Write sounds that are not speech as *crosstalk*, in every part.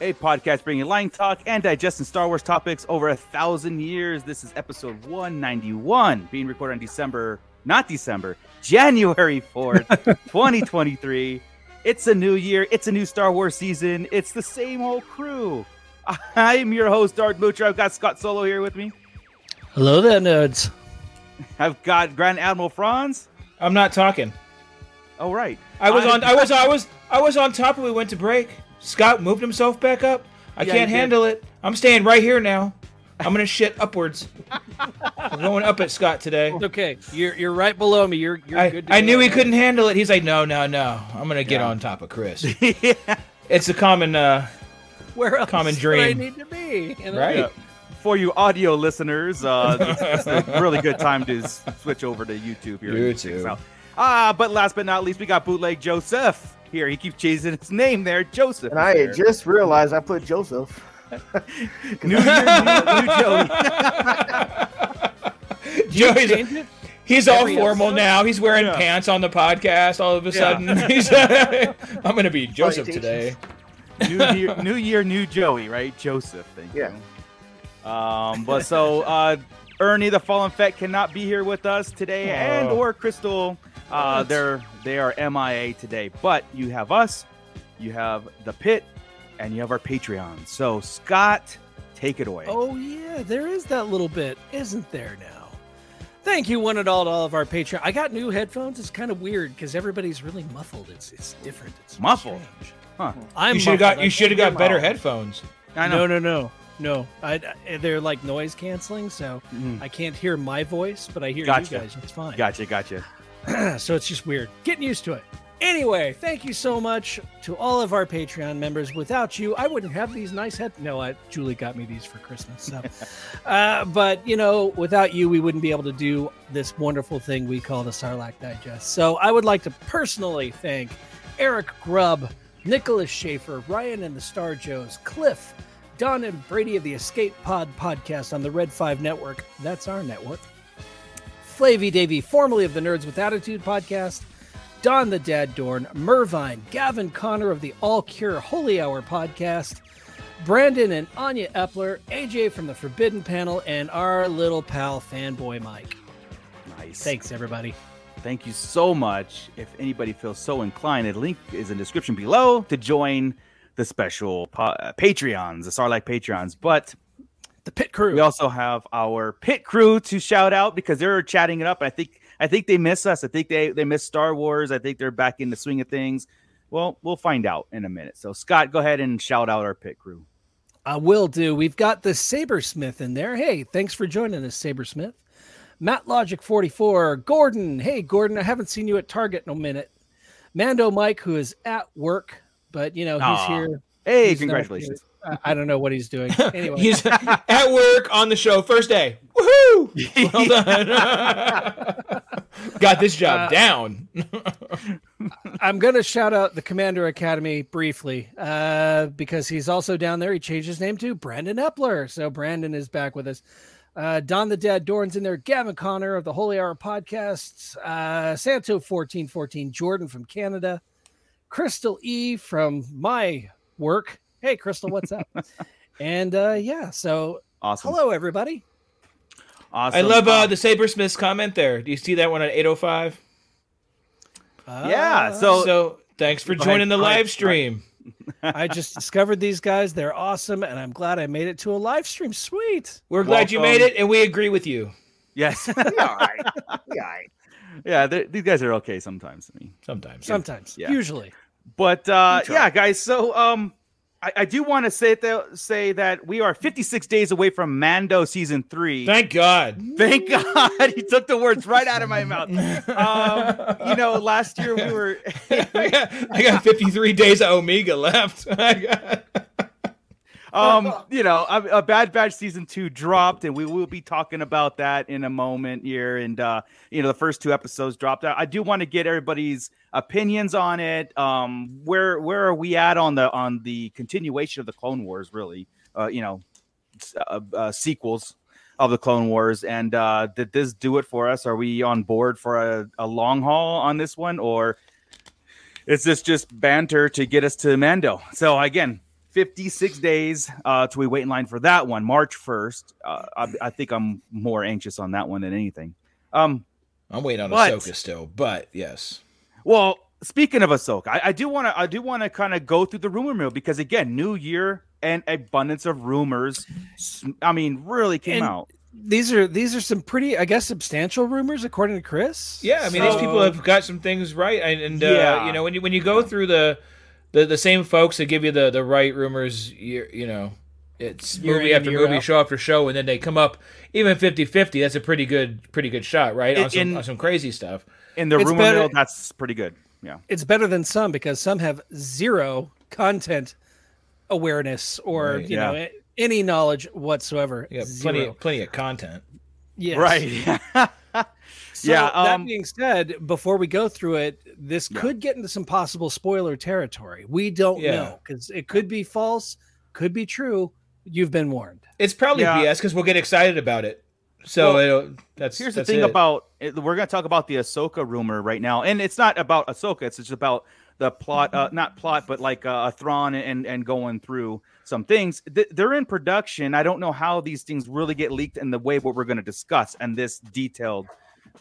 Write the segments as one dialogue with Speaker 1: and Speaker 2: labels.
Speaker 1: a podcast bringing line talk and digesting Star Wars topics over a thousand years. This is episode 191, being recorded on December, not December, January 4th, *laughs* 2023. It's a new year, it's a new Star Wars season, it's the same old crew. *laughs* I'm your host, Darth Moocher. I've got Scott Solo here with me.
Speaker 2: Hello there, nerds.
Speaker 1: I've got Grand Admiral Franz.
Speaker 3: I'm not talking.
Speaker 1: Oh, right.
Speaker 3: I was on. I was. I was. I was on top, and we went to break. Scott moved himself back up. I
Speaker 1: Yeah,
Speaker 3: can't
Speaker 1: he did.
Speaker 3: handle it. I'm staying right here now. I'm gonna shit upwards. I'm going up at Scott today.
Speaker 2: It's okay. You're you're right below me. You're you're
Speaker 3: I,
Speaker 2: good. To
Speaker 3: I knew he couldn't handle it. He's like, no, no, no. I'm gonna get
Speaker 1: Yeah.
Speaker 3: on top of Chris. *laughs*
Speaker 1: yeah.
Speaker 3: It's a common. uh
Speaker 2: Where else
Speaker 3: common
Speaker 2: would
Speaker 3: dream.
Speaker 2: I need to be? You know?
Speaker 3: Right.
Speaker 1: Yeah. For you audio listeners, uh, *laughs* it's, it's a really good time to switch over to YouTube here. and check us
Speaker 3: YouTube.
Speaker 1: out. Ah, but last but not least, we got bootleg Joseph here. He keeps chasing his name there, Joseph.
Speaker 4: And I
Speaker 1: is
Speaker 4: had
Speaker 1: here.
Speaker 4: just realized I put Joseph. *laughs*
Speaker 1: new year, new, new Joey. *laughs*
Speaker 3: Joey's.
Speaker 2: Change?
Speaker 3: He's all
Speaker 2: Every
Speaker 3: formal
Speaker 2: episode?
Speaker 3: now. He's wearing
Speaker 1: Yeah.
Speaker 3: pants on the podcast. All of a
Speaker 1: Yeah.
Speaker 3: sudden, *laughs* he's. I'm gonna be Joseph today.
Speaker 1: New year, new year, new Joey, right? Joseph. Thank
Speaker 4: Yeah.
Speaker 1: you. Um, but so uh, Ernie the Fallen Fett cannot be here with us today, and
Speaker 3: Oh.
Speaker 1: or Crystal. Uh, they're they are MIA today. But you have us, you have the pit, and you have our Patreon. So Scott, take it away.
Speaker 2: Oh yeah, there is that little bit, isn't there now? Thank you, one and all, to all of our Patreon. I got new headphones. It's kind of weird because everybody's really muffled. It's it's different. It's
Speaker 1: Muffled?
Speaker 2: strange.
Speaker 1: Huh.
Speaker 2: I'm
Speaker 3: You should have
Speaker 2: muffled.
Speaker 3: got. You should have got better
Speaker 2: hear
Speaker 3: headphones.
Speaker 1: I know.
Speaker 2: No, no, no, no. I, I- they're like noise canceling, so
Speaker 1: Mhm.
Speaker 2: I can't hear my voice, but I hear
Speaker 1: Gotcha.
Speaker 2: you guys. It's fine.
Speaker 1: Gotcha, gotcha. *clears throat*
Speaker 2: so it's just weird. Getting used to it. Anyway, thank you so much to all of our Patreon members. Without you, I wouldn't have these nice head. No, I, Julie got me these for Christmas. So, *laughs* uh, but you know, without you, we wouldn't be able to do this wonderful thing we call the Sarlacc Digest. So, I would like to personally thank Eric Grubb, Nicholas Schaefer, Ryan and the Star Joes, Cliff, Don and Brady of the Escape Pod podcast on the Red Five Network. That's our network. Flavy Davy, formerly of the Nerds with Attitude podcast, Don the Dad Dorn, Mervine, Gavin Connor of the All Cure Holy Hour podcast, Brandon and Anya Epler, AJ from the Forbidden Panel, and our little pal Fanboy Mike.
Speaker 1: Nice.
Speaker 2: Thanks, everybody.
Speaker 1: Thank you so much. If anybody feels so inclined, a link is in the description below to join the special po- uh, Patreons, the Sarlacc Patreons. But
Speaker 2: The Pit Crew.
Speaker 1: we also have our pit crew to shout out because they're chatting it up. I think I think they miss us. I think they they miss Star Wars. I think they're back in the swing of things. Well, we'll find out in a minute. So Scott, go ahead and shout out our pit crew.
Speaker 2: I will do. We've got the Sabersmith in there. Hey, thanks for joining us, Sabersmith. Matt Logic 44, Gordon. Hey, Gordon, I haven't seen you at Target in a minute. Mando Mike, who is at work, but you know, he's
Speaker 1: Aw.
Speaker 2: here.
Speaker 1: Hey,
Speaker 2: He's
Speaker 1: congratulations!
Speaker 2: I don't know what he's doing. *laughs* Anyway,
Speaker 3: He's at work on the show first day. Woohoo! Well *laughs* done. *laughs* Got this job
Speaker 2: Uh,
Speaker 3: down.
Speaker 2: I'm going to shout out the Commander Academy briefly uh, because he's also down there. He changed his name to Brandon Epler. So Brandon is back with us. Uh, Don the Dad Dorn's in there. Gavin Connor of the Holy Hour podcasts. Uh, Santo 1414. Jordan from Canada. Crystal E from my work. Hey, Crystal, what's up? *laughs* and uh, yeah, so
Speaker 1: Awesome,
Speaker 2: hello, everybody.
Speaker 1: awesome.
Speaker 3: I love uh,
Speaker 1: Uh,
Speaker 3: the Sabersmith's comment there. Do you see that one at 805?
Speaker 1: Yeah,
Speaker 2: Uh,
Speaker 1: so-
Speaker 3: So thanks for
Speaker 1: Go ahead,
Speaker 3: joining the
Speaker 1: go ahead.
Speaker 3: live stream.
Speaker 2: I just discovered these guys. They're awesome, and I'm glad I made it to a live stream. Sweet.
Speaker 3: We're glad you made it, and we agree with you.
Speaker 1: yes, *laughs*
Speaker 4: Yeah, all right. Yeah, all right.
Speaker 1: yeah. These guys are okay sometimes. I mean,
Speaker 3: Sometimes.
Speaker 2: Sometimes,
Speaker 1: Yeah.
Speaker 2: usually.
Speaker 1: But uh, yeah, guys. So um, I, I do want to say that say that we are 56 days away from Mando season three.
Speaker 3: Thank God.
Speaker 1: Thank *laughs* God he took the words right out of my mouth. Um, you know, last year we were.
Speaker 3: I, *laughs* got, I got 53 days of Omega left. *laughs* I got-
Speaker 1: um, you know, a, a Bad Batch season two dropped, and we will be talking about that in a moment here. And uh, you know, the first two episodes dropped. I, I do want to get everybody's opinions on it. Um, where where are we at on the on the continuation of the Clone Wars? Really, uh, you know, uh, uh, sequels of the Clone Wars, and uh, did this do it for us? Are we on board for a, a long haul on this one, or is this just banter to get us to Mando? So again, 56 days uh, till we wait in line for that one, March 1st. Uh, I, I think I'm more anxious on that one than anything. Um,
Speaker 3: I'm waiting on
Speaker 1: But-
Speaker 3: Ahsoka still, but yes.
Speaker 1: well, speaking of Ahsoka, I, I do want to I do want to kind of go through the rumor mill because again, new year and abundance of rumors. I mean, really came
Speaker 2: And-
Speaker 1: out.
Speaker 2: These are these are some pretty, I guess, substantial rumors according to Chris.
Speaker 3: Yeah, I mean these people have got some things right, and, and uh,
Speaker 1: Yeah.
Speaker 3: you know when you when you go through the, the the same folks that give you the the right rumors, you you know, it's
Speaker 2: Year
Speaker 3: movie after movie,
Speaker 2: out.
Speaker 3: show after show, and then they come up even 50-50, That's a pretty good pretty good shot, right? On some,
Speaker 1: in-
Speaker 3: on some crazy stuff.
Speaker 1: In the
Speaker 2: It's
Speaker 1: rumor
Speaker 2: better-
Speaker 1: mill, that's pretty good. Yeah.
Speaker 2: it's better than some because some have zero content awareness or
Speaker 3: Right.
Speaker 2: you know
Speaker 1: Yeah.
Speaker 2: a- any knowledge whatsoever.
Speaker 3: Yeah,
Speaker 2: Zero.
Speaker 3: plenty plenty of content.
Speaker 2: Yes.
Speaker 1: Right. *laughs*
Speaker 2: So
Speaker 1: Yeah,
Speaker 2: that
Speaker 1: um,
Speaker 2: being said, before we go through it, this
Speaker 1: Yeah.
Speaker 2: could get into some possible spoiler territory. We don't
Speaker 3: Yeah.
Speaker 2: know because it could be false, could be true. You've been warned.
Speaker 3: It's probably
Speaker 1: Yeah.
Speaker 3: BS because we'll get excited about it. So
Speaker 1: Well,
Speaker 3: it'll, that's
Speaker 1: Here's
Speaker 3: that's
Speaker 1: the thing
Speaker 3: it.
Speaker 1: about it- we're going to talk about the Ahsoka rumor right now, and it's not about Ahsoka. It's just about the plot, uh, not plot, but like uh, a Thrawn and and going through some things. Th- they're in production. I don't know how these things really get leaked in the way what we're going to discuss and this detailed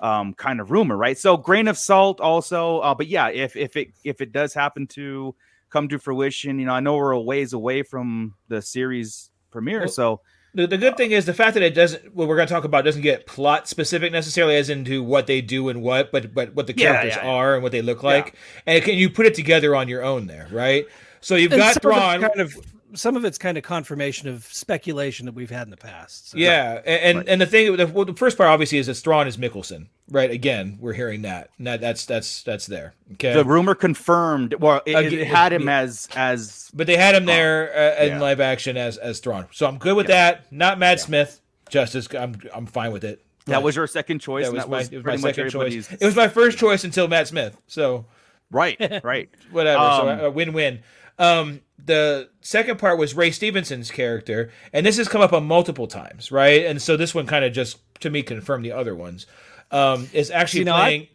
Speaker 1: um kind of rumor, right? So grain of salt also, uh, but yeah, if if it if it does happen to come to fruition, you know, I know we're a ways away from the series premiere,
Speaker 3: Well,
Speaker 1: so
Speaker 3: The, the good thing is the fact that it doesn't what we're going to talk about doesn't get plot specific necessarily as into what they do and what but but what the characters
Speaker 1: yeah, yeah.
Speaker 3: are and what they look like and can you put it together on your own there right so you've
Speaker 2: And
Speaker 3: got Thrawn
Speaker 2: kind of some of it's kind of confirmation of speculation that we've had in the past. So-
Speaker 3: yeah and and,
Speaker 1: Right.
Speaker 3: and the thing the, well, the first part obviously is that Thrawn is Mikkelsen right again we're hearing that and that that's that's that's there okay
Speaker 1: the rumor confirmed. Well, it, it had him
Speaker 3: yeah.
Speaker 1: as as
Speaker 3: but they had him there uh, in
Speaker 1: yeah.
Speaker 3: live action as as Thrawn so I'm good with that not Matt Smith Justice I'm I'm fine with it
Speaker 1: that was your second choice.
Speaker 3: that was
Speaker 1: that
Speaker 3: my,
Speaker 1: was
Speaker 3: it was my second choice. It was my first choice until Matt Smith. So
Speaker 1: right, *laughs* right.
Speaker 3: whatever. so
Speaker 1: Um,
Speaker 3: a win-win. Um, the second part was Ray Stevenson's character, and this has come up on multiple times, right? And so this one kind of just to me confirmed the other ones. Um, is actually
Speaker 2: You know, I-
Speaker 3: playing.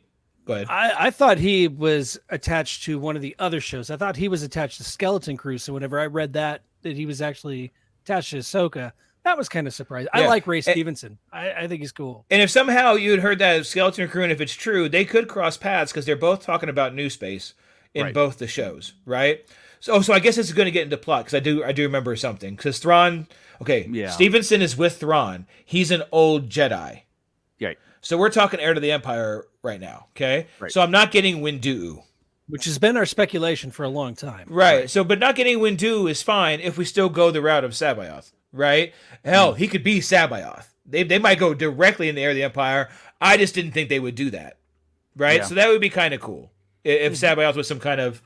Speaker 3: Go ahead.
Speaker 2: I, I thought he was attached to one of the other shows. I thought he was attached to Skeleton Crew. So whenever I read that that he was actually attached to Ahsoka, that was kind of surprising. I like Ray
Speaker 3: And-
Speaker 2: Stevenson. I, I think he's cool.
Speaker 3: And if somehow you had heard that of Skeleton Crew, and if it's true, they could cross paths because they're both talking about New Space in
Speaker 1: Right.
Speaker 3: both the shows, right? So, so I guess it's going to get into plot because I do, I do remember something because Thrawn. Okay,
Speaker 1: Yeah.
Speaker 3: Stevenson is with Thrawn. He's an old Jedi.
Speaker 1: Right.
Speaker 3: So we're talking heir to the Empire right now. Okay.
Speaker 1: Right.
Speaker 3: So I'm not getting Windu.
Speaker 2: Which has been our speculation for a long time.
Speaker 3: Right. So, but not getting Windu is fine if we still go the route of C'baoth. Right. Hell, hmm. he could be C'baoth. They they might go directly in the heir of the Empire. I just didn't think they would do that. Right.
Speaker 1: Yeah.
Speaker 3: So that would be kind of cool I- if hmm. C'baoth was some kind of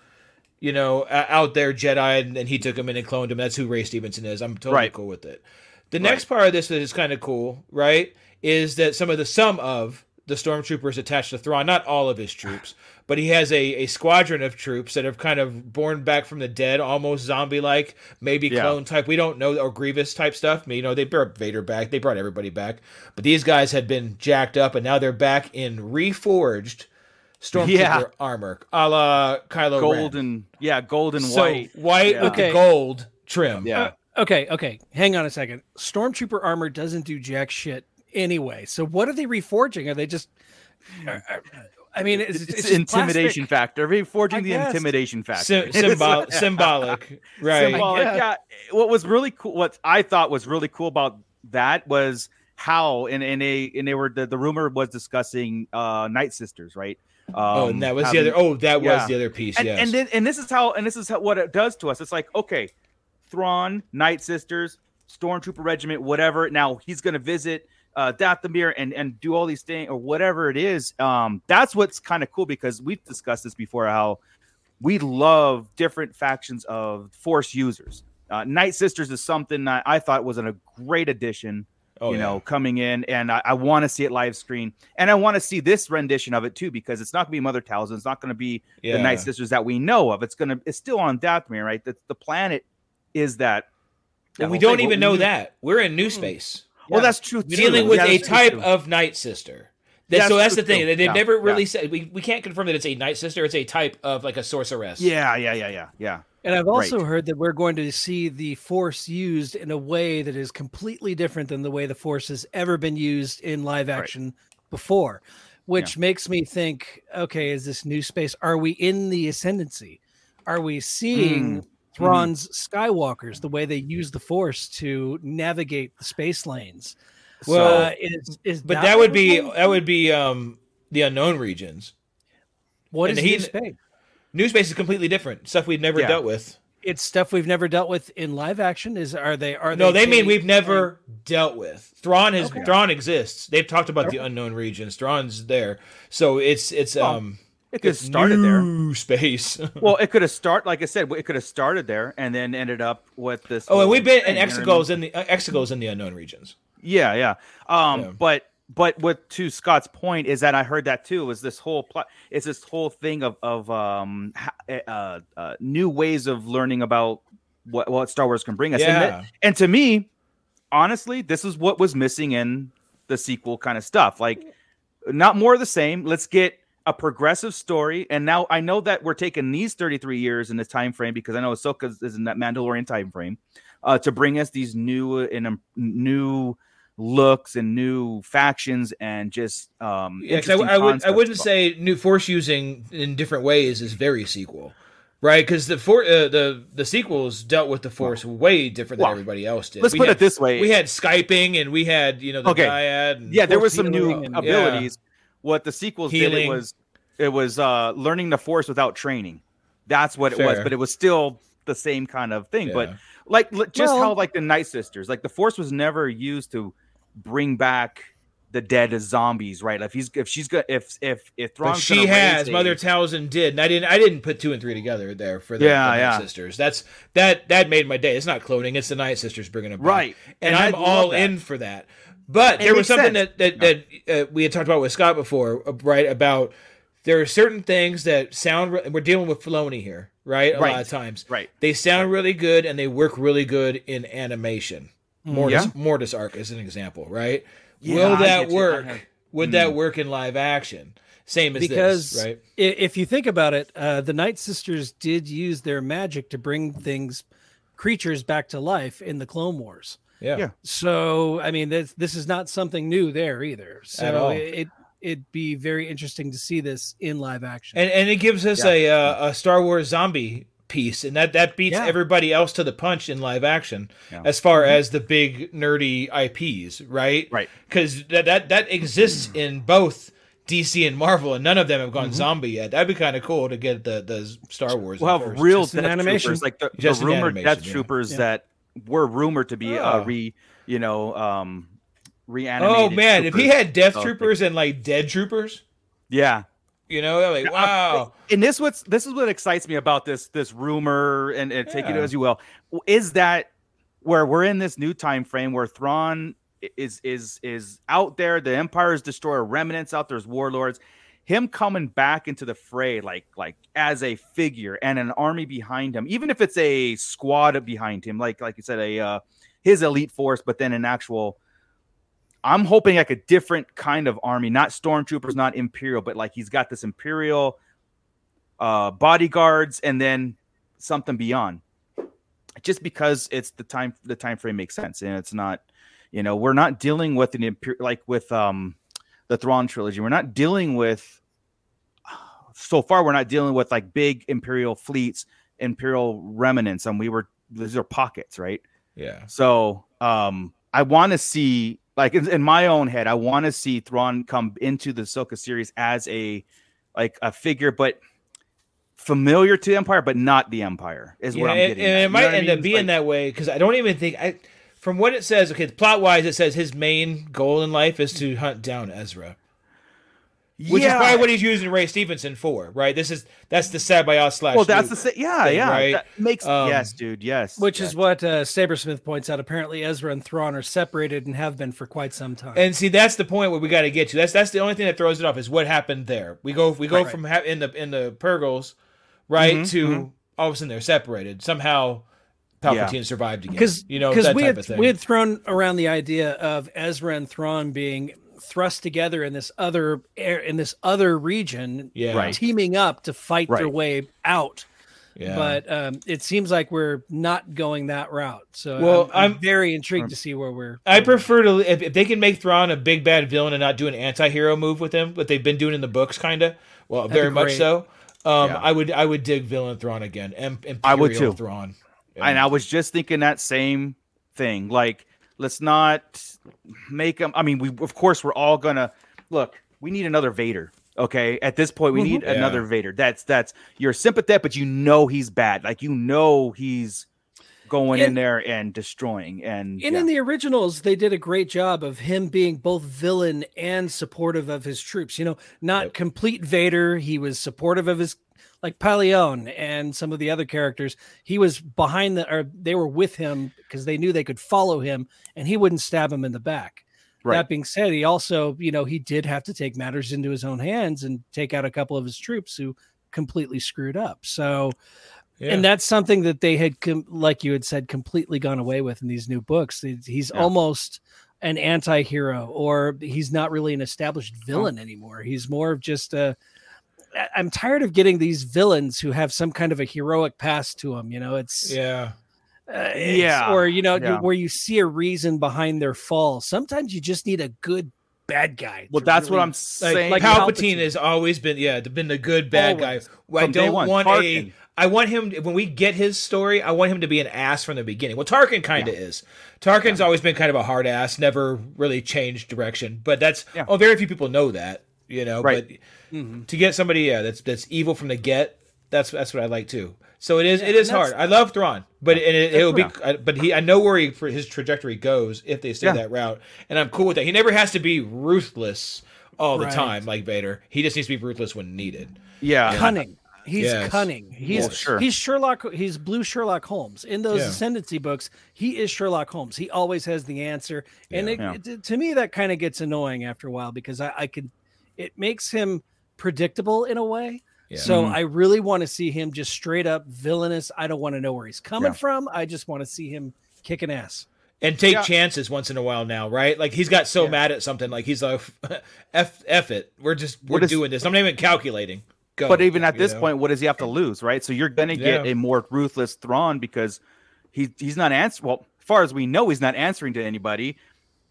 Speaker 3: you know out there Jedi and, and he took him in and cloned him. That's who Ray Stevenson is. I'm totally
Speaker 1: Right.
Speaker 3: cool with it. The next part of this that is kind of cool, right, is that some of the some of the stormtroopers attached to Thrawn, not all of his troops, *sighs* but he has a, a squadron of troops that have kind of born back from the dead, almost zombie like, maybe
Speaker 1: Yeah.
Speaker 3: clone type. We don't know, or Grievous type stuff. You know, they brought Vader back, they brought everybody back, but these guys had been jacked up, and now they're back in reforged stormtrooper
Speaker 1: Yeah.
Speaker 3: armor, a la Kylo
Speaker 1: Gold
Speaker 3: Ren.
Speaker 1: yeah, golden
Speaker 3: so
Speaker 1: white.
Speaker 3: white
Speaker 1: Yeah.
Speaker 3: with
Speaker 2: Okay.
Speaker 3: the gold trim.
Speaker 1: Yeah.
Speaker 2: Okay, okay. Hang on a second. Stormtrooper armor doesn't do jack shit anyway. So what are they reforging? Are they just? are- are- I mean, it's,
Speaker 1: It's,
Speaker 2: it's just
Speaker 1: intimidation
Speaker 2: plastic.
Speaker 1: factor. Reforging the intimidation factor.
Speaker 3: Sy- *laughs* symbol- symbolic, *laughs* right?
Speaker 1: Symbolic,
Speaker 2: guess.
Speaker 1: yeah. What was really cool, what I thought was really cool about that was how, and, and they and they were the, the rumor was discussing uh Night Sisters, right? Um,
Speaker 3: oh, and that was
Speaker 1: having-
Speaker 3: the other. Oh, that was the other piece.
Speaker 1: and,
Speaker 3: yes.
Speaker 1: and then and this is how and this is how, what it does to us. It's like okay, Thrawn, Night Sisters, Stormtrooper Regiment, whatever. Now he's gonna visit uh Dathomir and and do all these things or whatever it is. Um, that's what's kind of cool because we've discussed this before. How we love different factions of Force users. Uh, Night Sisters is something that I thought was a great addition.
Speaker 3: Oh,
Speaker 1: you
Speaker 3: yeah.
Speaker 1: know, coming in, and I, I want to see it live screen, and I want to see this rendition of it too, because it's not going to be Mother Talzin, it's not going to be
Speaker 3: Yeah.
Speaker 1: the Night Sisters that we know of. It's gonna, it's still on Dathomir, right? The, the planet is that.
Speaker 3: Well,
Speaker 1: that
Speaker 3: we don't
Speaker 1: thing.
Speaker 3: even
Speaker 1: What
Speaker 3: know
Speaker 1: we-
Speaker 3: that. We're in new hmm. space.
Speaker 1: Well, that's true. Too.
Speaker 3: dealing with
Speaker 1: Yeah,
Speaker 3: a
Speaker 1: that's true,
Speaker 3: type
Speaker 1: too.
Speaker 3: of night sister.
Speaker 1: That's
Speaker 3: so that's the thing.
Speaker 1: too.
Speaker 3: They've
Speaker 1: Yeah,
Speaker 3: never
Speaker 1: yeah.
Speaker 3: really said we, we can't confirm that it's a night sister. It's a type of like a sorceress.
Speaker 1: Yeah, yeah, yeah, yeah, yeah.
Speaker 2: And I've also
Speaker 1: Right.
Speaker 2: heard that we're going to see the force used in a way that is completely different than the way the force has ever been used in live action before, which makes me think, okay, is this new space? Are we in the ascendancy? Are we seeing
Speaker 1: Mm.
Speaker 2: Thrawn's Skywalkers, the way they use the force to navigate the space lanes?
Speaker 3: Well,
Speaker 2: Uh, is, is
Speaker 3: but
Speaker 2: that
Speaker 3: that would be that would be um the unknown regions.
Speaker 2: what
Speaker 3: and
Speaker 2: is
Speaker 3: he-
Speaker 2: new space?
Speaker 3: New space is completely different. Stuff we've never
Speaker 1: Yeah.
Speaker 3: dealt with.
Speaker 2: It's stuff we've never dealt with in live action. Is are they are they?
Speaker 3: No, they mean we've never dealt with. Thrawn is
Speaker 2: Okay.
Speaker 3: Thrawn exists. They've talked about the unknown regions. Thrawn's there. So it's it's
Speaker 1: Well,
Speaker 3: um
Speaker 1: It could have
Speaker 3: it's
Speaker 1: started there.
Speaker 3: new *laughs* space. *laughs*
Speaker 1: Well, it could have started, like I said, it could have started there and then ended up with this.
Speaker 3: oh, and we've been
Speaker 1: thing,
Speaker 3: and
Speaker 1: you know what I mean?
Speaker 3: Exegol's in the uh, Exegol's in the unknown regions.
Speaker 1: Yeah, yeah. Um,
Speaker 3: Yeah.
Speaker 1: but but what to Scott's point is that I heard that too. Was this whole plot? It's this whole thing of of um ha- uh, uh new ways of learning about what what Star Wars can bring us. And,
Speaker 3: Yeah.
Speaker 1: that- and to me, honestly, this is what was missing in the sequel kind of stuff. Like, not more of the same. Let's get a progressive story. And now I know that we're taking these 33 years in this time frame because I know Ahsoka is in that Mandalorian time frame uh, to bring us these new and um, new looks and new factions and just um
Speaker 3: Yeah, 'cause I, I would I wouldn't say new force using in different ways is very sequel, right? Because the for uh, the the sequels dealt with the force way different than
Speaker 1: well,
Speaker 3: everybody else did.
Speaker 1: let's
Speaker 3: We
Speaker 1: put
Speaker 3: had-
Speaker 1: it this way
Speaker 3: We had skyping and we had you know the
Speaker 1: Okay.
Speaker 3: dyad. And
Speaker 1: yeah there was some new
Speaker 2: and-
Speaker 1: abilities what the sequels did it was it was uh learning the force without training that's what it was but it was still the same kind of thing but like just
Speaker 2: Well-
Speaker 1: how like the night sisters like the force was never used to bring back the dead as zombies right if he's if she's got if if if
Speaker 3: But she has Mother Talzin did, and I didn't. I didn't put two and three together there for the,
Speaker 1: Yeah,
Speaker 3: the Night
Speaker 1: yeah.
Speaker 3: Sisters. That's that that made my day. It's not cloning; it's the Night Sisters bringing them back.
Speaker 1: Right.
Speaker 3: and,
Speaker 1: And I
Speaker 3: I'm all
Speaker 1: that.
Speaker 3: in for that. But
Speaker 1: It
Speaker 3: there was something
Speaker 1: sense.
Speaker 3: that that, that uh, we had talked about with Scott before, uh, right? About there are certain things that sound. re- We're dealing with Filoni here, right? A
Speaker 1: Right.
Speaker 3: lot of times,
Speaker 1: right
Speaker 3: they sound really good and they work really good in animation. Mortis,
Speaker 1: Yeah.
Speaker 3: Mortis arc is an example, right?
Speaker 1: Yeah,
Speaker 3: Will that
Speaker 1: get you. I
Speaker 3: work?
Speaker 1: have-
Speaker 3: Would that work in live action? Same as
Speaker 2: because
Speaker 3: this, right?
Speaker 2: if you think about it, uh, the Night Sisters did use their magic to bring things, creatures back to life in the Clone Wars.
Speaker 3: Yeah.
Speaker 1: Yeah.
Speaker 2: So I mean, this this is not something new there either.
Speaker 3: At
Speaker 2: So
Speaker 3: all.
Speaker 2: it it'd be very interesting to see this in live action.
Speaker 3: and and it gives us
Speaker 1: Yeah.
Speaker 3: a uh, a Star Wars zombie piece, and that that beats
Speaker 2: Yeah.
Speaker 3: everybody else to the punch in live action
Speaker 1: Yeah.
Speaker 3: as far as the big nerdy IPs, right?
Speaker 1: Right.
Speaker 3: Because that, that that exists in both DC and Marvel, and none of them have
Speaker 1: Mm-hmm.
Speaker 3: gone zombie yet. That'd be kind of cool to get the the Star Wars.
Speaker 1: we'll have
Speaker 3: first.
Speaker 1: real
Speaker 2: Just in
Speaker 1: death
Speaker 2: animation.
Speaker 1: troopers like the, the
Speaker 3: Just in
Speaker 1: rumored
Speaker 3: animation,
Speaker 1: death
Speaker 3: yeah.
Speaker 1: troopers
Speaker 2: Yeah.
Speaker 1: that were rumored to be uh
Speaker 3: Oh.
Speaker 1: re you know um reanimated
Speaker 3: Oh man, if he had Death
Speaker 1: Oh,
Speaker 3: Troopers and like Dead Troopers,
Speaker 1: yeah
Speaker 3: you know, like wow.
Speaker 1: and this what's this is what excites me about this this rumor and, and take it as you will. Is that where we're in this new time frame where Thrawn is is is out there the empire's destroyer remnants out there's warlords. Him coming back into the fray like like as a figure and an army behind him even if it's a squad behind him like like you said a uh his elite force but then an actual I'm hoping like a different kind of army, not stormtroopers, not imperial, but like he's got this imperial uh bodyguards and then something beyond. Just because it's the time the time frame makes sense and it's not, you know, we're not dealing with an imperial like with um the Thrawn trilogy. We're not dealing with so far we're not dealing with like big imperial fleets, imperial remnants, and we were these are pockets, right?
Speaker 3: Yeah.
Speaker 1: So um, I want to see, like in, in my own head, I want to see Thrawn come into the Soka series as a like a figure, but familiar to the Empire, but not the Empire. Is what I'm
Speaker 3: and,
Speaker 1: getting.
Speaker 3: and
Speaker 1: at.
Speaker 3: it might
Speaker 1: what I
Speaker 3: end
Speaker 1: mean?
Speaker 3: up being
Speaker 1: like-
Speaker 3: that way because I don't even think I. From what it says, okay, plot wise, it says his main goal in life is to hunt down Ezra. Which
Speaker 1: yeah.
Speaker 3: is probably what he's using Ray Stevenson for, right? This is that's the sad by slash.
Speaker 1: well, that's the
Speaker 3: Luke
Speaker 1: sa- yeah,
Speaker 3: thing,
Speaker 1: yeah.
Speaker 3: right?
Speaker 1: That makes
Speaker 3: Um,
Speaker 1: yes, dude. Yes,
Speaker 2: Which
Speaker 1: yes.
Speaker 2: is what uh, Sabersmith points out. Apparently, Ezra and Thrawn are separated and have been for quite some time.
Speaker 3: And see, that's the point where we got to get to. That's that's the only thing that throws it off is what happened there. We go we go
Speaker 2: Right.
Speaker 3: from ha- in the in the Purrgils, right,
Speaker 1: Mhm,
Speaker 3: to
Speaker 1: mhm.
Speaker 3: all of a sudden they're separated. Somehow, Palpatine
Speaker 1: Yeah.
Speaker 3: survived again.
Speaker 2: because
Speaker 3: you know
Speaker 2: because we had we had thrown around the idea of Ezra and Thrawn being thrust together in this other air in this other region,
Speaker 3: yeah,
Speaker 1: Right.
Speaker 2: teaming up to fight their way out.
Speaker 3: yeah.
Speaker 2: But um, it seems like we're not going that route. So
Speaker 3: Well,
Speaker 2: I'm, I'm
Speaker 3: I'm-
Speaker 2: very intrigued to see where we're.
Speaker 3: I prefer to if, if they can make Thrawn a big bad villain and not do an anti-hero move with him, what they've been doing in the books, kind of. Well,
Speaker 2: That'd
Speaker 3: very much so. Um,
Speaker 1: Yeah.
Speaker 3: I would I would dig villain Thrawn again. Em- Imperial
Speaker 1: I would too.
Speaker 3: Thrawn.
Speaker 1: and I was just thinking that same thing. Like, let's not make them. I mean, we of course we're all gonna look. We need another Vader. Okay, at this point, we mm-hmm. need
Speaker 3: Yeah.
Speaker 1: another Vader. That's that's you're sympathetic, but you know he's bad. Like you know he's going in there and destroying. And
Speaker 2: And
Speaker 1: yeah.
Speaker 2: in the originals, they did a great job of him being both villain and supportive of his troops. You know, not
Speaker 3: Yep.
Speaker 2: complete Vader. He was supportive of his, like Pellaeon and some of the other characters. He was behind the, or they were with him because they knew they could follow him and he wouldn't stab him in the back.
Speaker 1: Right.
Speaker 2: That being said, he also, you know, he did have to take matters into his own hands and take out a couple of his troops who completely screwed up. So,
Speaker 3: Yeah.
Speaker 2: and that's something that they had com- like you had said completely gone away with in these new books he's
Speaker 1: Yeah.
Speaker 2: almost an anti-hero or he's not really an established
Speaker 1: Oh.
Speaker 2: villain anymore he's more of just a i'm tired of getting these villains who have some kind of a heroic past to them you know it's
Speaker 3: yeah.
Speaker 2: uh, it's-
Speaker 1: Yeah,
Speaker 2: or you know
Speaker 1: yeah.
Speaker 2: where you see a reason behind their fall sometimes you just need a good bad guy
Speaker 1: well,
Speaker 2: to
Speaker 1: that's what I'm saying.
Speaker 3: like
Speaker 2: Palpatine.
Speaker 3: Palpatine has always been, yeah, been the good bad
Speaker 2: Always.
Speaker 3: guy. I
Speaker 1: From day
Speaker 3: don't
Speaker 1: one,
Speaker 3: want
Speaker 1: Tarkin.
Speaker 3: a. I want him when we get his story. I want him to be an ass from the beginning. Well, Tarkin kind of is. Tarkin's always been kind of a hard ass, never really changed direction. But that's
Speaker 1: Yeah.
Speaker 3: oh, very few people know that, you know.
Speaker 1: Right.
Speaker 3: But
Speaker 2: Mhm.
Speaker 3: to get somebody, yeah, that's that's evil from the get. That's that's what I like too. So it is
Speaker 2: Yeah,
Speaker 3: it is hard. I love Thrawn, but and it, it'll be.
Speaker 1: Yeah.
Speaker 3: uh, But he, I know where he, for his trajectory goes if they stay
Speaker 1: Yeah.
Speaker 3: that route, and I'm cool with that. He never has to be ruthless all the
Speaker 2: Right.
Speaker 3: time like Vader. He just needs to be ruthless when needed.
Speaker 1: yeah,
Speaker 2: cunning. He's
Speaker 3: Yes.
Speaker 2: cunning. He's
Speaker 1: Well, sure.
Speaker 2: he's Sherlock. He's blue Sherlock Holmes in those
Speaker 3: Yeah.
Speaker 2: ascendancy books. He is Sherlock Holmes. He always has the answer, and it,
Speaker 1: Yeah.
Speaker 2: it- to me that kind of gets annoying after a while because I, I could. It makes him predictable in a way.
Speaker 3: Yeah.
Speaker 2: So
Speaker 1: Mhm.
Speaker 2: I really want to see him just straight up villainous. I don't want to know where he's coming
Speaker 1: Yeah.
Speaker 2: from. I just want to see him kicking ass.
Speaker 3: and take
Speaker 1: Yeah.
Speaker 3: chances once in a while now, right? Like he's got so
Speaker 2: Yeah.
Speaker 3: mad at something, like he's like, *laughs* "f f it, we're just we're
Speaker 1: What is-
Speaker 3: doing this." I'm not even calculating. Go.
Speaker 1: but even at
Speaker 3: you
Speaker 1: this
Speaker 3: know?
Speaker 1: point, what does he have to lose, right? So you're gonna get
Speaker 3: Yeah.
Speaker 1: a more ruthless Thrawn because he he's not answering. Well, as far as we know, he's not answering to anybody.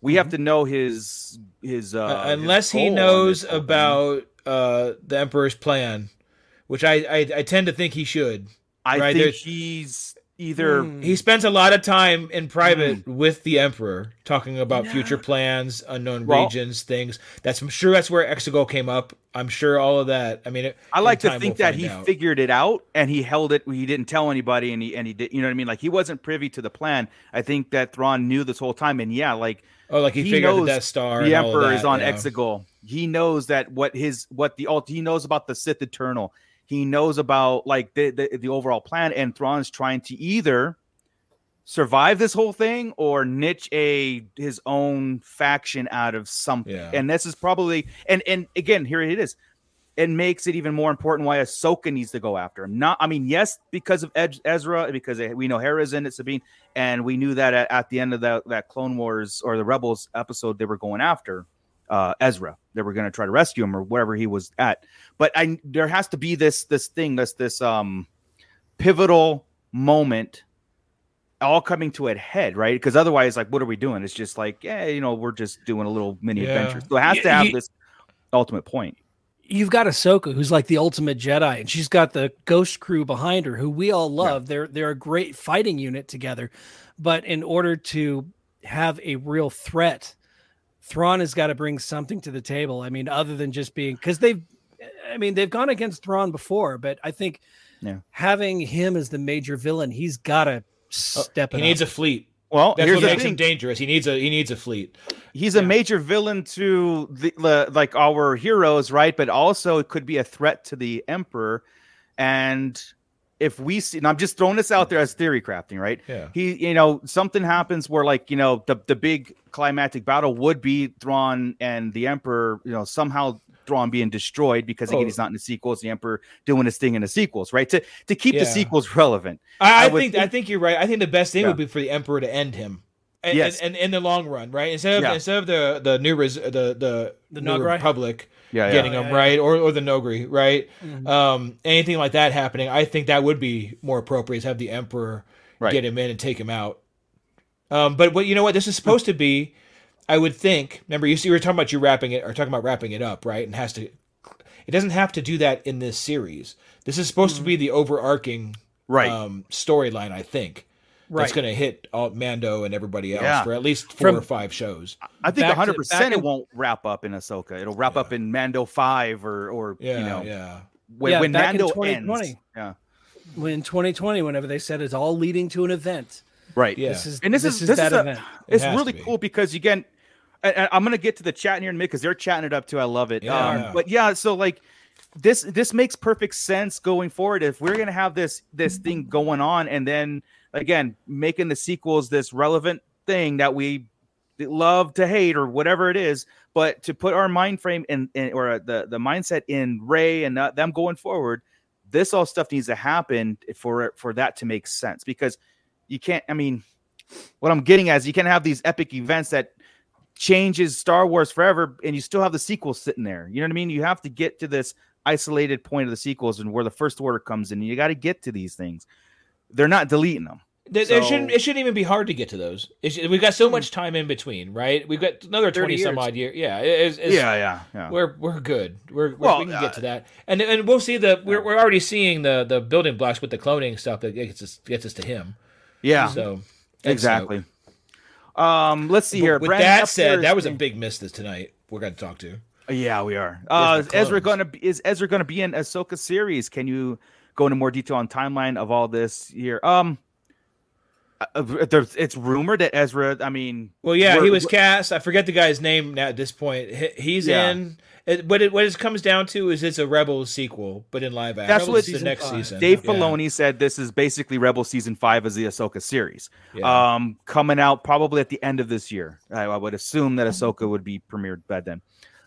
Speaker 1: We have to know his his uh,
Speaker 3: Uh,
Speaker 1: his
Speaker 3: unless he knows
Speaker 1: this whole
Speaker 3: about uh, the Emperor's plan, which I, I I tend to think he should.
Speaker 1: I
Speaker 3: right,
Speaker 1: think
Speaker 3: there's-
Speaker 1: he's either
Speaker 2: Hmm.
Speaker 3: He spends a lot of time in private
Speaker 1: Hmm.
Speaker 3: with the Emperor, talking about future plans, unknown
Speaker 1: Well-
Speaker 3: regions, things. That's I'm sure that's where Exegol came up. I'm sure all of that. I mean,
Speaker 1: I like to think
Speaker 3: we'll
Speaker 1: that he
Speaker 3: out.
Speaker 1: figured it out and he held it. He didn't tell anybody, and he and he did. You know what I mean? Like he wasn't privy to the plan. I think that Thrawn knew this whole time, and yeah, like
Speaker 3: Oh, like he,
Speaker 1: he
Speaker 3: figured
Speaker 1: knows
Speaker 3: the Death Star.
Speaker 1: the
Speaker 3: and all of
Speaker 1: Emperor
Speaker 3: that,
Speaker 1: is on
Speaker 3: yeah.
Speaker 1: Exegol. He knows that what his what the alt. He knows about the Sith Eternal. He knows about like the the, the overall plan, and Thrawn's trying to either survive this whole thing or niche a his own faction out of something.
Speaker 3: Yeah.
Speaker 1: And this is probably and and again here it is. It makes it even more important why Ahsoka needs to go after him. Not, I mean, yes, because of Ed, Ezra, because we know Hera's in it, Sabine, and we knew that at, at the end of that that Clone Wars or the Rebels episode, they were going after uh, Ezra. They were going to try to rescue him or wherever he was at. But I, there has to be this this thing, this this um pivotal moment all coming to a head, right? Because otherwise, like, what are we doing? It's just like, yeah, you know, we're just doing a little mini
Speaker 3: Yeah.
Speaker 1: adventure. So it has to have this ultimate point.
Speaker 2: You've got Ahsoka, who's like the ultimate Jedi, and she's got the Ghost Crew behind her, who we all love. They're they're a great fighting unit together, but in order to have a real threat, Thrawn has got to bring something to the table. I mean, other than just being because they've, I mean, they've gone against Thrawn before, but I think
Speaker 1: Yeah.
Speaker 2: having him as the major villain, he's got to uh, step. Up.
Speaker 3: He
Speaker 2: it
Speaker 3: needs
Speaker 2: up.
Speaker 3: a fleet.
Speaker 1: Well,
Speaker 3: That's
Speaker 1: here's
Speaker 3: what makes
Speaker 1: thing.
Speaker 3: him dangerous. He needs a he needs a fleet.
Speaker 1: He's a major villain to the, the like our heroes, right? But also it could be a threat to the emperor. And if we see, and I'm just throwing this out there as theory crafting, right?
Speaker 3: Yeah.
Speaker 1: He, you know, something happens where like you know the the big climactic battle would be Thrawn and the emperor, you know, somehow Thrawn being destroyed because again
Speaker 3: Oh.
Speaker 1: he's not in the sequels, the emperor doing his thing in the sequels, right? To to keep the sequels relevant.
Speaker 3: I, I,
Speaker 1: I would
Speaker 3: think, I
Speaker 1: think-
Speaker 3: think you're right. I think the best thing
Speaker 1: Yeah.
Speaker 3: would be for the emperor to end him. And,
Speaker 1: Yes.
Speaker 3: and, and in the long run, right? Instead of
Speaker 1: Yeah.
Speaker 3: instead of the the new res, the the
Speaker 2: The
Speaker 3: new
Speaker 2: Noghri?
Speaker 3: republic
Speaker 1: Yeah, yeah.
Speaker 3: getting
Speaker 2: Yeah,
Speaker 3: him
Speaker 2: yeah,
Speaker 3: right, or or the Noghri, right?
Speaker 2: Mhm.
Speaker 3: Um, anything like that happening, I think that would be more appropriate to have the emperor
Speaker 1: Right.
Speaker 3: get him in and take him out. Um, but what you know what this is supposed to be, I would think. Remember, you see, we were talking about you wrapping it or talking about wrapping it up, right? And has to. It doesn't have to do that in this series. This is supposed to be the overarching
Speaker 1: Right.
Speaker 3: um, storyline. I think
Speaker 2: Right.
Speaker 3: that's going to hit all, Mando and everybody else
Speaker 1: Yeah.
Speaker 3: for at least four
Speaker 2: From-
Speaker 3: or five shows.
Speaker 1: I think 100 percent it won't wrap up in Ahsoka. It'll wrap
Speaker 3: Yeah.
Speaker 1: up in Mando five or or
Speaker 3: Yeah,
Speaker 1: you know
Speaker 3: yeah.
Speaker 1: when,
Speaker 2: Yeah,
Speaker 1: when
Speaker 2: back in
Speaker 1: Mando
Speaker 2: 2020.
Speaker 1: ends. Yeah,
Speaker 2: when 2020, whenever they said it's all leading to an event.
Speaker 1: Right.
Speaker 3: Yeah.
Speaker 2: This is
Speaker 1: And this,
Speaker 2: this
Speaker 1: is,
Speaker 2: is
Speaker 1: this
Speaker 2: that
Speaker 1: is a-
Speaker 2: event.
Speaker 1: it's
Speaker 3: It
Speaker 1: really
Speaker 3: be.
Speaker 1: cool because again, and, and I'm gonna get to the chat in here in a minute because they're chatting it up too. I love it.
Speaker 3: Yeah.
Speaker 1: Um, but yeah, so like this this makes perfect sense going forward. If we're gonna have this this thing going on, and then again making the sequels this relevant thing that we love to hate or whatever it is, but to put our mind frame in, in or the the mindset in Rey and uh, them going forward, this all stuff needs to happen for for that to make sense because you can't. I mean, what I'm getting at is you can't have these epic events that changes Star Wars forever, and you still have the sequels sitting there. You know what I mean? You have to get to this isolated point of the sequels and where the first order comes in. And you got to get to these things. They're not deleting them.
Speaker 3: There, there
Speaker 1: So-
Speaker 3: shouldn't it shouldn't even be hard to get to those. It should- we've got so much time in between, right? We've got another
Speaker 4: 30
Speaker 3: twenty some odd years. Yeah, it- it's, it's-
Speaker 1: yeah, yeah.
Speaker 3: We're we're good. We're, we're
Speaker 1: Well,
Speaker 3: we can
Speaker 1: uh,
Speaker 3: get to that, and and we'll see the we're, we're already seeing the the building blocks with the cloning stuff that gets us gets us to him.
Speaker 1: Yeah,
Speaker 3: So that's
Speaker 1: exactly. Um, let's see here.
Speaker 3: With
Speaker 1: Brandon
Speaker 3: that
Speaker 1: Epler
Speaker 3: said,
Speaker 1: is
Speaker 3: that was a big miss this tonight. We're going to talk to.
Speaker 1: Yeah, we are. Uh, is Ezra gonna be, is Ezra gonna be in Ahsoka series? Can you go into more detail on timeline of all this here? Um, uh, uh, there's, it's rumored that Ezra. I mean,
Speaker 3: Well, yeah, he was cast. I forget the guy's name now at this point. He's
Speaker 1: Yeah.
Speaker 3: in. It, what it what it comes down to is it's a Rebels sequel, but in live action.
Speaker 1: That's what
Speaker 3: It's the next
Speaker 2: five.
Speaker 3: season.
Speaker 1: Dave
Speaker 3: Yeah.
Speaker 1: Filoni said this is basically Rebel season five as the Ahsoka series.
Speaker 3: Yeah.
Speaker 1: Um, coming out probably at the end of this year. I, I would assume that Ahsoka would be premiered by then.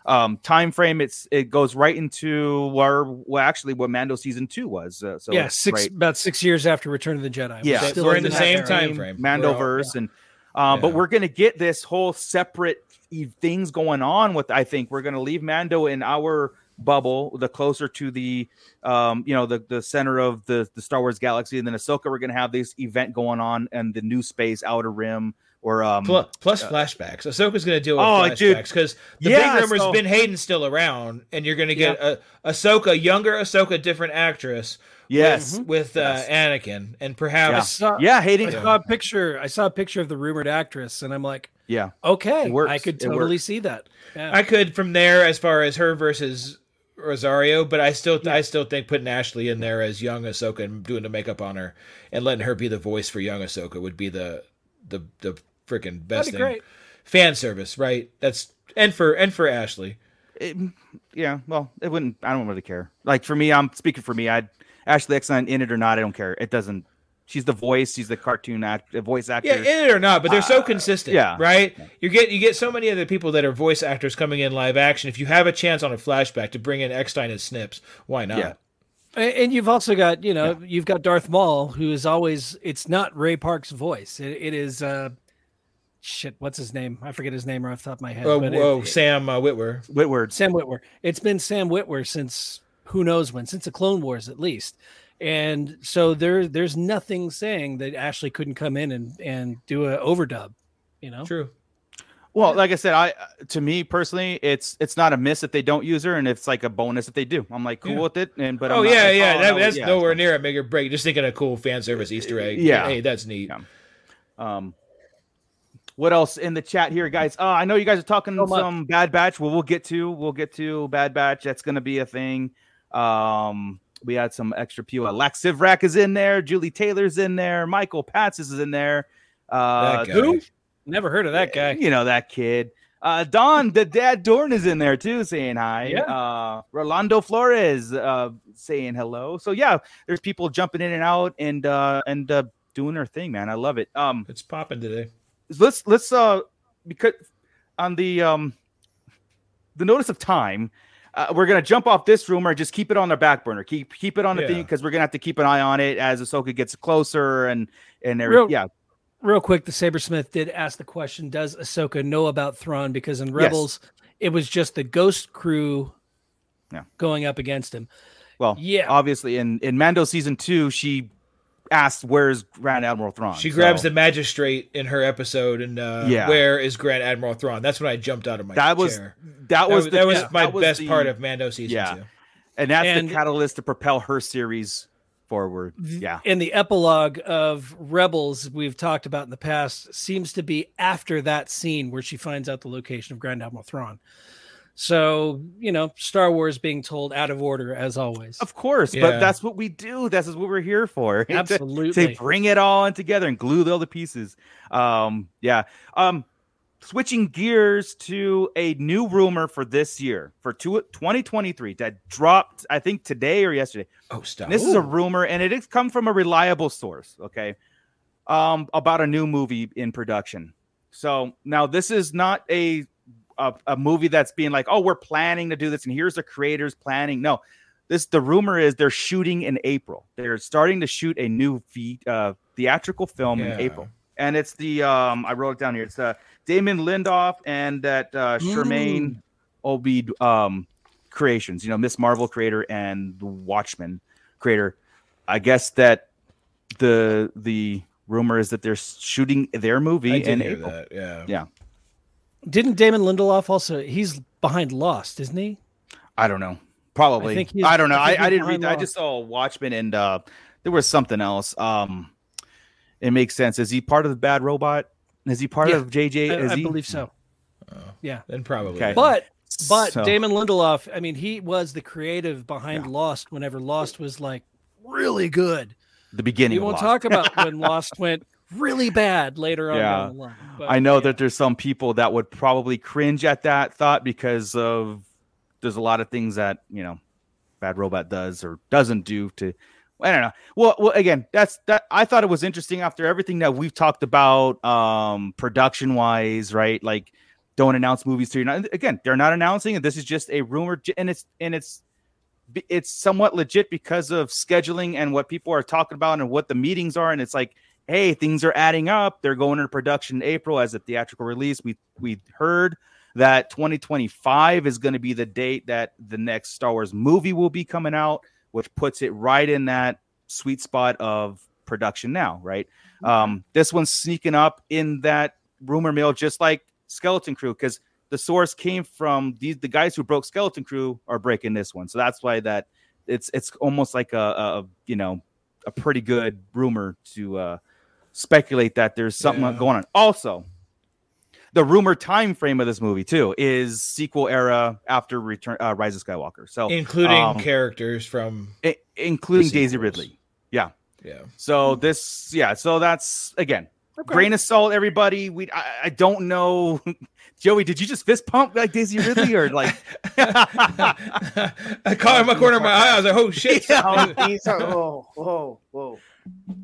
Speaker 1: Um, time frame it's it goes right into where well actually what Mando season two was. Uh, so
Speaker 2: yeah, six
Speaker 1: right-
Speaker 2: about six years after Return of the Jedi.
Speaker 1: Yeah.
Speaker 2: still
Speaker 3: We're in the same
Speaker 2: era.
Speaker 3: time frame. We're all-
Speaker 1: Mandoverse and um, but we're gonna get this whole separate things going on with I think we're gonna leave Mando in our bubble, the closer to the um, you know, the the center of the the Star Wars galaxy, and then Ahsoka, we're gonna have this event going on and the new space outer rim or um
Speaker 3: Plus, plus flashbacks. Ahsoka's going to deal with
Speaker 1: Oh, dude.
Speaker 3: flashbacks because the
Speaker 1: Yeah,
Speaker 3: big rumors
Speaker 1: so-
Speaker 3: Ben Hayden's still around, and you're going to get a Ahsoka, younger Ahsoka, different actress.
Speaker 1: yes.
Speaker 3: with, with uh,
Speaker 1: Yes.
Speaker 3: Anakin, and
Speaker 2: I
Speaker 3: perhaps
Speaker 2: saw,
Speaker 1: Yeah,
Speaker 2: I saw a picture. I saw a picture of the rumored actress, and I'm like,
Speaker 1: Yeah.
Speaker 2: okay, I could totally see that. Yeah.
Speaker 3: I could from there as far as her versus Rosario, but I still I still think putting Ashley in there as young Ahsoka and doing the makeup on her and letting her be the voice for young Ahsoka would be the the the freaking best
Speaker 2: That'd be
Speaker 3: thing.
Speaker 2: great.
Speaker 3: Fan service, right? That's and for and for Ashley.
Speaker 1: It- yeah, well, it wouldn't. I don't really care. Like for me, I'm speaking for me. I'd Ashley Eckstein in it or not. I don't care. It doesn't. She's the voice. She's the cartoon act, the voice actor.
Speaker 3: Yeah, in it or not, but they're so consistent.
Speaker 1: yeah.
Speaker 3: right. You get you get so many other people that are voice actors coming in live action. If you have a chance on a flashback to bring in Eckstein and Snips, why not?
Speaker 1: Yeah.
Speaker 2: And you've also got, you know, you've got Darth Maul, who is always. It's not Ray Park's voice. It, it is. uh Shit, what's his name? I forget his name right off the top of my head.
Speaker 3: Oh,
Speaker 2: but it-
Speaker 3: whoa,
Speaker 2: it-
Speaker 3: Sam uh, Witwer.
Speaker 1: Whitward.
Speaker 2: Sam Witwer. It's been Sam Witwer since who knows when, since the Clone Wars at least. And so there, there's nothing saying that Ashley couldn't come in and and do a overdub. You know,
Speaker 3: True.
Speaker 1: Well, like I said, I to me personally, it's it's not a miss if they don't use her, and it's like a bonus if they do. I'm like cool
Speaker 3: Yeah.
Speaker 1: with it, and but
Speaker 3: oh
Speaker 1: I'm
Speaker 3: yeah,
Speaker 1: like,
Speaker 3: yeah.
Speaker 1: oh,
Speaker 3: that,
Speaker 1: no,
Speaker 3: that's
Speaker 1: yeah,
Speaker 3: nowhere near a make or break. Just thinking a cool fan service Easter egg.
Speaker 1: Yeah.
Speaker 3: Hey, that's neat.
Speaker 1: Yeah. Um, what else in the chat here, guys? Uh, I know you guys are talking
Speaker 2: So much.
Speaker 1: some Bad Batch. Well, we'll get to we'll get to Bad Batch. That's going to be a thing. Um, we had some extra people. Lex Sivrak is in there. Julie Taylor's in there. Michael Patz is in there. Uh,
Speaker 3: That.
Speaker 2: Who? Never heard of that guy.
Speaker 1: You know that kid. Uh, Don, the dad Dorn is in there too, saying hi.
Speaker 2: Yeah.
Speaker 1: Uh, Rolando Flores uh, saying hello. So yeah, there's people jumping in and out and uh, and uh, doing their thing, man. I love it. Um,
Speaker 3: It's popping today.
Speaker 1: Let's let's uh because on the um the notice of time uh, we're gonna jump off this rumor just keep it on the back burner keep keep it on the
Speaker 3: Yeah.
Speaker 1: thing because we're gonna have to keep an eye on it as Ahsoka gets closer and and every,
Speaker 2: Real-
Speaker 1: yeah
Speaker 2: Real quick, the Sabersmith did ask the question Does Ahsoka know about Thrawn? Because in Rebels, it was just the ghost crew
Speaker 1: Yeah.
Speaker 2: going up against him.
Speaker 1: well
Speaker 2: Yeah.
Speaker 1: obviously in in Mando season two she asked where's Grand Admiral Thrawn
Speaker 3: She
Speaker 1: So-
Speaker 3: grabs the magistrate in her episode, and uh,
Speaker 1: Yeah.
Speaker 3: where is Grand Admiral Thrawn? That's when I jumped out of my
Speaker 1: that was
Speaker 3: chair.
Speaker 1: that
Speaker 3: That
Speaker 1: was
Speaker 3: was,
Speaker 1: the,
Speaker 3: that was
Speaker 1: yeah,
Speaker 3: my
Speaker 1: that was
Speaker 3: best
Speaker 1: the-
Speaker 3: part of Mando season
Speaker 1: yeah.
Speaker 3: two.
Speaker 1: and that's
Speaker 2: And-
Speaker 1: the catalyst to propel her series forward yeah
Speaker 2: and the epilogue of Rebels, we've talked about in the past, seems to be after that scene where she finds out the location of Grand Admiral Thrawn. So, you know, Star Wars being told out of order as always.
Speaker 1: Of course,
Speaker 3: Yeah.
Speaker 1: but that's what we do. That's what we're here for. *laughs*
Speaker 2: Absolutely.
Speaker 1: to bring it all in together and glue all the pieces. Um, yeah. Um, switching gears to a new rumor for this year for two, 2023 that dropped, I think today or yesterday.
Speaker 3: Oh, stop!
Speaker 1: And this is a rumor, and it has come from a reliable source. Okay, um, about a new movie in production. So now this is not a, a a movie that's being like, oh, we're planning to do this, and here's the creators planning. No, this the rumor is they're shooting in April. They're starting to shoot a new uh, theatrical film
Speaker 3: Yeah.
Speaker 1: in April, and it's the um, I wrote it down here. It's uh, Damon Lindelof and that uh, Sharmeen Obaid um, creations. You know, Miss Marvel creator and the Watchmen creator. I guess that the the rumor is that they're shooting their movie in April.
Speaker 3: that. Yeah.
Speaker 1: Yeah.
Speaker 2: Didn't Damon Lindelof also? He's behind Lost, isn't he?
Speaker 1: I don't know. Probably.
Speaker 2: I
Speaker 1: I,
Speaker 2: think he's-
Speaker 1: don't know.
Speaker 2: I
Speaker 1: I, I, didn't read.
Speaker 2: behind
Speaker 1: that. I just saw Watchmen and uh there was something else. Um it makes sense. Is he part of the bad robot? Is he part
Speaker 2: Yeah,
Speaker 1: of JJ?
Speaker 2: I,
Speaker 1: Is
Speaker 2: I
Speaker 1: he?
Speaker 2: believe so. Yeah.
Speaker 3: Then probably.
Speaker 1: Okay.
Speaker 2: But but
Speaker 1: So-
Speaker 2: Damon Lindelof, I mean, he was the creative behind Lost whenever Lost was like really good.
Speaker 1: the beginning.
Speaker 2: We won't
Speaker 1: Lost.
Speaker 2: talk about *laughs* when Lost went really bad later on
Speaker 1: Yeah.
Speaker 2: line. But,
Speaker 1: I know
Speaker 2: yeah.
Speaker 1: that there's some people that would probably cringe at that thought because of there's a lot of things that you know Bad Robot does or doesn't do to I don't know. Well, well again, that's that I thought it was interesting after everything that we've talked about um production wise, right? Like don't announce movies to you. Not, again, they're not announcing it. This is just a rumor and it's and it's it's somewhat legit because of scheduling and what people are talking about and what the meetings are and it's like hey, things are adding up. They're going into production in April as a theatrical release. We we heard that 2025 is going to be the date that the next Star Wars movie will be coming out, which puts it right in that sweet spot of production now, right? Um, this one's sneaking up in that rumor mill, just like Skeleton Crew, because the source came from these the guys who broke Skeleton Crew are breaking this one, so that's why that it's it's almost like a, a you know a pretty good rumor to uh, speculate that there's something
Speaker 3: Yeah.
Speaker 1: going on. Also, the rumor time frame of this movie too is sequel era after Return uh, Rise of Skywalker. So
Speaker 3: including
Speaker 1: um,
Speaker 3: characters from
Speaker 1: i- including Daisy. Ridley. Yeah.
Speaker 3: yeah.
Speaker 1: So this, yeah. So that's again, grain of salt. Everybody, we I, I don't know. *laughs* Joey, did you just fist pump like Daisy Ridley or like? *laughs* *laughs*
Speaker 3: I caught it in my corner of my eye. I was like, "Oh shit!"
Speaker 4: These are, whoa, whoa, whoa.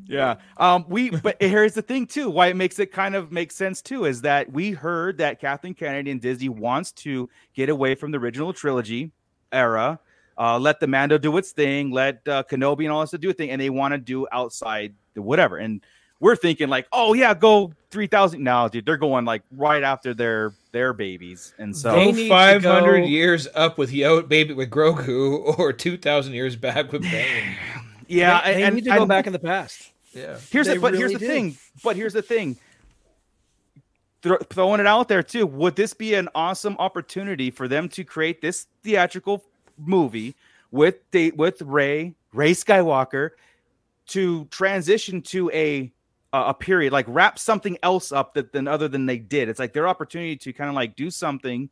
Speaker 1: Yeah. Um, we but *laughs* here's the thing too, why it makes it kind of make sense too, is that we heard that Kathleen Kennedy and Disney wants to get away from the original trilogy era, uh, let the Mando do its thing, let uh, Kenobi and all this to do a thing, and they want to do outside the whatever. And we're thinking like, oh yeah, go three thousand. No, dude, they're going like right after their their babies, and so
Speaker 2: They need
Speaker 3: five hundred
Speaker 2: go-
Speaker 3: years up with Yoda, baby with Grogu, *laughs* or two thousand years back with Bane. *sighs* *laughs*
Speaker 1: yeah,
Speaker 2: they, they
Speaker 1: and,
Speaker 2: need to
Speaker 1: and
Speaker 2: go back in the past.
Speaker 3: Yeah.
Speaker 1: Here's
Speaker 2: They
Speaker 1: the but here's the
Speaker 2: did.
Speaker 1: thing. But here's the thing. Thro- throwing it out there too. Would this be an awesome opportunity for them to create this theatrical movie with the with Rey Rey Skywalker to transition to a a a period like wrap something else up that than other than they did. It's like their opportunity to kind of like do something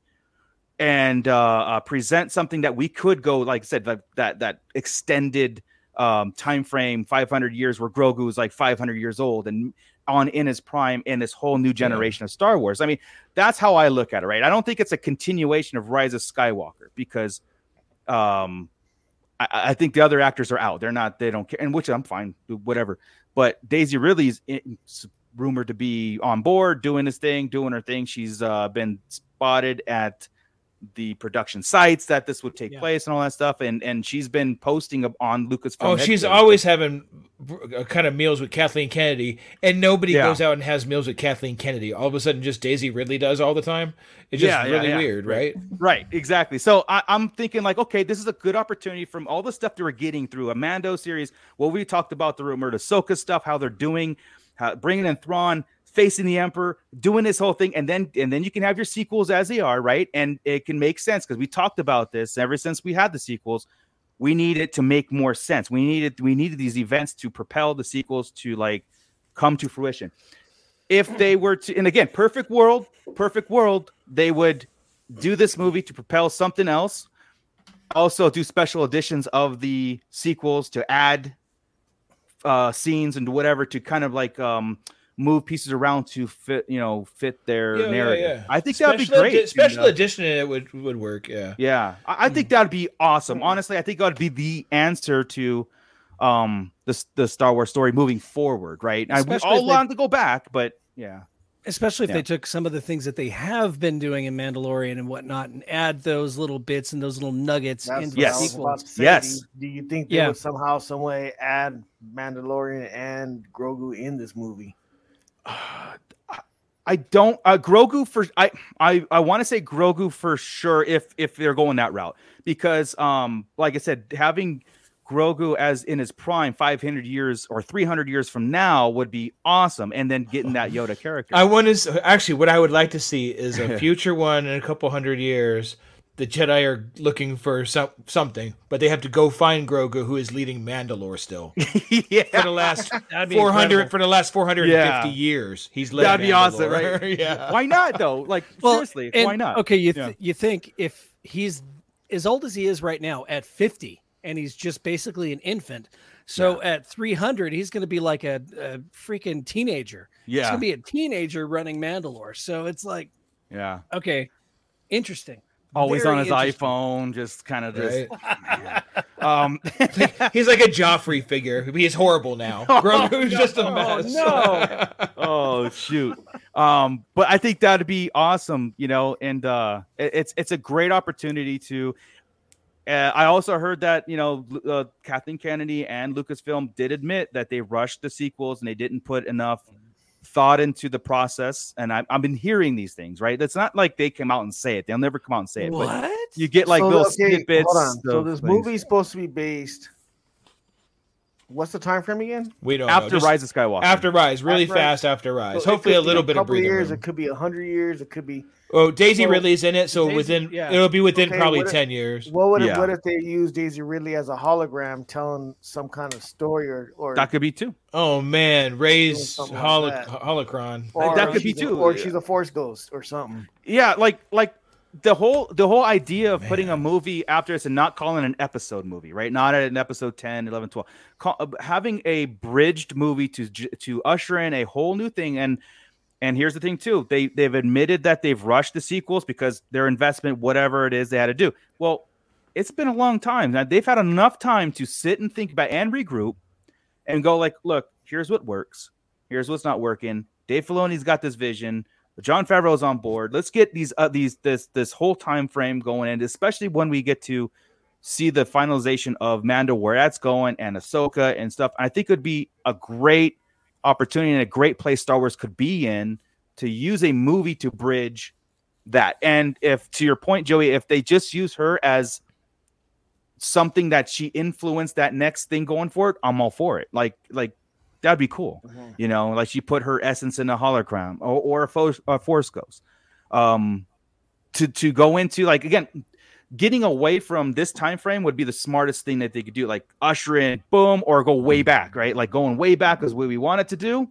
Speaker 1: and uh, uh present something that we could go like I said that that that extended um time frame 500 years where Grogu is like 500 years old and on in his prime in this whole new generation of Star Wars. I mean, that's how I look at it, right? I don't think it's a continuation of Rise of Skywalker because um I, I think the other actors are out. They're not, they don't care, and which I'm fine, whatever. But Daisy Ridley's in, rumored to be on board, doing this thing, doing her thing. She's uh, been spotted at the production sites that this would take
Speaker 2: Yeah.
Speaker 1: place and all that stuff, and and she's been posting on Lucasfilm.
Speaker 3: Oh, she's always having uh, kind of meals with Kathleen Kennedy, and nobody
Speaker 1: Yeah.
Speaker 3: goes out and has meals with Kathleen Kennedy. All of a sudden, just Daisy Ridley does all the time. It's just
Speaker 1: Yeah,
Speaker 3: really weird, right?
Speaker 1: Right, exactly. So I, I'm thinking like, okay, this is a good opportunity from all the stuff that we're getting through a Mando series. Well, we talked about the rumored Ahsoka stuff, how they're doing, how, bringing in Thrawn, facing the Emperor, doing this whole thing, and then and then you can have your sequels as they are, right? And it can make sense because we talked about this ever since we had the sequels. We needed to make more sense. We needed we needed these events to propel the sequels to like come to fruition. If they were to, and again, perfect world, perfect world, they would do this movie to propel something else. Also, do special editions of the sequels to add uh, scenes and whatever to kind of like um, move pieces around to fit, you know, fit their
Speaker 3: Yeah, yeah,
Speaker 1: narrative.
Speaker 3: yeah.
Speaker 1: I think that'd be great.
Speaker 3: edi- special
Speaker 1: you know?
Speaker 3: edition it would would work. Yeah.
Speaker 1: Yeah, I, I think that'd be awesome. Honestly, I think that'd be the answer to um the the Star Wars story moving forward. Right? I, we
Speaker 2: Especially
Speaker 1: all
Speaker 2: if they-
Speaker 1: want to go back, but yeah,
Speaker 2: especially if
Speaker 1: Yeah.
Speaker 2: they took some of the things that they have been doing in Mandalorian and whatnot and add those little bits and those little nuggets
Speaker 4: That's
Speaker 2: into
Speaker 4: what
Speaker 1: Yes.
Speaker 2: the
Speaker 4: was about
Speaker 2: sequels.
Speaker 4: to say.
Speaker 1: Yes.
Speaker 4: Do you, do you think they
Speaker 2: Yeah.
Speaker 4: would somehow, some way add Mandalorian and Grogu in this movie? *sighs*
Speaker 1: I don't uh, Grogu for I I I want to say Grogu for sure if if they're going that route because um like I said having Grogu as in his prime 500 years or 300 years from now would be awesome and then getting that Yoda character.
Speaker 3: I want to actually what I would like to see is a *laughs* future one in a couple hundred years. The Jedi are looking for some, something, but they have to go find Grogu, who is leading Mandalore still *laughs*
Speaker 1: yeah.
Speaker 3: for the last four hundred
Speaker 2: incredible.
Speaker 3: for the last four hundred and fifty
Speaker 1: Yeah.
Speaker 3: years. He's led
Speaker 1: That'd be awesome, right? *laughs*
Speaker 3: yeah.
Speaker 1: Why not though? Like
Speaker 2: Well,
Speaker 1: seriously,
Speaker 2: and-
Speaker 1: why not?
Speaker 2: Okay, you th-
Speaker 1: Yeah.
Speaker 2: you think if he's as old as he is right now at 50 and he's just basically an infant. So at 300 he's going to be like a, a freaking teenager. He's
Speaker 1: Yeah.
Speaker 2: going to be a teenager running Mandalore. So it's like
Speaker 1: Yeah.
Speaker 2: okay, interesting.
Speaker 1: Always
Speaker 2: Very
Speaker 1: on his iPhone, just kind of just
Speaker 3: Right? *laughs*
Speaker 1: um
Speaker 3: He's like a Joffrey figure. He's horrible now. *laughs* Grogu's just a mess.
Speaker 1: no. *laughs* oh shoot um but i think that'd be awesome you know and uh it- it's it's a great opportunity to uh, i also heard that you know uh, kathleen kennedy and lucasfilm did admit that they rushed the sequels and they didn't put enough thought into the process and I, i've been hearing these things right it's not like they come out and say it they'll never come out and say it but you get like
Speaker 4: So,
Speaker 1: little
Speaker 4: okay,
Speaker 1: snippets
Speaker 4: Hold on. So this
Speaker 1: things.
Speaker 4: movie's supposed to be based. What's the time frame again?
Speaker 3: We don't know.
Speaker 1: after
Speaker 3: Just
Speaker 1: rise of skywalker
Speaker 3: After Rise, really
Speaker 4: After Rise.
Speaker 3: fast after Rise.
Speaker 4: So
Speaker 3: Hopefully, a
Speaker 4: could be
Speaker 3: little bit of
Speaker 4: couple
Speaker 3: breathing
Speaker 4: years.
Speaker 3: room.
Speaker 4: It could be a hundred years. It could be.
Speaker 3: Oh, Daisy
Speaker 4: So-
Speaker 3: Ridley's in it, so
Speaker 2: Daisy-
Speaker 3: within
Speaker 2: yeah.
Speaker 3: it'll be within
Speaker 4: Okay,
Speaker 3: probably
Speaker 4: if-
Speaker 3: ten years.
Speaker 4: What would
Speaker 1: Yeah.
Speaker 4: it, what if they use Daisy Ridley as a hologram, telling some kind of story or or,
Speaker 1: that could be too
Speaker 3: Oh man, Rey's
Speaker 4: Something like
Speaker 3: holocron.
Speaker 4: or
Speaker 1: that could be
Speaker 4: she's a-
Speaker 1: too,
Speaker 4: or she's a force ghost or something.
Speaker 1: yeah like like the whole the whole idea of putting a movie after it's and not calling it an episode movie right not an episode 10 11 12 Call, uh, having a bridged movie to to usher in a whole new thing and and here's the thing too. They they've admitted that they've rushed the sequels because their investment whatever it is they had to do. Well it's been a long time. Now they've had enough time to sit and think about and regroup and go like look here's what works. Here's what's not working. Dave filoni's got this vision. Jon Favreau's on board. Let's get these uh, these this this whole time frame going, and especially when we get to see the finalization of Mando, where that's going, and Ahsoka and stuff. I think it would be a great opportunity and a great place Star Wars could be in to use a movie to bridge that. And if to your point, Joey, if they just use her as something that she influenced that next thing going for it, I'm all for it. Like like that'd be cool you know like she put her essence in a hologram or, or a, force, a force ghost um to to go into like again getting away from this time frame would be the smartest thing that they could do like usher in boom or go way back right like going way back is what we wanted to do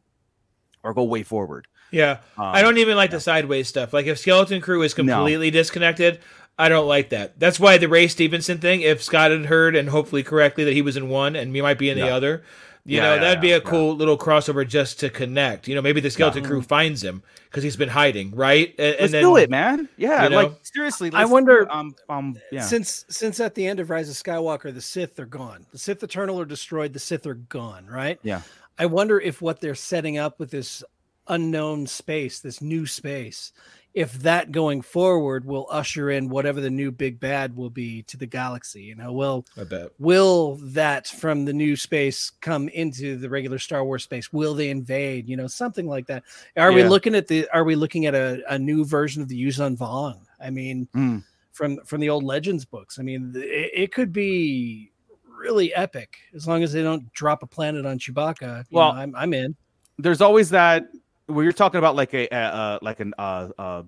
Speaker 1: or go way forward
Speaker 3: Yeah,
Speaker 1: Um,
Speaker 3: I don't even like the sideways stuff. Like if Skeleton Crew is
Speaker 1: No.
Speaker 3: completely disconnected, I don't like that. That's why the Ray Stevenson thing. If Scott had heard and hopefully correctly that he was in one and me might be in the other, You
Speaker 1: Yeah,
Speaker 3: know,
Speaker 1: yeah,
Speaker 3: that'd be
Speaker 1: yeah,
Speaker 3: a cool little crossover just to connect. You know, maybe the skeleton crew finds him because he's been hiding, right? And,
Speaker 1: Let's
Speaker 3: then,
Speaker 1: do it, man. Yeah,
Speaker 3: you know?
Speaker 1: like seriously.
Speaker 2: I
Speaker 1: let's
Speaker 2: wonder-
Speaker 1: Um, um, yeah.
Speaker 2: Since since at the end of Rise of Skywalker, the Sith are gone. The Sith Eternal are destroyed. The Sith are gone. Right.
Speaker 1: Yeah.
Speaker 2: I wonder if what they're setting up with this unknown space, this new space, if that going forward will usher in whatever the new big bad will be to the galaxy. You know, will
Speaker 3: I bet.
Speaker 2: will that from the new space come into the regular Star Wars space? Will they invade? You know, something like that. Are we looking at the? Are we looking at a, a new version of the Yuuzhan Vong? I mean,
Speaker 1: Mm.
Speaker 2: from from the old Legends books. I mean, it, it could be really epic as long as they don't drop a planet on Chewbacca. you
Speaker 1: Well,
Speaker 2: know, I'm I'm in.
Speaker 1: there's always that where you're talking about like a uh, uh like an uh, uh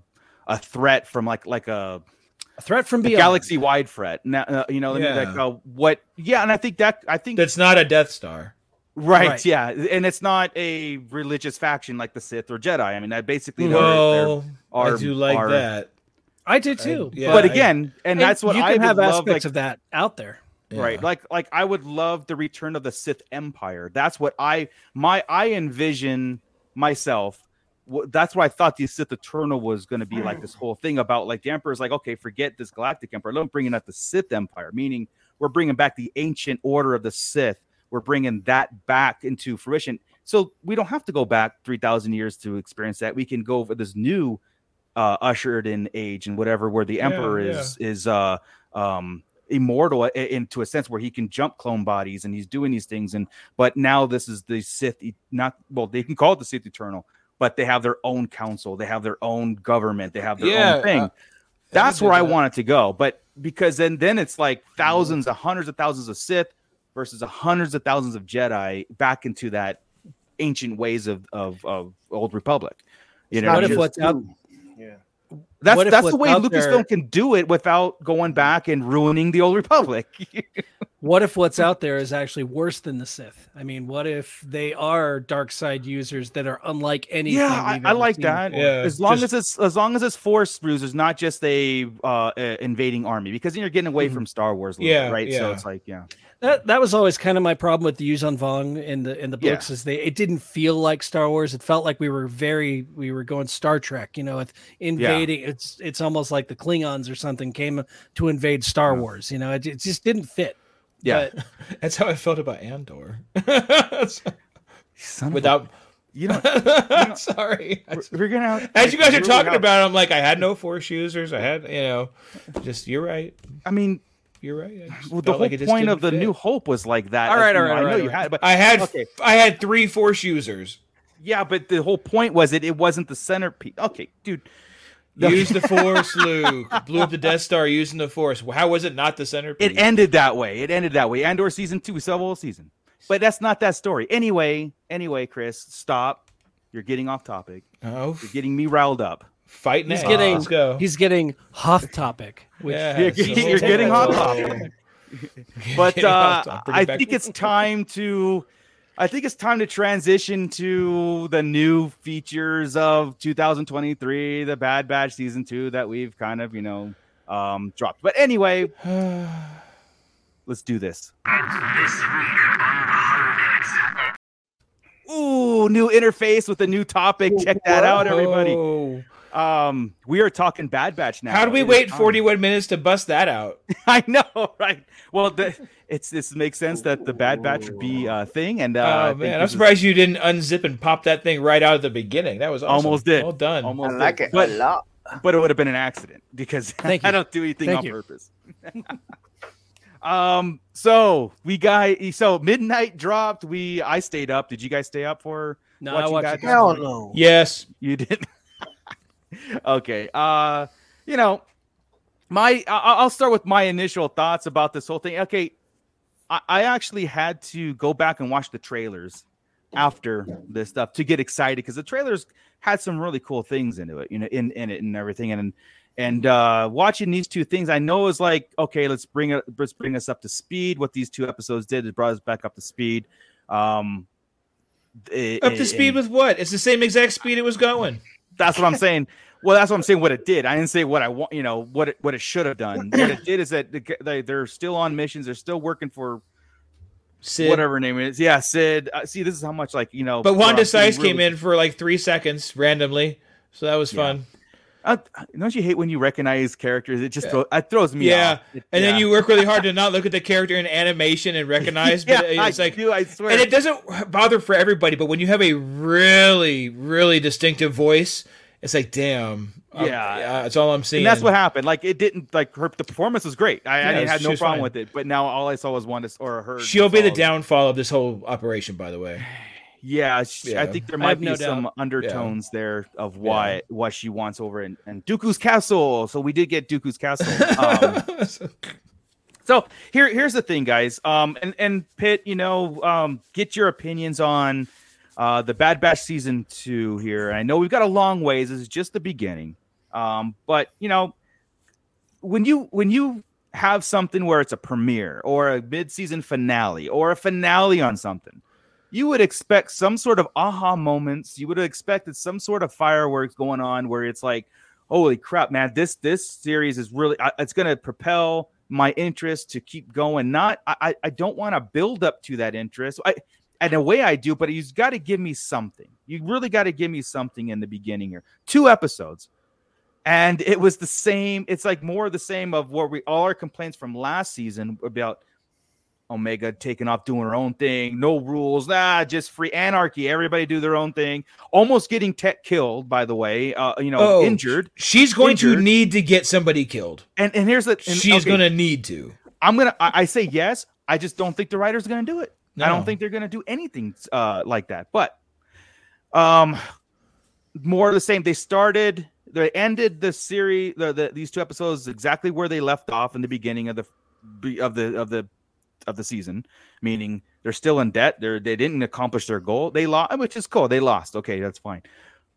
Speaker 1: a threat from like like a,
Speaker 2: A threat from beyond.
Speaker 1: galaxy wide threat. Now, uh, you know,
Speaker 3: Yeah.
Speaker 1: like uh, what? Yeah, and I think that I think
Speaker 3: That's not a Death Star.
Speaker 1: right,
Speaker 2: Right.
Speaker 1: Yeah, and it's not a religious faction like the Sith or Jedi. I mean, that basically they're- are-
Speaker 3: I do like
Speaker 1: are-
Speaker 3: that.
Speaker 2: I do too.
Speaker 3: yeah,
Speaker 1: but
Speaker 3: I-
Speaker 1: again, and that's what
Speaker 2: you
Speaker 1: I
Speaker 2: can
Speaker 1: would
Speaker 2: have
Speaker 1: love.
Speaker 2: aspects
Speaker 1: Like,
Speaker 2: of that out there.
Speaker 1: right like like i would love the return of the sith empire that's what i my i envision myself that's what i thought the sith eternal was going to be like this whole thing about like the emperor's like okay forget this galactic emperor. Let me bring in up the sith empire meaning we're bringing back the ancient order of the sith. We're bringing that back into fruition. So we don't have to go back 3000 years to experience that. We can go for this new uh ushered in age and whatever where the
Speaker 3: Yeah,
Speaker 1: emperor is is uh um immortal into a sense where he can jump clone bodies and he's doing these things. And but now this is the sith not well they can call it the sith eternal but they have their own council they have their own government they have their
Speaker 3: Yeah,
Speaker 1: own thing.
Speaker 3: uh,
Speaker 1: that's where i
Speaker 3: that.
Speaker 1: want it to go. But because then then it's like thousands of hundreds of thousands of sith versus hundreds of thousands of jedi back into that ancient ways of of, of old republic. You know
Speaker 2: what if what's out?
Speaker 4: Yeah.
Speaker 1: that's
Speaker 2: what
Speaker 1: that's the way lucasfilm
Speaker 2: there-
Speaker 1: can do it without going back and ruining the old republic *laughs*
Speaker 2: What if what's out there is actually worse than the Sith? I mean, what if they are dark side users that are unlike anything?
Speaker 1: yeah I,
Speaker 2: we've
Speaker 1: I
Speaker 2: ever
Speaker 1: like that
Speaker 2: before?
Speaker 3: Yeah,
Speaker 1: as long
Speaker 3: just-
Speaker 1: as it's as long as it's force users not just a uh, uh invading army because then you're getting away
Speaker 2: Mhm.
Speaker 1: from star wars little
Speaker 3: Yeah,
Speaker 1: bit, right so it's like yeah
Speaker 2: That that was always kind of my problem with the Yuuzhan Vong in the in the
Speaker 1: Yeah.
Speaker 2: books is they it didn't feel like Star Wars. It felt like we were very we were going Star Trek, you know, with invading. It's it's almost like the Klingons or something came to invade Star Wars. You know, it, it just didn't fit.
Speaker 1: yeah
Speaker 2: But *laughs*
Speaker 3: That's how I felt about Andor.
Speaker 1: Son of a-
Speaker 3: Without,
Speaker 1: you know *laughs*
Speaker 3: sorry.
Speaker 1: We're, we're gonna
Speaker 3: As you guys are
Speaker 1: really
Speaker 3: talking
Speaker 1: have-
Speaker 3: about, it, I'm like, I had no force users. I had, you know, just you're right.
Speaker 1: i mean
Speaker 3: You're right. I
Speaker 1: well, the whole
Speaker 3: like
Speaker 1: point of the
Speaker 3: didn't
Speaker 1: new hope was like that
Speaker 2: All
Speaker 1: as
Speaker 2: right,
Speaker 1: you
Speaker 2: all
Speaker 1: know,
Speaker 2: right,
Speaker 1: i know
Speaker 2: right,
Speaker 1: you
Speaker 2: all
Speaker 1: had but
Speaker 3: I had,
Speaker 1: Okay.
Speaker 3: I had three force users.
Speaker 1: yeah but the whole point was it it wasn't the centerpiece okay dude
Speaker 3: Use the force, Luke. Blew up the Death Star using the force. How was it not the centerpiece?
Speaker 1: It ended that way. It ended that way. Andor season two, we still have a whole season. But that's not that story. Anyway, anyway, Chris, stop. You're getting off topic.
Speaker 3: oh,
Speaker 1: You're getting me riled up.
Speaker 3: fighting
Speaker 2: he's
Speaker 3: it.
Speaker 2: getting
Speaker 3: Let's go.
Speaker 2: he's getting hot topic, which
Speaker 3: Yeah,
Speaker 1: You're,
Speaker 3: it's
Speaker 1: you're *laughs* getting hot
Speaker 3: Oh.
Speaker 1: topic. But uh,
Speaker 3: topic.
Speaker 1: I think it's time to. I think it's time to transition to the new features of 2023, the Bad Batch season two that we've kind of, you know, um, dropped. But anyway, *sighs* let's do this. Ooh, new interface with a new topic. Check that out, everybody. Um, we are talking Bad Batch now.
Speaker 3: How do we
Speaker 1: It is
Speaker 3: wait 41 minutes to bust that out? *laughs*
Speaker 1: I know, right? Well, the, it's this makes sense that the Bad Batch would be a thing, and uh, I
Speaker 3: oh
Speaker 1: think
Speaker 3: man, I'm
Speaker 1: this is-
Speaker 3: surprised you didn't unzip and pop that thing right out of the beginning. That was awesome.
Speaker 1: Almost did.
Speaker 3: Well done.
Speaker 1: Almost
Speaker 4: I like
Speaker 1: did.
Speaker 4: it
Speaker 1: but
Speaker 4: a lot.
Speaker 1: but it would have been an accident because *laughs*
Speaker 2: Thank
Speaker 1: I don't do anything
Speaker 2: Thank
Speaker 1: on
Speaker 2: you.
Speaker 1: purpose. *laughs* um, so we got so midnight dropped. We I stayed up. Did you guys stay up for?
Speaker 2: no, I watched
Speaker 1: Bad
Speaker 2: it this
Speaker 1: Batch?
Speaker 4: Hell no.
Speaker 3: Yes.
Speaker 1: You did. *laughs* okay. Uh, you know, my I'll start with my initial thoughts about this whole thing. Okay, I, I actually had to go back and watch the trailers after this stuff to get excited because the trailers had some really cool things into it, you know, in in it and everything. And and uh watching these two things, I know is like okay, let's bring it, let's bring us up to speed. What these two episodes did is brought us back up to speed. Um, it-
Speaker 3: Up to
Speaker 1: and-
Speaker 3: speed with what? It's the same exact speed it was going.
Speaker 1: That's what I'm saying. Well, that's what I'm saying. What it did, I didn't say what I want. You know what it what it should have done. What it did is that they they're still on missions. They're still working for
Speaker 3: Cid.
Speaker 1: whatever name is. Yeah, Cid. Uh, see, this is how much like you know.
Speaker 3: But Wanda Sykes
Speaker 1: really-
Speaker 3: came in for like three seconds randomly, so that was
Speaker 1: Yeah.
Speaker 3: fun.
Speaker 1: Uh, don't you hate when you recognize characters? It just throw, it throws me
Speaker 3: Yeah.
Speaker 1: It-
Speaker 3: and then you work really hard to not look at the character in animation and recognize. *laughs*
Speaker 1: yeah,
Speaker 3: but it's
Speaker 1: I
Speaker 3: like,
Speaker 1: do. I swear.
Speaker 3: and it doesn't bother for everybody. But when you have a really, really distinctive voice, it's like, damn. um,
Speaker 1: Yeah.
Speaker 3: that's all I'm seeing.
Speaker 1: and that's what happened. Like it didn't like her. The performance was great. I,
Speaker 3: Yeah,
Speaker 1: I
Speaker 3: she
Speaker 1: no problem
Speaker 3: fine.
Speaker 1: with it. But now all I saw was one or her.
Speaker 3: She'll be the downfall of this whole operation. By the way,
Speaker 1: Yeah, she,
Speaker 3: Yeah.
Speaker 1: I think there might be
Speaker 2: no
Speaker 1: some
Speaker 2: doubt.
Speaker 1: undertones there of why what she wants over in, in Dooku's castle. So we did get Dooku's castle. Um, *laughs* so here here's the thing, guys. Um, and and Pitt, you know, um, get your opinions on uh the Bad Batch season two here. I know we've got a long ways. This is just the beginning. Um, but you know, when you when you have something where it's a premiere or a mid-season finale or a finale on something you would expect some sort of aha moments. You would have expected some sort of fireworks going on where it's like holy crap man this this series is really it's going to propel my interest to keep going. Not i I- don't want to build up to that interest. I in a way i do but you've got to give me something. You really got to give me something in the beginning here. Two episodes. And it was the same it's like more of the same of what we all our complaints from last season about omega taking off doing her own thing. No rules. Nah just free anarchy. Everybody do their own thing. Almost getting tech killed by the way. Uh you know
Speaker 3: Oh,
Speaker 1: injured.
Speaker 3: she's going to need to get somebody killed.
Speaker 1: and and here's the and,
Speaker 3: She's
Speaker 1: okay,
Speaker 3: going to need to.
Speaker 1: i'm gonna I, I say yes. I just don't think the writers are gonna do it. I don't think they're gonna do anything uh like that. But um more of the same. They started they ended the series the, the these two episodes exactly where they left off in the beginning of the of the of the of the season meaning they're still in debt they're they didn't accomplish their goal they lost which is cool they lost okay that's fine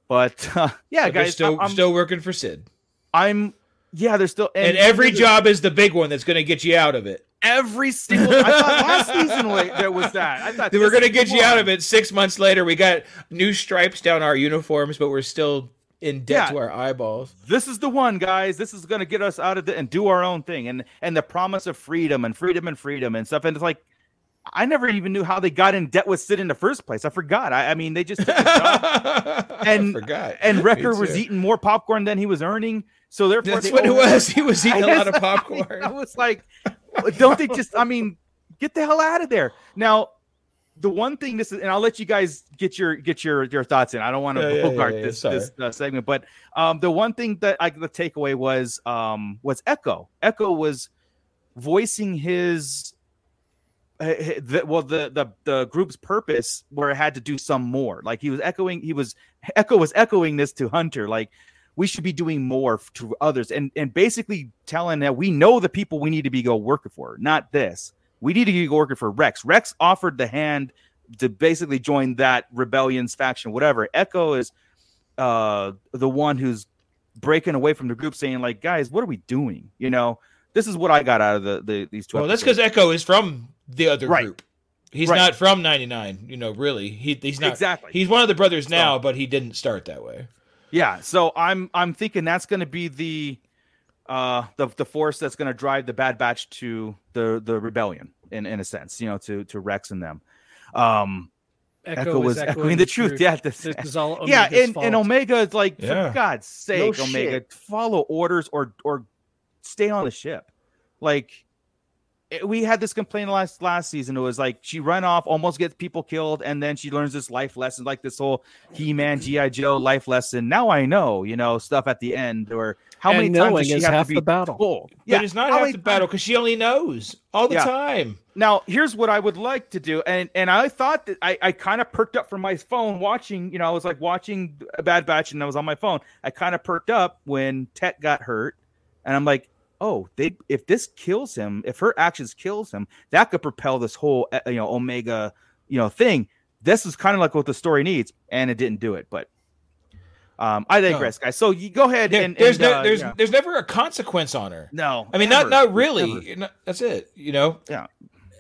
Speaker 1: but *laughs* uh, yeah
Speaker 3: But
Speaker 1: guys
Speaker 3: still
Speaker 1: I'm,
Speaker 3: still working for Cid.
Speaker 1: I'm yeah they're still
Speaker 3: And, every job is the big one that's going to get you out of it.
Speaker 1: every single i thought last season there was that i thought
Speaker 3: We're
Speaker 1: this
Speaker 3: going to get you out of it. Six months later, we got new stripes down our uniforms, but we're still in debt
Speaker 1: Yeah.
Speaker 3: to our eyeballs.
Speaker 1: this is the one guys this is going to get us out of it and do our own thing and and the promise of freedom and freedom and freedom and stuff and it's like i never even knew how they got in debt with Cid in the first place i forgot i, I mean they just took a job *laughs* and
Speaker 3: forgot.
Speaker 1: and *laughs* Wrecker was eating more popcorn than he was earning so therefore
Speaker 3: That's what it was. He was eating a lot of *laughs* popcorn.
Speaker 1: I was like, don't they just? I mean, get the hell out of there. Now, the one thing this is, and I'll let you guys get your get your your thoughts in. I don't want to
Speaker 3: Yeah,
Speaker 1: bogart
Speaker 3: yeah, yeah,
Speaker 1: this this uh, segment, but um, the one thing that I the takeaway was um was Echo. Echo was voicing his. uh, hi- the, well, the, the the group's purpose where it had to do some more. Like he was echoing, he was Echo was echoing this to Hunter. Like we should be doing more to others and and basically telling that we know the people we need to be go working for not this we need to be working for rex rex offered the hand to basically join that rebellion's faction whatever echo is uh the one who's breaking away from the group saying like guys what are we doing you know this is what i got out of the, the these two
Speaker 3: Well, that's because. Echo is from the other
Speaker 1: Right.
Speaker 3: group. He's
Speaker 1: Right.
Speaker 3: not from 99, you know, really. He, he's not.
Speaker 1: Exactly.
Speaker 3: He's one of the brothers now, but he didn't start that way.
Speaker 1: Yeah, so I'm I'm thinking that's going to be the uh the the force that's going to drive the Bad Batch to the the rebellion in in a sense, you know, to to Rex and them. Um Echo,
Speaker 2: is
Speaker 1: was echoing the truth. Yeah, this,
Speaker 2: This is all
Speaker 1: yeah, and,
Speaker 2: fault.
Speaker 1: and Omega is like,
Speaker 3: Yeah.
Speaker 1: for God's sake,
Speaker 4: No
Speaker 1: Omega,
Speaker 4: shit.
Speaker 1: follow orders or or stay on the ship. Like it- we had this complaint last last season. It was like she run off, almost gets people killed, and then she learns this life lesson, like this whole He-Man, GI Joe life lesson. Now I know, you know, stuff at the end, or how
Speaker 2: And
Speaker 1: many times
Speaker 2: knowing
Speaker 1: does she
Speaker 2: is
Speaker 1: have
Speaker 2: half
Speaker 1: to be
Speaker 2: the battle.
Speaker 1: told?
Speaker 3: But it's not
Speaker 1: how
Speaker 3: half the battle because she only knows all the
Speaker 1: Yeah.
Speaker 3: time.
Speaker 1: Now, here's what I would like to do, and and I thought that I, I kind of perked up from my phone watching. You know, I was like watching a Bad Batch, and I was on my phone. I kind of perked up when Tech got hurt, and I'm like, oh, they if this kills him, if her actions kills him, that could propel this whole uh, you know Omega you know thing. This is kind of like what the story needs, and it didn't do it. But um, I digress, guys. So you go ahead
Speaker 3: There-
Speaker 1: and,
Speaker 3: there's
Speaker 1: and,
Speaker 3: no,
Speaker 1: uh,
Speaker 3: there's
Speaker 1: yeah.
Speaker 3: there's never a consequence on her.
Speaker 1: no.
Speaker 3: I mean, not not really.
Speaker 1: ever.
Speaker 3: That's it. You know.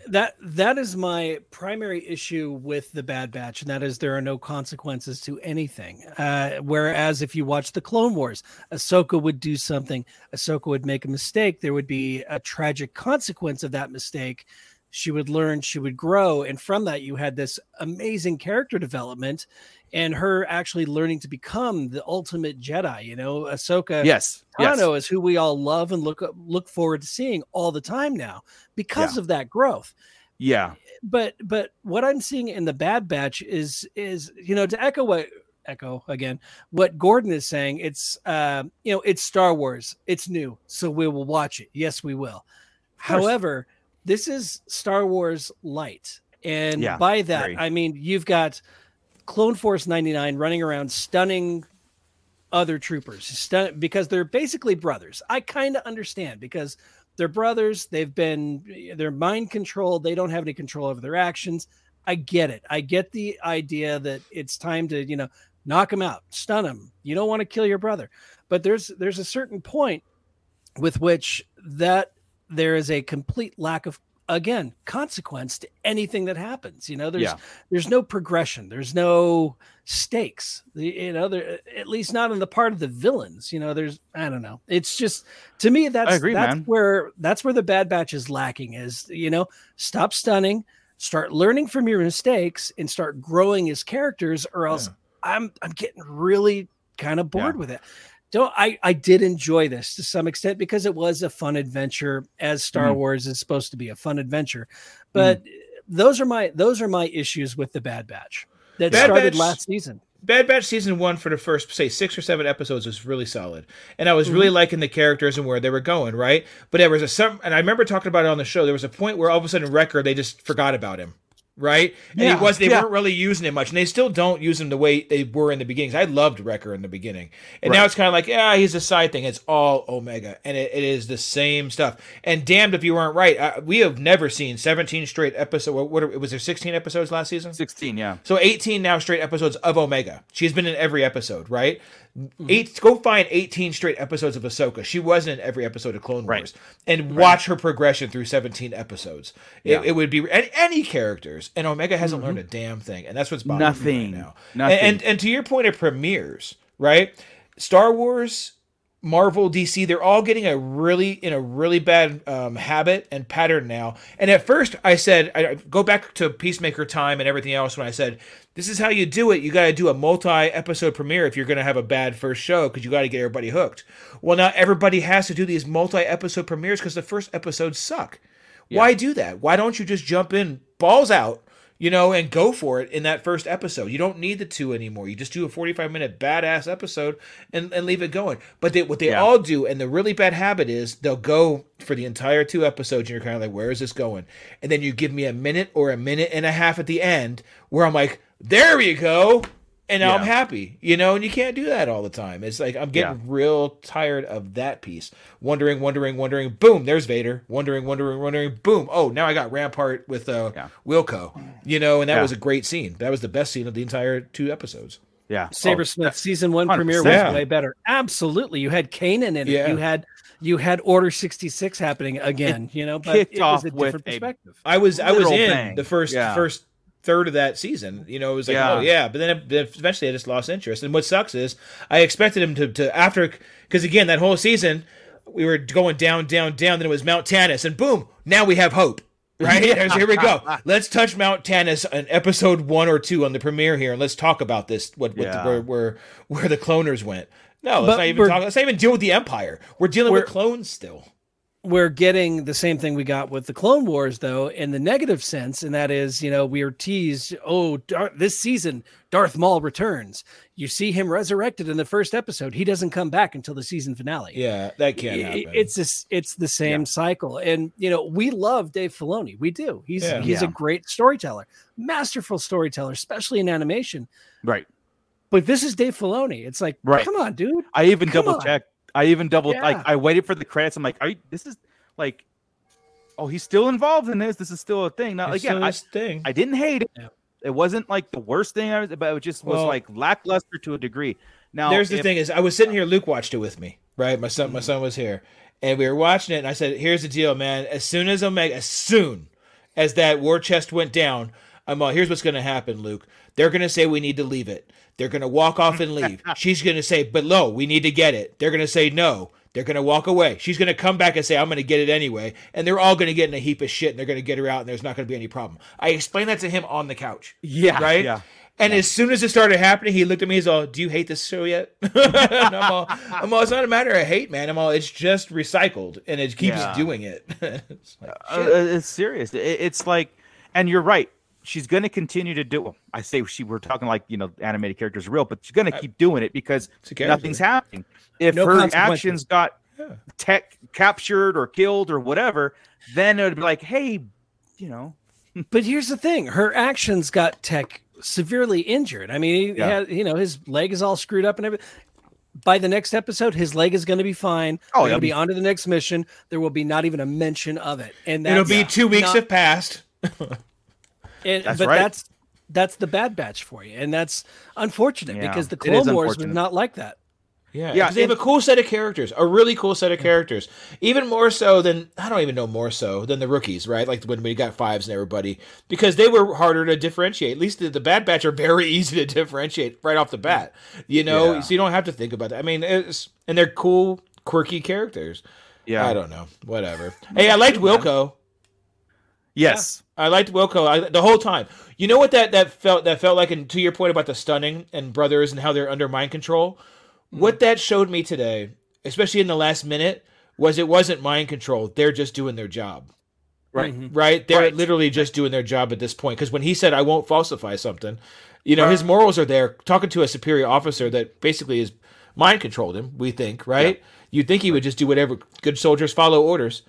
Speaker 2: That that is my primary issue with the Bad Batch, and that is there are no consequences to anything. Uh, whereas if you watch the Clone Wars, Ahsoka would do something, Ahsoka would make a mistake, there would be a tragic consequence of that mistake. She would learn, she would grow, and from that you had this amazing character development, and her actually learning to become the ultimate Jedi. You know, Ahsoka.
Speaker 1: Yes. Yes.
Speaker 2: Is who we all love and look look forward to seeing all the time now because of that growth
Speaker 1: Yeah.
Speaker 2: but but what I'm seeing in the Bad Batch is is you know to echo what echo again what Gordon is saying. It's uh, you know it's Star Wars. It's new, so we will watch it. Yes, we will. However, this is Star Wars light, and
Speaker 1: Yeah,
Speaker 2: by that
Speaker 1: very.
Speaker 2: I mean you've got Clone Force 99 running around stunning other troopers stun- because they're basically brothers. I kind of understand because they're brothers. They've been they're mind controlled. They don't have any control over their actions. I get it. I get the idea that it's time to you know knock them out, stun them. You don't want to kill your brother, but there's there's a certain point with which that there is a complete lack of again consequence to anything that happens you know? There's
Speaker 1: Yeah.
Speaker 2: there's no progression. There's no stakes. The- you know there at least not on the part of the villains you know? There's i don't know. It's just to me that's
Speaker 1: agree,
Speaker 2: that's
Speaker 1: man.
Speaker 2: where that's where the bad batch is lacking is you know stop stunning start learning from your mistakes and start growing as characters or else i'm i'm getting really kind of bored
Speaker 1: Yeah.
Speaker 2: with it don't I I did enjoy this to some extent because it was a fun adventure as Star
Speaker 1: Mhm.
Speaker 2: Wars is supposed to be a fun adventure. But those are my those are my issues with the Bad Batch that
Speaker 3: Bad
Speaker 2: started
Speaker 3: Batch-
Speaker 2: last season.
Speaker 3: Bad Batch season one for the first say six or seven episodes was really solid, and I was
Speaker 2: Mm-hmm.
Speaker 3: really liking the characters and where they were going. Right, but there was a some, and I remember talking about it on the show. There was a point where all of a sudden Wrecker they just forgot about him. Right, and
Speaker 1: Yeah,
Speaker 3: he was they
Speaker 1: yeah.
Speaker 3: weren't really using him much, and they still don't use him the way they were in the beginnings. I loved Wrecker in the beginning, and now it's kind of like yeah, he's a side thing. It's all Omega, and it, it is the same stuff. And damned if you weren't right. Uh, we have never seen seventeen straight episodes. What, what was there? Sixteen episodes last season?
Speaker 1: 16, yeah.
Speaker 3: So 18 now straight episodes of Omega. She's been in every episode, right? Mm-hmm. Eight. Go find 18 straight episodes of Ahsoka. She wasn't in every episode of Clone
Speaker 1: Right.
Speaker 3: Wars, and watch her progression through 17 episodes.
Speaker 1: Yeah.
Speaker 3: It, it would be any, any characters, and Omega hasn't mm-hmm. learned a damn thing, and that's what's bothering
Speaker 1: Nothing.
Speaker 3: me right now.
Speaker 1: Nothing.
Speaker 3: And, and and to your point of premieres, right? Star Wars. Marvel, DC, they're all getting a really in a really bad um, habit and pattern now. And at first, I said, I I go back to Peacemaker time and everything else when I said, this is how you do it. You got to do a multi-episode premiere if you're going to have a bad first show because you got to get everybody hooked. Well, now everybody has to do these multi-episode premieres because the first episodes suck. Why do that? Why don't you just jump in balls out? You know, and go for it in that first episode. You don't need the two anymore. You just do a 45 minute badass episode and, and leave it going. But they, what they
Speaker 1: Yeah.
Speaker 3: all do, and the really bad habit is they'll go for the entire two episodes, and you're kind of like, where is this going? And then you give me a minute or a minute and a half at the end where I'm like, there we go. And now I'm happy, you know, and you can't do that all the time. It's like I'm getting
Speaker 1: Yeah.
Speaker 3: real tired of that piece. Wondering, wondering, wondering, boom, there's Vader. Wondering, wondering, wondering, boom. Oh, now I got Rampart with uh
Speaker 1: Yeah.
Speaker 3: Wilco. You know, and that
Speaker 1: Yeah.
Speaker 3: was a great scene. That was the best scene of the entire two episodes.
Speaker 1: Yeah.
Speaker 2: Saber
Speaker 1: Oh,
Speaker 2: Smith season one
Speaker 1: 100%.
Speaker 2: premiere was
Speaker 3: Yeah.
Speaker 2: way better. Absolutely, you had Kanan in it.
Speaker 3: Yeah.
Speaker 2: You had you had Order sixty six happening again. you know, but
Speaker 1: kicked
Speaker 2: it was
Speaker 1: off
Speaker 2: a
Speaker 1: with
Speaker 2: different
Speaker 1: a-
Speaker 2: perspective.
Speaker 3: I was I was in
Speaker 1: bang.
Speaker 3: the first
Speaker 1: Yeah.
Speaker 3: first third of that season. You know, it was like, oh,
Speaker 1: Yeah.
Speaker 3: oh yeah, but then it, eventually I just lost interest. And what sucks is I expected him to to after because again that whole season we were going down down down. Then it was Mount Tantiss, and boom, now we have hope. Right *laughs* *laughs* here we go. Let's touch Mount Tantiss in episode one or two on the premiere here, and let's talk about this. What, what
Speaker 1: Yeah.
Speaker 3: the, where, where where the cloners went. No, let's
Speaker 2: But
Speaker 3: not even talk. Let's not even deal with the Empire. We're dealing with
Speaker 2: We're-
Speaker 3: clones still.
Speaker 2: We're getting the same thing we got with the Clone Wars, though, in the negative sense, and that is, you know, we are teased. Oh, Dar- this season, Darth Maul returns. You see him resurrected in the first episode. He doesn't come back until the season finale.
Speaker 3: Yeah, that can't happen.
Speaker 2: It's this. It's the same cycle, and you know we love Dave Filoni. We do. He's
Speaker 3: Yeah.
Speaker 2: he's
Speaker 1: Yeah.
Speaker 2: a great storyteller, masterful storyteller, especially in animation.
Speaker 1: Right.
Speaker 2: But this is Dave Filoni. It's like,
Speaker 1: Right.
Speaker 2: come on, dude.
Speaker 1: I even
Speaker 2: Come
Speaker 1: double
Speaker 2: on.
Speaker 1: checked. I even doubled
Speaker 2: Yeah.
Speaker 1: like I waited for the credits. I'm like, are you this is like oh he's still involved in this. This is still a thing. Not
Speaker 3: It's
Speaker 1: again,
Speaker 3: still
Speaker 1: I,
Speaker 3: this thing.
Speaker 1: I didn't hate it.
Speaker 2: Yeah.
Speaker 1: It wasn't like the worst thing I was but it just was
Speaker 3: Well-
Speaker 1: like lackluster to a degree. Now
Speaker 3: There's the
Speaker 1: if-
Speaker 3: thing is, I was sitting here. Luke watched it with me, right? My son, my mm-hmm. son was here, and we were watching it. And I said, "Here's the deal, man. As soon as Omega, as soon as that war chest went down, I'm all. Here's what's going to happen, Luke. They're going to say we need to leave it. They're going to walk off and leave. *laughs* She's going to say, but no, we need to get it. They're going to say no. They're going to walk away. She's going to come back and say, I'm going to get it anyway. And they're all going to get in a heap of shit and they're going to get her out and there's not going to be any problem. I explained that to him on the couch.
Speaker 1: Yeah,
Speaker 3: Right?
Speaker 1: Yeah.
Speaker 3: And as soon as it started happening, he looked at me. He's all, "Do you hate this show yet?" *laughs* I'm all, "I'm all. It's not a matter of hate, man. I'm all. It's just recycled, and it keeps
Speaker 1: Yeah.
Speaker 3: doing it." *laughs* It's like,
Speaker 1: Uh, it's serious. It, it's like, and you're right. She's going to continue to do. Well, I say she. We're talking like you know, animated characters are real, but she's going to uh, keep doing it because
Speaker 3: It's a character.
Speaker 1: nothing's happening. If
Speaker 2: No
Speaker 1: her actions got tech captured or killed or whatever, then it would be like, hey, you know, *laughs*
Speaker 2: But here's the thing: her actions got Tech severely injured. I mean, he
Speaker 1: Yeah.
Speaker 2: had, you know, his leg is all screwed up and everything. By the next episode, his leg is going to be fine.
Speaker 1: Oh, it'll
Speaker 2: going be
Speaker 1: be-
Speaker 2: on to the next mission. There will be not even a mention of it, and
Speaker 3: It'll be two weeks
Speaker 2: not-
Speaker 3: have passed. *laughs*
Speaker 2: And,
Speaker 1: That's
Speaker 2: but
Speaker 1: right.
Speaker 2: that's that's the bad batch for you, and that's unfortunate
Speaker 1: Yeah,
Speaker 2: because the
Speaker 1: it is
Speaker 2: Clone Wars was not like that.
Speaker 3: Yeah,
Speaker 1: Yeah,
Speaker 3: 'cause they have a cool set of characters, a really cool set of hmm. characters, even more so than I don't even know more so than the rookies, right? Like when we got fives and everybody, because they were harder to differentiate. At least the, the Bad Batch are very *laughs* easy to differentiate right off the hmm. bat, you know.
Speaker 1: Yeah.
Speaker 3: So you don't have to think about that. I mean, it's and they're cool, quirky characters.
Speaker 1: yeah,
Speaker 3: I don't know, whatever. Hmm. Hey, I liked Wilco.
Speaker 1: yes,
Speaker 3: I liked Wilco I, the whole time. You know what that that felt that felt like, and to your point about the stunning and brothers and how they're under mind control. Hmm. What that showed me today, especially in the last minute, was it wasn't mind control. They're just doing their job.
Speaker 1: right. Mm-hmm.
Speaker 3: Right? They're
Speaker 1: Right.
Speaker 3: literally just doing their job at this point. Because when he said, "I won't falsify something," you know, his morals are there. Talking to a superior officer that basically is mind controlled him. We think, right? You'd think he would just do whatever. Good soldiers follow orders.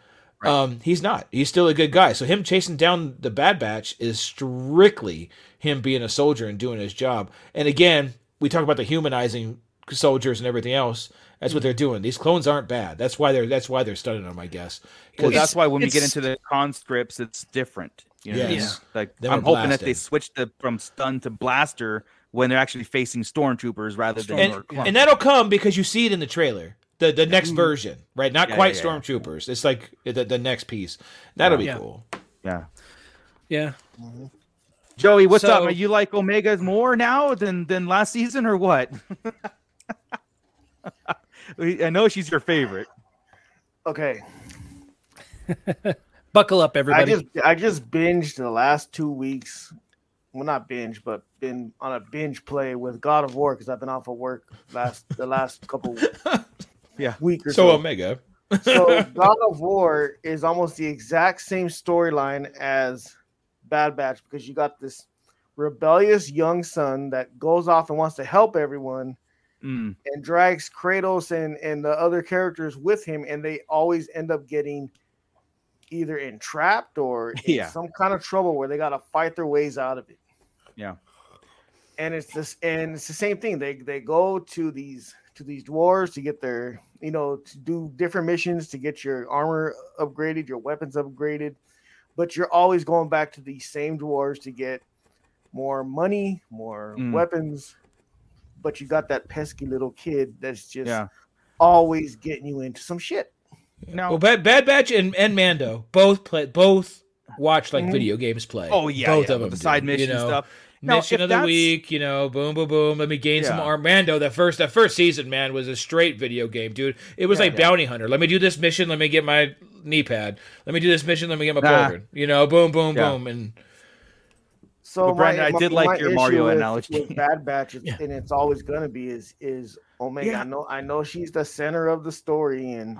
Speaker 3: Um, he's not. He's still a good guy. So him chasing down the Bad Batch is strictly him being a soldier and doing his job. And again, we talk about the humanizing soldiers and everything else. That's what they're doing. These clones aren't bad. That's why they're. That's why they're studying them. I guess. 'Cause
Speaker 1: Well, that's why when we get into the conscripts, it's different. You know, what I mean?
Speaker 3: Yes.
Speaker 1: like
Speaker 3: Then
Speaker 1: I'm
Speaker 3: we're
Speaker 1: hoping that they switch the from stun to blaster when they're actually facing stormtroopers rather than
Speaker 3: and, and that'll come because you see it in the trailer. The the next mm. version, right? Not
Speaker 1: Yeah,
Speaker 3: quite
Speaker 1: yeah, yeah.
Speaker 3: stormtroopers. It's like the, the next piece. That'll be
Speaker 2: Yeah.
Speaker 3: cool.
Speaker 1: yeah.
Speaker 2: Yeah,
Speaker 1: Joey, what's up? Are you like Omegas more now than than last season or what? *laughs* I know she's your favorite.
Speaker 4: Okay, *laughs*
Speaker 2: buckle up, everybody.
Speaker 4: I just I just binged the last two weeks. Well, not binge, but been on a binge play with God of War because I've been off of work last the last couple *laughs*
Speaker 1: Yeah.
Speaker 4: week or
Speaker 3: So
Speaker 4: so.
Speaker 3: Omega.
Speaker 4: so *laughs* God of War is almost the exact same storyline as Bad Batch because you got this rebellious young son that goes off and wants to help everyone
Speaker 1: Mm,
Speaker 4: and drags Kratos and, and the other characters with him, and they always end up getting either entrapped or in
Speaker 1: Yeah.
Speaker 4: some kind of trouble where they gotta fight their ways out of it.
Speaker 1: Yeah.
Speaker 4: And it's this and it's the same thing. They they go to these to these dwarves to get their you know to do different missions to get your armor upgraded, your weapons upgraded, but you're always going back to these same dwarves to get more money, more
Speaker 1: Mm.
Speaker 4: weapons, but you got that pesky little kid that's just
Speaker 1: yeah.
Speaker 4: always getting you into some shit.
Speaker 1: Now,
Speaker 3: Well, Bad, Bad Batch and, and Mando both play both watch like
Speaker 4: Mhm.
Speaker 3: video games play.
Speaker 1: oh yeah,
Speaker 3: both
Speaker 1: yeah,
Speaker 3: of them.
Speaker 1: the side
Speaker 3: do,
Speaker 1: mission
Speaker 3: you know?
Speaker 1: stuff. Now,
Speaker 3: Mission of the week, you know, boom, boom, boom. Let me gain some
Speaker 1: Yeah.
Speaker 3: arm. Mando, the first, the first season, man, was a straight video game, dude. It was
Speaker 4: Yeah,
Speaker 3: like
Speaker 1: yeah.
Speaker 3: Bounty Hunter. Let me do this mission. Let me get my knee pad. Let me do this mission. Let me get my
Speaker 1: Nah.
Speaker 3: Pulver. You know, boom, boom,
Speaker 1: Yeah.
Speaker 3: boom, and
Speaker 4: So
Speaker 1: But Brandon, I did like your Mario
Speaker 4: with-
Speaker 1: analogy.
Speaker 4: with Bad Batch, is-
Speaker 2: Yeah.
Speaker 4: and it's always gonna be is is Omega.
Speaker 1: Yeah.
Speaker 4: I know I know she's the center of the story, and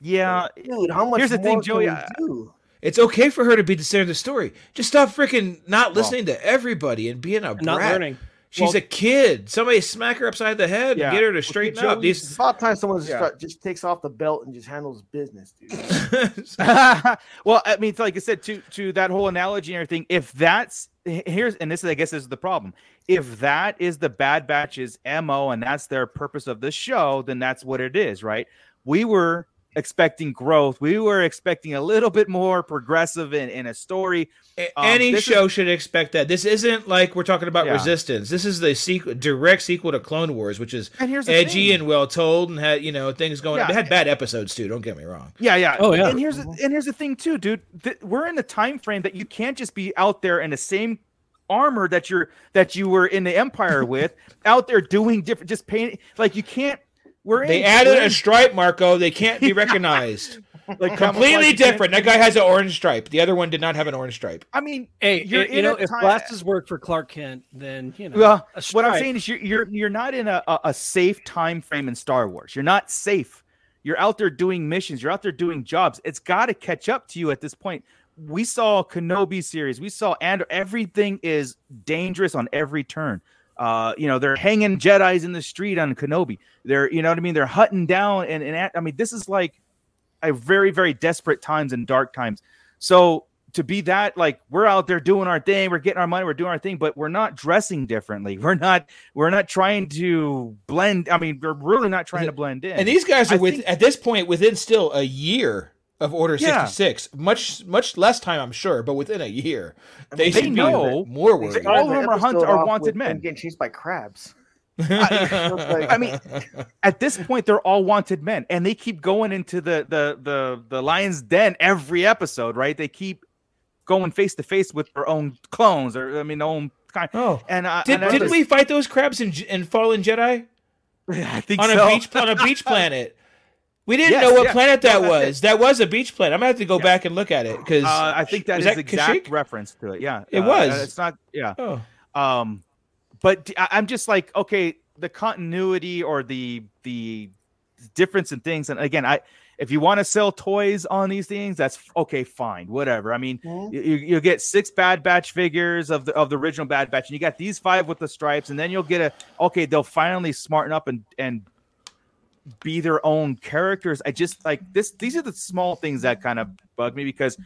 Speaker 1: Yeah,
Speaker 4: dude, how much
Speaker 1: Here's the thing,
Speaker 4: more can
Speaker 1: Joey,
Speaker 4: we
Speaker 1: I-
Speaker 4: do?
Speaker 3: It's okay for her to be the center of the story. Just stop freaking not listening to everybody and being a brat.
Speaker 2: not learning.
Speaker 3: She's
Speaker 1: Well-
Speaker 3: a kid. Somebody smack her upside the head
Speaker 1: Yeah.
Speaker 3: and get her to
Speaker 1: Well,
Speaker 3: straighten
Speaker 1: Joey,
Speaker 3: up.
Speaker 4: It's
Speaker 3: These
Speaker 4: about time someone just,
Speaker 1: Yeah.
Speaker 4: start, just takes off the belt and just handles business, dude. *laughs* *laughs*
Speaker 1: well, I mean, it's like I said to to that whole analogy and everything. If that's here's and this is I guess this is the problem. If that is the Bad Batch's mo and that's their purpose of the show, then that's what it is, right? We were expecting growth. We were expecting a little bit more progressive in, in a story. Um,
Speaker 3: Any
Speaker 1: this
Speaker 3: show should expect that. This isn't like we're talking about
Speaker 1: Yeah.
Speaker 3: Resistance. This is the sequel, direct sequel to Clone Wars, which is
Speaker 1: And here's the
Speaker 3: edgy
Speaker 1: thing.
Speaker 3: and well told, and had you know things going.
Speaker 1: Yeah.
Speaker 3: They had bad episodes too. Don't get me wrong.
Speaker 1: Yeah, yeah.
Speaker 2: Oh, yeah.
Speaker 1: And here's the, and here's the thing too, dude. Th- we're in the time frame that you can't just be out there in the same armor that you're that you were in the Empire with, *laughs* out there doing different, just painting. Like you can't We're
Speaker 3: They
Speaker 1: in,
Speaker 3: added
Speaker 1: we're
Speaker 3: a stripe, Marco. They can't be *laughs* recognized.
Speaker 1: like
Speaker 3: Completely
Speaker 1: camouflage
Speaker 3: different. That guy has an orange stripe. The other one did not have an orange stripe.
Speaker 1: I mean,
Speaker 2: Hey,
Speaker 1: You're
Speaker 2: you
Speaker 1: in
Speaker 2: know, if
Speaker 1: time-
Speaker 2: glasses work for Clark Kent, then you know.
Speaker 1: Well,
Speaker 2: a
Speaker 1: what I'm saying is you're you're you're not in a, a, a safe time frame in Star Wars. You're not safe. You're out there doing missions. You're out there doing jobs. It's got to catch up to you at this point. We saw Kenobi series. We saw and everything is dangerous on every turn. Uh, you know, they're hanging Jedi's in the street on Kenobi. They're, you know what I mean? They're hunting down and, and I mean, this is like a very, very desperate times and dark times. So to be that like we're out there doing our thing, we're getting our money, we're doing our thing, but we're not dressing differently. *laughs* We're not we're not trying to blend. I mean, we're really not trying to blend in.
Speaker 3: And these guys are
Speaker 1: I
Speaker 3: with
Speaker 1: think-
Speaker 3: at this point within still a year of Order
Speaker 1: Yeah.
Speaker 3: 66. Much much less time, I'm sure, but within a year. They,
Speaker 1: they know-
Speaker 3: more worried.
Speaker 1: all of them are hunt-
Speaker 4: Episode
Speaker 1: are wanted
Speaker 4: with
Speaker 1: men.
Speaker 4: them Getting chased by crabs. *laughs* *laughs*
Speaker 1: I, I mean, at this point, they're all wanted men, and they keep going into the the the the lion's den every episode, right? They keep going face to face with their own clones, or I mean, their own kind.
Speaker 3: Oh.
Speaker 1: And uh,
Speaker 3: did
Speaker 1: and
Speaker 3: didn't
Speaker 1: just-
Speaker 3: we fight those crabs in, in Fallen Jedi *laughs*
Speaker 1: I think
Speaker 3: on a
Speaker 1: so.
Speaker 3: beach on a beach planet? We didn't
Speaker 1: Yes,
Speaker 3: know what
Speaker 1: yeah.
Speaker 3: planet that
Speaker 1: No, that's
Speaker 3: was. That was a beach planet. I'm gonna have to go back and look at it because
Speaker 1: Uh, I think that is
Speaker 3: was
Speaker 1: is
Speaker 3: that
Speaker 1: exact
Speaker 3: Kashyyyk?
Speaker 1: reference to it. Yeah,
Speaker 3: It
Speaker 1: Uh,
Speaker 3: was.
Speaker 1: It's not. Yeah.
Speaker 3: Oh.
Speaker 1: Um, but I'm just like, okay, the continuity or the the difference in things, and again, I if you want to sell toys on these things, that's okay, fine, whatever. I mean,
Speaker 4: Mhm.
Speaker 1: you, you you get six Bad Batch figures of the of the original Bad Batch, and you got these five with the stripes, and then you'll get a okay, they'll finally smarten up and and be their own characters. I just like this. These are the small things that kind of bug me because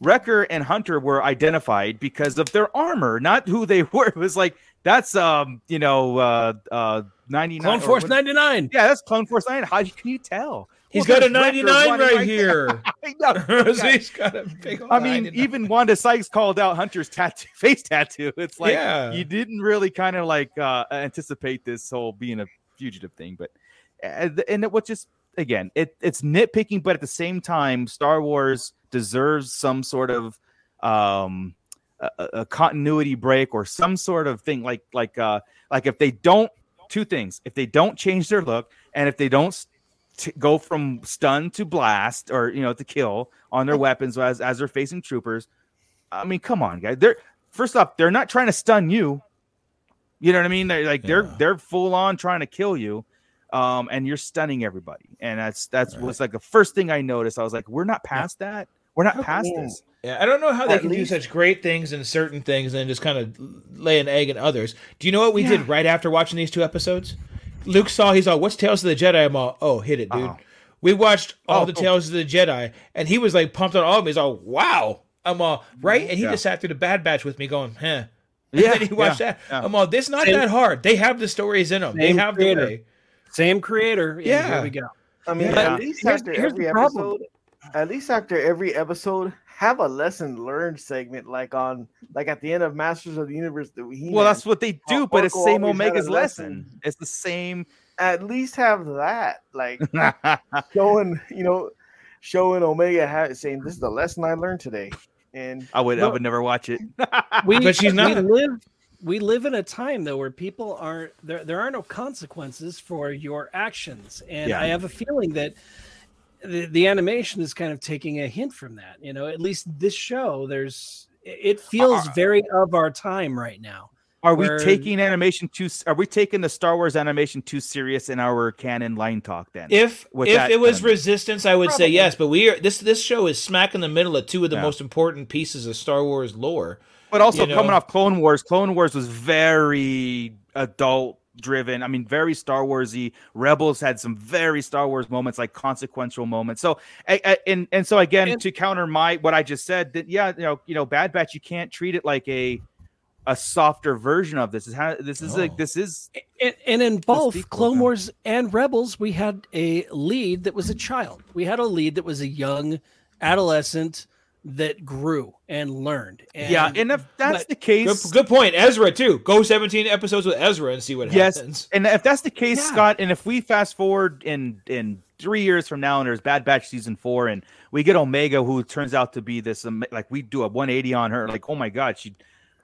Speaker 1: Wrecker and Hunter were identified because of their armor, not who they *laughs* were. It was like that's um you know uh uh ninety nine
Speaker 2: Clone Force 99.
Speaker 1: Yeah, that's Clone Force nine. How can you tell?
Speaker 3: He's
Speaker 1: Well,
Speaker 3: got a 99
Speaker 1: running
Speaker 3: right here. *laughs* *laughs* So he's got a big
Speaker 1: I mean,
Speaker 3: 99.
Speaker 1: even Wanda Sykes called out Hunter's tattoo, face tattoo. It's like
Speaker 3: Yeah.
Speaker 1: you didn't really kind of like uh, anticipate this whole being a fugitive thing, but and it was just again, it it's nitpicking, but at the same time, Star Wars deserves some sort of um a, a- continuity break or some sort of thing. Like like uh like if they don't two things. If they don't change their look and if they don't s- t- go from stun to blast or you know to kill on their weapons as as they're facing troopers i mean come on guys they're first off they're not trying to stun you. You know what i mean? They're like they're they're full on trying to kill you um and you're stunning everybody and that's that's was like the first thing i noticed i was like we're not past that we're not past
Speaker 4: Yeah.
Speaker 1: this
Speaker 3: Yeah, I don't know how they can
Speaker 4: least-
Speaker 3: do such great things in certain things and then just kind of lay an egg in others. Do you know what we did right after watching these two episodes? Luke saw he's all, "What's Tales of the Jedi?" I'm all, "Oh, hit it, dude."
Speaker 1: Oh.
Speaker 3: We watched all
Speaker 1: Oh,
Speaker 3: the
Speaker 1: cool.
Speaker 3: Tales of the Jedi, and he was like pumped on all of them. He's all, "Wow!" I'm all right, and he
Speaker 1: Yeah.
Speaker 3: just sat through the Bad Batch with me, going, "Huh." *laughs* And
Speaker 1: Yeah,
Speaker 3: then he watched
Speaker 1: yeah,
Speaker 3: that.
Speaker 1: yeah.
Speaker 3: I'm all, "This not
Speaker 2: Same-
Speaker 3: that hard. They have the stories in them. They have
Speaker 2: creator.
Speaker 3: the way."
Speaker 2: Same creator.
Speaker 3: Yeah.
Speaker 2: Here we go.
Speaker 4: I mean,
Speaker 1: Yeah.
Speaker 4: at least
Speaker 2: Here's-
Speaker 4: after
Speaker 2: here's
Speaker 4: every
Speaker 2: the
Speaker 4: episode, at least after every episode, have a lesson learned segment like on like at the end of Masters of the Universe. The He-Man.
Speaker 1: well that's what they do but it's
Speaker 4: Orko
Speaker 1: same
Speaker 4: always had a
Speaker 1: omega's lesson
Speaker 4: lesson.
Speaker 1: it's the same
Speaker 4: at least have that like *laughs* showing you know showing Omega ha- saying this is the lesson I learned today. And
Speaker 1: I would I would never watch it. *laughs*
Speaker 2: We,
Speaker 3: But she's not.
Speaker 2: We live, we live in a time though where people aren't there. There are no consequences for your actions, and
Speaker 1: Yeah.
Speaker 2: I have a feeling that the, the animation is kind of taking a hint from that. You know, at least this show, there's it feels
Speaker 1: Uh,
Speaker 2: very of our time right now.
Speaker 1: Are we taking animation too? Are we taking the Star Wars animation too serious in our canon line talk? Then,
Speaker 3: If if it was
Speaker 1: element.
Speaker 3: Resistance, I would say yes. But we are this this show is smack in the middle of two of the
Speaker 1: Yeah.
Speaker 3: most important pieces of Star Wars lore.
Speaker 1: But also
Speaker 3: you know-
Speaker 1: coming off Clone Wars, Clone Wars was very adult driven. I mean, very Star Warsy. Rebels had some very Star Wars moments, like consequential moments. So, I, I- and and so again,
Speaker 2: And-
Speaker 1: to counter my what I just said, that yeah, you know, you know, Bad Batch, you can't treat it like a a softer version of this. Is how this is like this is
Speaker 2: And, and in both Clone. Wars and Rebels, we had a lead that was a child. We had a lead that was a young adolescent that grew and learned. And
Speaker 1: yeah. And if that's
Speaker 2: but-
Speaker 1: the case,
Speaker 3: good point. Ezra too. Go 17 episodes with Ezra and see what
Speaker 1: Yes,
Speaker 3: happens.
Speaker 1: and if that's the case,
Speaker 2: Yeah.
Speaker 1: Scott, and if we fast forward in in three years from now, and there's Bad Batch season four, and we get Omega, who turns out to be this, um, like we do a 180 on her, like oh my god, she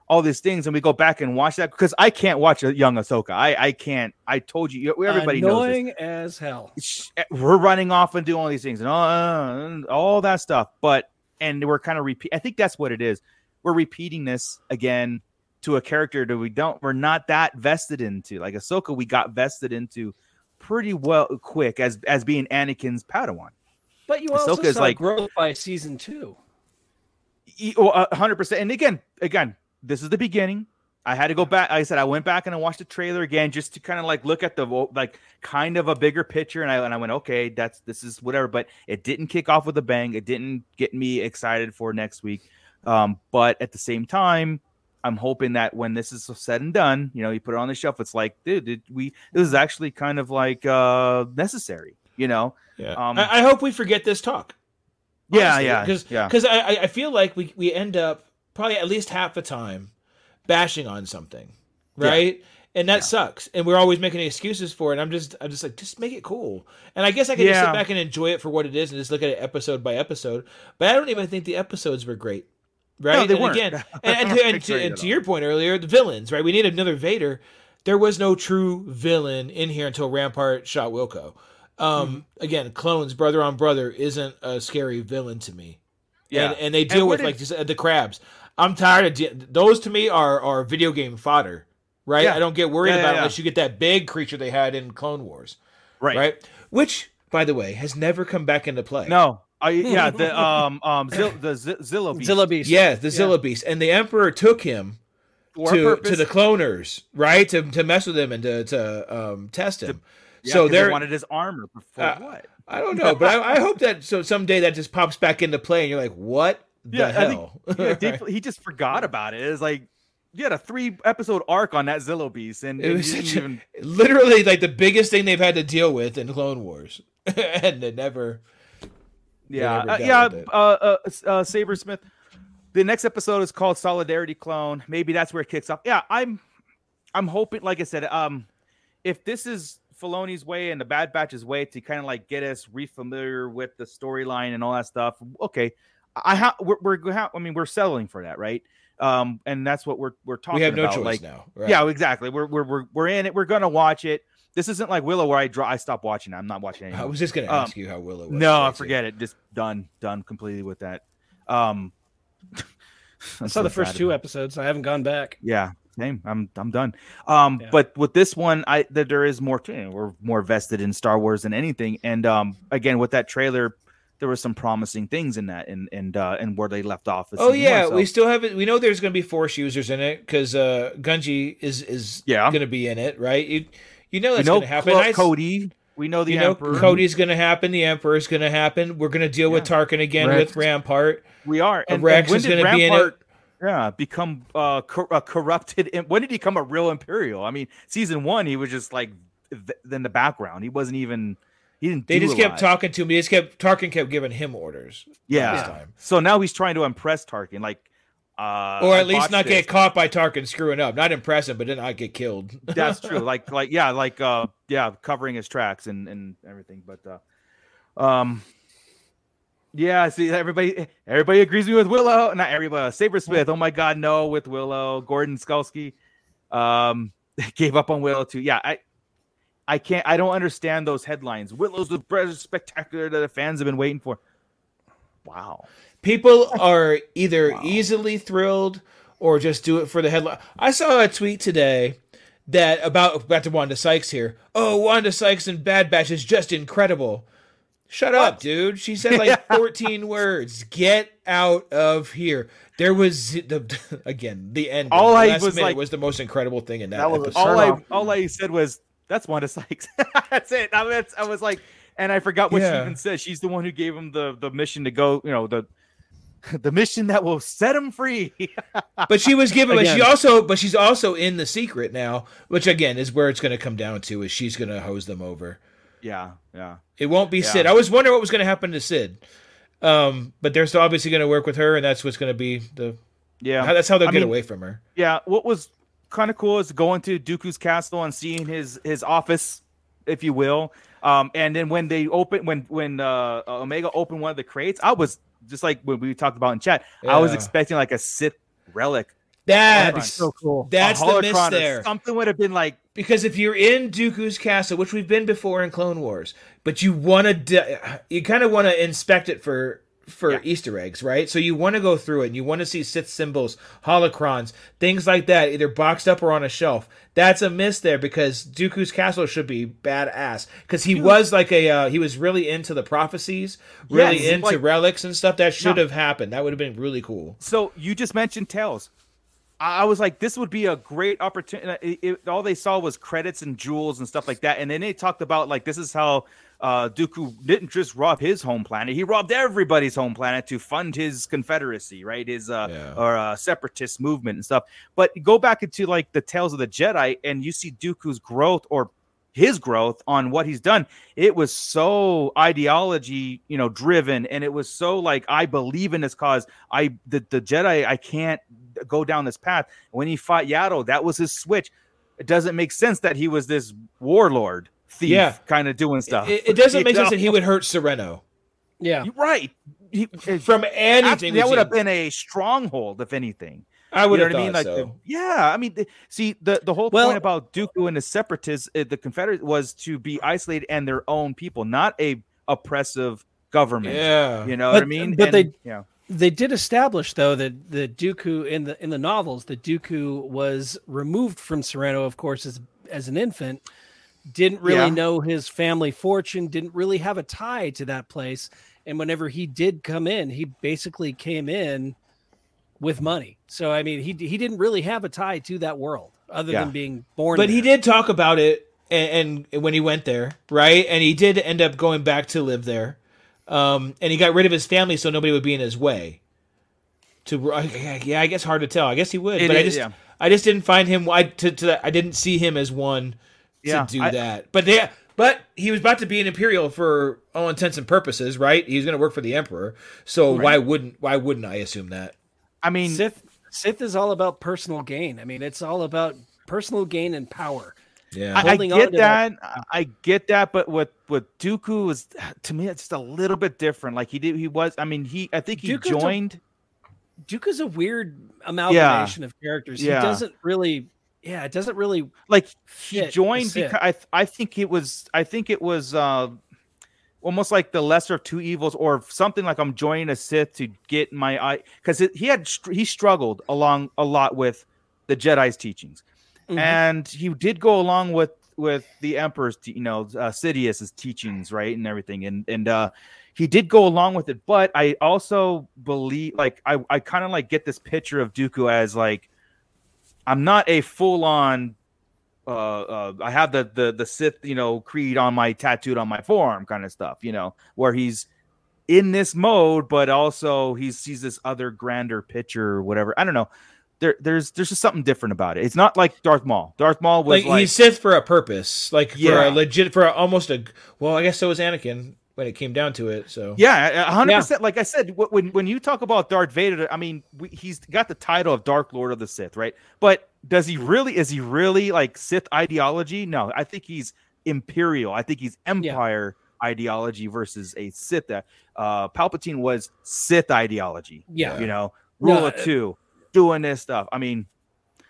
Speaker 1: all these things, and we go back and watch that because I can't watch a young Ahsoka. I I can't. I told you, everybody knows.
Speaker 2: Annoying
Speaker 1: This.
Speaker 2: as hell.
Speaker 1: We're running off and doing all these things and all, uh, all that stuff, but and we're kind of repeat. I think that's what it is. We're repeating this again to a character that we don't. We're not that vested into. Like Ahsoka, we got vested into pretty well quick as as being Anakin's Padawan.
Speaker 2: But you also saw
Speaker 1: like-
Speaker 2: growth by season two.
Speaker 1: Oh, a hundred percent. And again, again, this is the beginning. I had to go back. Like I said I went back and I watched the trailer again just to kind of like look at the like kind of a bigger picture. And I and I went, okay, that's this is whatever. But it didn't kick off with a bang. It didn't get me excited for next week. Um, but at the same time, I'm hoping that when this is said and done, you know, you put it on the shelf. It's like, dude, did we this is actually kind of like uh necessary. You know,
Speaker 3: Yeah.
Speaker 1: Um,
Speaker 3: I, I hope we forget this talk.
Speaker 1: yeah, yeah,
Speaker 3: Because
Speaker 1: yeah.
Speaker 3: because I, I- I feel like we, we end up probably at least half the time bashing on something,
Speaker 1: Yeah.
Speaker 3: right? And that
Speaker 1: Yeah.
Speaker 3: sucks. And we're always making excuses for it. I'm just I'm just like just make it cool. And I guess I can just sit back and enjoy it for what it is and just look at it episode by episode. But I don't even think the episodes were great. Right?
Speaker 1: they
Speaker 3: and
Speaker 1: weren't.
Speaker 3: again, *laughs* and, and, to, and, to, and to your point earlier, the villains, right? We need another Vader. There was no true villain in here until Rampart shot Wilco. Um,
Speaker 1: Mm-hmm.
Speaker 3: Again, clones, brother on brother, isn't a scary villain to me.
Speaker 1: Yeah.
Speaker 3: and, and they deal with
Speaker 1: did-
Speaker 3: like you the crabs. I'm tired of de- those. To me, are are video game fodder. Right?
Speaker 1: Yeah.
Speaker 3: I don't get worried
Speaker 1: Yeah, yeah,
Speaker 3: about it
Speaker 1: yeah.
Speaker 3: unless you get that big creature they had in Clone Wars.
Speaker 1: right.
Speaker 3: Right? Which, by the way, has never come back into play.
Speaker 1: No, I yeah the um um Zil, the Z- Zillo beast.
Speaker 2: Zilla Beast.
Speaker 3: Yeah, the Zilla Beast, and the Emperor took him
Speaker 1: For
Speaker 3: to
Speaker 1: purpose.
Speaker 3: to the cloners, right? To to mess with him and to to um, test him.
Speaker 1: Yeah,
Speaker 3: so
Speaker 1: 'cause they wanted his armor for
Speaker 3: Uh,
Speaker 1: what?
Speaker 3: I don't know, but I, I hope that so someday that just pops back into play, and you're like, what the
Speaker 1: Yeah, I think- Yeah, *laughs* deeply- he just forgot about it. It's like you had a three episode arc on that Zillo beast, and
Speaker 3: It was such a- literally like the biggest thing they've had to deal with in Clone Wars, *laughs* and it never.
Speaker 1: yeah
Speaker 3: never
Speaker 1: uh, yeah uh, uh, uh Saber Smith. The next episode is called Solidarity Clone. Maybe that's where it kicks off. Yeah, I'm I'm hoping, like I said, um, if this is Filoni's way and the Bad Batch's way to kind of like get us refamiliar with the storyline and all that stuff, okay. I have we're, we're ha- I mean we're settling for that, right? Um, and that's what we're we're talking
Speaker 3: We have no
Speaker 1: about.
Speaker 3: choice
Speaker 1: like,
Speaker 3: now. Right?
Speaker 1: Yeah, exactly. We're, we're we're we're in it. We're gonna watch it. This isn't like Willow where I draw. I stop watching. it. I'm not watching it
Speaker 3: I was just gonna
Speaker 1: Um,
Speaker 3: ask you how Willow. Was
Speaker 1: No, I forget it. Just done, done completely with that. Um, *laughs*
Speaker 2: I saw the first two episodes. I haven't gone back.
Speaker 1: Yeah, same. I'm I'm done. Um,
Speaker 2: Yeah.
Speaker 1: but with this one, I that there is more. To, you know, we're more vested in Star Wars than anything. And um, again, with that trailer, there were some promising things in that, and and uh, and where they left off.
Speaker 3: Oh yeah,
Speaker 1: one, so-
Speaker 3: we still have it. We know there's going to be Force users in it because uh, Gungi is is
Speaker 1: Yeah.
Speaker 3: going to be in it, right? You you know
Speaker 1: we
Speaker 3: that's
Speaker 1: know
Speaker 3: going to happen.
Speaker 1: Clo-
Speaker 3: I s-
Speaker 1: Cody. We know the
Speaker 3: you know
Speaker 1: Emperor.
Speaker 3: Cody's going to happen. The Emperor's going to happen. We're going to deal with Tarkin again
Speaker 1: Rex.
Speaker 3: with Rampart.
Speaker 1: We are. And,
Speaker 3: Rex
Speaker 1: and when
Speaker 3: is
Speaker 1: did
Speaker 3: gonna be in it.
Speaker 1: Rampart, Yeah, become uh, cor- a corrupted. im- When did he become a real Imperial? I mean, season one, he was just like th- in the background. He wasn't even. He didn't.
Speaker 3: They just kept
Speaker 1: lot.
Speaker 3: talking to him. They just kept Tarkin kept giving him orders.
Speaker 1: Yeah. So now he's trying to impress Tarkin, like, uh,
Speaker 3: or
Speaker 1: I
Speaker 3: at least not
Speaker 1: this.
Speaker 3: get caught by Tarkin screwing up. Not impress him, but then not get killed. *laughs*
Speaker 1: That's true. Like, *laughs* like, yeah, like, uh, yeah, covering his tracks and and everything. But, uh, um, yeah, see, everybody, everybody agrees me with Willow. Not everybody. Saber Smith. Oh my God, no, with Willow. Gordon Skulski, um, *laughs* gave up on Willow too. Yeah, I, I can't. I don't understand those headlines. Willow's the best spectacular that the fans have been waiting for. Wow.
Speaker 3: People are either easily thrilled or just do it for the headline. I saw a tweet today that about back to Wanda Sykes here. Oh, Wanda Sykes and Bad Batch is just incredible. Shut up, dude. She said like *laughs* 14 words. Get out of here. There was the *laughs* again the end.
Speaker 1: All I
Speaker 3: last
Speaker 1: was
Speaker 3: minute
Speaker 1: like-
Speaker 3: was the most incredible thing in that,
Speaker 4: That was
Speaker 3: episode.
Speaker 1: all I all I said was that's Wanda Sykes. *laughs* that's it. I, mean, I was like, and I forgot what
Speaker 3: Yeah.
Speaker 1: she even said. She's the one who gave him the the mission to go. You know the *laughs* the mission that will set him free. *laughs*
Speaker 3: But she was given. But she also. But she's also in the secret now, which again is where it's going to come down to. Is she's going to hose them over.
Speaker 1: yeah, yeah.
Speaker 3: It won't be
Speaker 1: Yeah.
Speaker 3: Cid. I was wondering what was going to happen to Cid. Um, but they're still obviously going to work with her, and that's what's going to be the.
Speaker 1: Yeah,
Speaker 3: how- That's how they'll
Speaker 1: I
Speaker 3: get
Speaker 1: mean,
Speaker 3: away from her.
Speaker 1: Yeah, what was kind of cool is going to Dooku's castle and seeing his his office, if you will. Um, and then when they open when when uh, Omega opened one of the crates, I was just like when we talked about in chat. I was expecting like a Sith relic
Speaker 2: That'd be
Speaker 3: That's
Speaker 2: so cool.
Speaker 3: that's the miss there.
Speaker 1: Something would have been like
Speaker 3: because if you're in Dooku's castle, which we've been before in Clone Wars, but you want to, you kind of want to inspect it for for
Speaker 1: Yeah.
Speaker 3: Easter eggs, right? So you want to go through it, and you want to see Sith symbols, holocrons, things like that, either boxed up or on a shelf. That's a miss there because Dooku's castle should be badass because he was like a uh, he was really into the prophecies, really
Speaker 1: Yes,
Speaker 3: into
Speaker 1: like-
Speaker 3: relics and stuff. That should
Speaker 1: No.
Speaker 3: have happened. That would have been really cool.
Speaker 1: so you just mentioned tails. I I was like, this would be a great opportunity. It, it- all they saw was credits and jewels and stuff like that, and then they talked about like this is how uh, Dooku didn't just rob his home planet; he robbed everybody's home planet to fund his Confederacy, right? His uh,
Speaker 3: Yeah.
Speaker 1: or uh, separatist movement and stuff. But go back into like the Tales of the Jedi, and you see Dooku's growth or his growth on what he's done. It was so ideology, you know, driven, and it was so like I believe in this cause. I the, the Jedi, I can't go down this path. When he fought Yaddle, that was his switch. It doesn't make sense that he was this warlord thief,
Speaker 3: Yeah.
Speaker 1: kind of doing stuff.
Speaker 3: It, it doesn't
Speaker 1: You
Speaker 3: make sense that he would hurt Serenno
Speaker 2: Yeah.
Speaker 1: You're right. He,
Speaker 3: from anything.
Speaker 1: Actually, that would have been a stronghold, if anything.
Speaker 3: I would
Speaker 1: you
Speaker 3: have
Speaker 1: know what I mean? Like,
Speaker 3: so.
Speaker 1: the- yeah, I mean, the, see, the the whole
Speaker 2: Well-
Speaker 1: point about Dooku and the Separatists, uh, the Confederate, was to be isolated and their own people, not a oppressive government.
Speaker 3: yeah.
Speaker 1: you know what I mean?
Speaker 2: but
Speaker 1: And,
Speaker 2: they-
Speaker 1: yeah,
Speaker 2: They did establish though that the Dooku in the in the novels, the Dooku was removed from Serenno, of course, as as an infant, didn't really
Speaker 1: Yeah.
Speaker 2: know his family fortune, didn't really have a tie to that place. And whenever he did come in, he basically came in with money. So I mean, he he didn't really have a tie to that world other
Speaker 1: Yeah.
Speaker 2: than being born.
Speaker 3: But he did talk about it and, and when he went there, right? And he did end up going back to live there. Um, and he got rid of his family so nobody would be in his way. To yeah, I guess hard to tell. I guess he would,
Speaker 1: It
Speaker 3: but I just
Speaker 1: yeah.
Speaker 3: I just didn't find him. I to, to I didn't see him as one to do
Speaker 1: I-
Speaker 3: that. But yeah, but he was about to be an imperial for all intents and purposes, right? He was going to work for the emperor. So why wouldn't why wouldn't I assume that?
Speaker 1: I mean,
Speaker 2: Sith Sith is all about personal gain. I mean, it's all about personal gain and power.
Speaker 3: Yeah.
Speaker 1: I, I get that.
Speaker 2: that.
Speaker 1: I get that, but with with Dooku was to me it's just a little bit different. Like he did, he was. I mean, he. I think he
Speaker 2: Dooku's a-
Speaker 1: joined.
Speaker 2: Dooku's a weird amalgamation of characters.
Speaker 1: Yeah.
Speaker 2: He doesn't really, yeah, it doesn't really.
Speaker 1: like he joined because I I think it was I think it was uh almost like the lesser of two evils or something like I'm joining a Sith to get my eye because he had he struggled along a lot with the Jedi's teachings
Speaker 2: Mhm.
Speaker 1: and he did go along with with the Emperor's you know uh, Sidious's teachings right and everything and and uh he did go along with it but I also believe like I I kind of like get this picture of Dooku as like I'm not a full on uh, uh, I have the the the Sith, you know, creed on my tattooed on my forearm, kind of stuff, you know, where he's in this mode, but also he sees this other grander picture or whatever. I don't know. There, there's there's just something different about it. It's not like Darth Maul. Darth Maul was
Speaker 3: like,
Speaker 1: like,
Speaker 3: he's Sith for a purpose, like for
Speaker 1: Yeah.
Speaker 3: a legit, for a, almost a. Well, I guess so was Anakin when it came down to it. So
Speaker 1: yeah, a hundred percent. Like I said, when when you talk about Darth Vader, I mean, we, he's got the title of Dark Lord of the Sith, right? But does he really? Is he really like Sith ideology? No, I think he's Imperial. I think he's Empire ideology versus a Sith. Uh, Palpatine was Sith ideology.
Speaker 2: Yeah.
Speaker 1: you know,
Speaker 2: No,
Speaker 1: rule of
Speaker 2: uh,
Speaker 1: two, doing this stuff. I mean,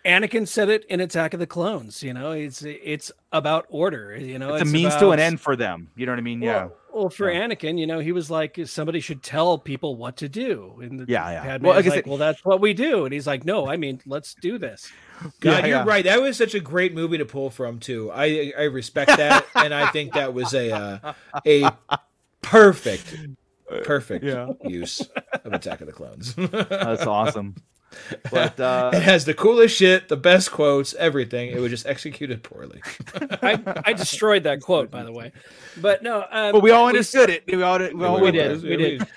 Speaker 2: Anakin said it in Attack of the Clones. You know, it's it's about order. You know,
Speaker 1: it's, a means to an end for them. You know what I mean? Yeah.
Speaker 2: Well, well, for
Speaker 1: Yeah.
Speaker 2: Anakin, you know, he was like, somebody should tell people what to do. And the
Speaker 1: Yeah, yeah.
Speaker 2: Padme
Speaker 1: Well, like I
Speaker 2: like, well, that's what we do. And he's like, no, I mean, let's do this. *laughs*
Speaker 3: God,
Speaker 1: Yeah,
Speaker 3: you're
Speaker 1: yeah.
Speaker 3: right. That was such a great movie to pull from too. I I respect that, *laughs* and I think that was a uh, a perfect perfect
Speaker 1: Yeah.
Speaker 3: use of Attack of the Clones.
Speaker 1: That's awesome. *laughs* *laughs* But uh, *laughs*
Speaker 3: it has the coolest shit, the best quotes, everything. It was just executed poorly. *laughs*
Speaker 2: I, I destroyed that quote, by the way. But no, um,
Speaker 1: but we all understood it. We all, we all
Speaker 2: We did, we did.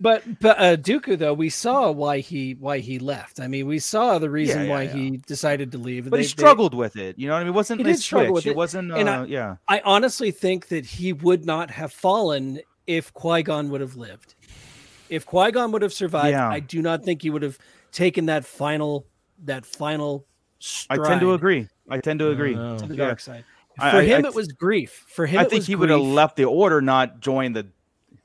Speaker 2: but but uh, Dooku though we saw why he why he left. I mean, we saw the reason
Speaker 1: yeah,
Speaker 2: why
Speaker 1: yeah.
Speaker 2: he decided to leave.
Speaker 1: But
Speaker 2: they-
Speaker 1: he
Speaker 2: they-
Speaker 1: struggled with it. You know what I mean? It wasn't
Speaker 2: He did struggle with
Speaker 1: It
Speaker 2: it.
Speaker 1: wasn't. Uh,
Speaker 2: And I-
Speaker 1: yeah.
Speaker 2: I honestly think that he would not have fallen if Qui Gon would have lived. If Qui Gon would have survived,
Speaker 1: Yeah.
Speaker 2: I do not think he would have taken that final that final.
Speaker 1: I tend to agree. I tend to agree.
Speaker 2: to the
Speaker 1: Yeah.
Speaker 2: dark side.
Speaker 1: I-
Speaker 2: For
Speaker 1: I-
Speaker 2: him,
Speaker 1: I
Speaker 2: it was grief. For him,
Speaker 1: I
Speaker 2: it
Speaker 1: think
Speaker 2: was
Speaker 1: he would have left the order, not joined the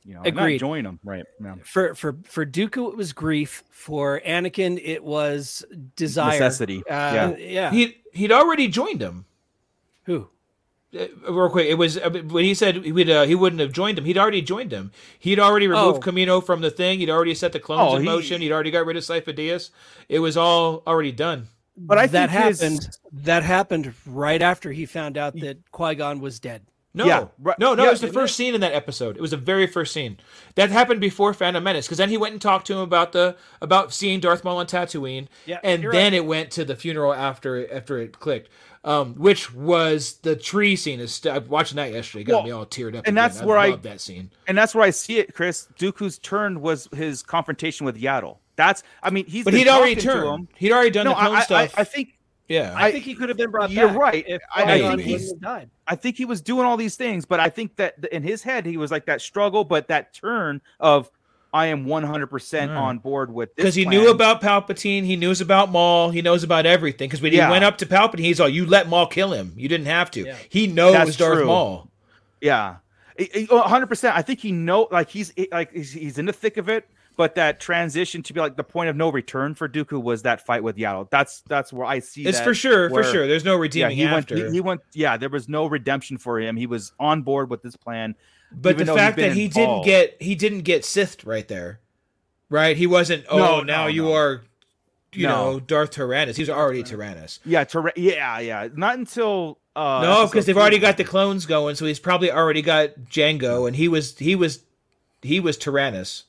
Speaker 1: You know, and not
Speaker 2: Agreed.
Speaker 1: join them, right? Yeah.
Speaker 2: For for for Dooku, it was grief. For Anakin, it was desire.
Speaker 1: Necessity.
Speaker 2: Uh,
Speaker 1: Yeah.
Speaker 2: yeah.
Speaker 3: He he'd already joined him.
Speaker 2: Who?
Speaker 3: Uh, real quick, it was uh, when he said he would uh, he wouldn't have joined him. He'd already joined him. He'd already removed
Speaker 2: Oh.
Speaker 3: Camino from the thing. He'd already set the clones
Speaker 1: Oh,
Speaker 3: in
Speaker 1: he-
Speaker 3: motion. He'd already got rid of Sifo Dyas. It was all already done.
Speaker 1: But I
Speaker 2: that
Speaker 1: think his-
Speaker 2: happened. That happened right after he found out that Qui Gon was dead.
Speaker 3: No,
Speaker 1: Yeah, right-
Speaker 3: no, no.
Speaker 1: yeah,
Speaker 3: it was the
Speaker 1: it
Speaker 3: first scene in that episode. It was the very first scene that happened before Phantom Menace. Because then he went and talked to him about the about seeing Darth Maul on Tatooine,
Speaker 2: Yeah,
Speaker 3: and then
Speaker 2: right.
Speaker 3: it went to the funeral after after it clicked, um, which was the tree scene. Is st- I'm watching that yesterday, got
Speaker 1: Well,
Speaker 3: me all teared up.
Speaker 1: and
Speaker 3: again.
Speaker 1: that's where I-
Speaker 3: love that scene.
Speaker 1: and that's where I see it, Chris. Dooku's turn was his confrontation with Yaddle. That's, I mean, he's
Speaker 3: But he'd already turned.
Speaker 1: him.
Speaker 3: He'd already done
Speaker 1: No,
Speaker 3: the clone
Speaker 1: I, I,
Speaker 3: stuff.
Speaker 1: I think
Speaker 3: yeah,
Speaker 2: I, think he could have been brought
Speaker 1: you're
Speaker 2: back.
Speaker 1: right.
Speaker 2: If
Speaker 1: I-
Speaker 3: I think
Speaker 1: he's-
Speaker 2: have died.
Speaker 1: I think he was doing all these things, but I think that in his head he was like that struggle, but that turn of I am 100%
Speaker 3: Mm.
Speaker 1: on board with this
Speaker 3: because he
Speaker 1: plan.
Speaker 3: knew about Palpatine, he knows about Maul, he knows about everything. Because when he went up to Palpatine, he's all, "You let Maul kill him. You didn't have to.
Speaker 2: Yeah.
Speaker 3: He knows
Speaker 1: That's
Speaker 3: Darth
Speaker 1: true.
Speaker 3: Maul."
Speaker 1: Yeah, He- he- oh, 100%. I think he know like he's like he's, he's in the thick of it, but that transition to be like the point of no return for Dooku was that fight with Yaddle. That's that's where I see
Speaker 3: It's
Speaker 1: that
Speaker 3: for sure, for sure. There's no
Speaker 1: Yeah,
Speaker 3: redeeming
Speaker 1: he went.
Speaker 3: after.
Speaker 1: He, he went. Yeah, there was no redemption for him. He was on board with this plan.
Speaker 3: But the fact that he didn't get he didn't get Sithed right there, right? He wasn't. Oh,
Speaker 1: No,
Speaker 3: now
Speaker 1: no,
Speaker 3: you
Speaker 1: no.
Speaker 3: are, you
Speaker 1: No.
Speaker 3: know, Darth Tyrannus. He was already Tyrannus.
Speaker 1: Yeah, Tyra- yeah, yeah. Not until uh
Speaker 3: no, because they've already got the clones going, so he's probably already got Django, and he was he was he was Tyrannus.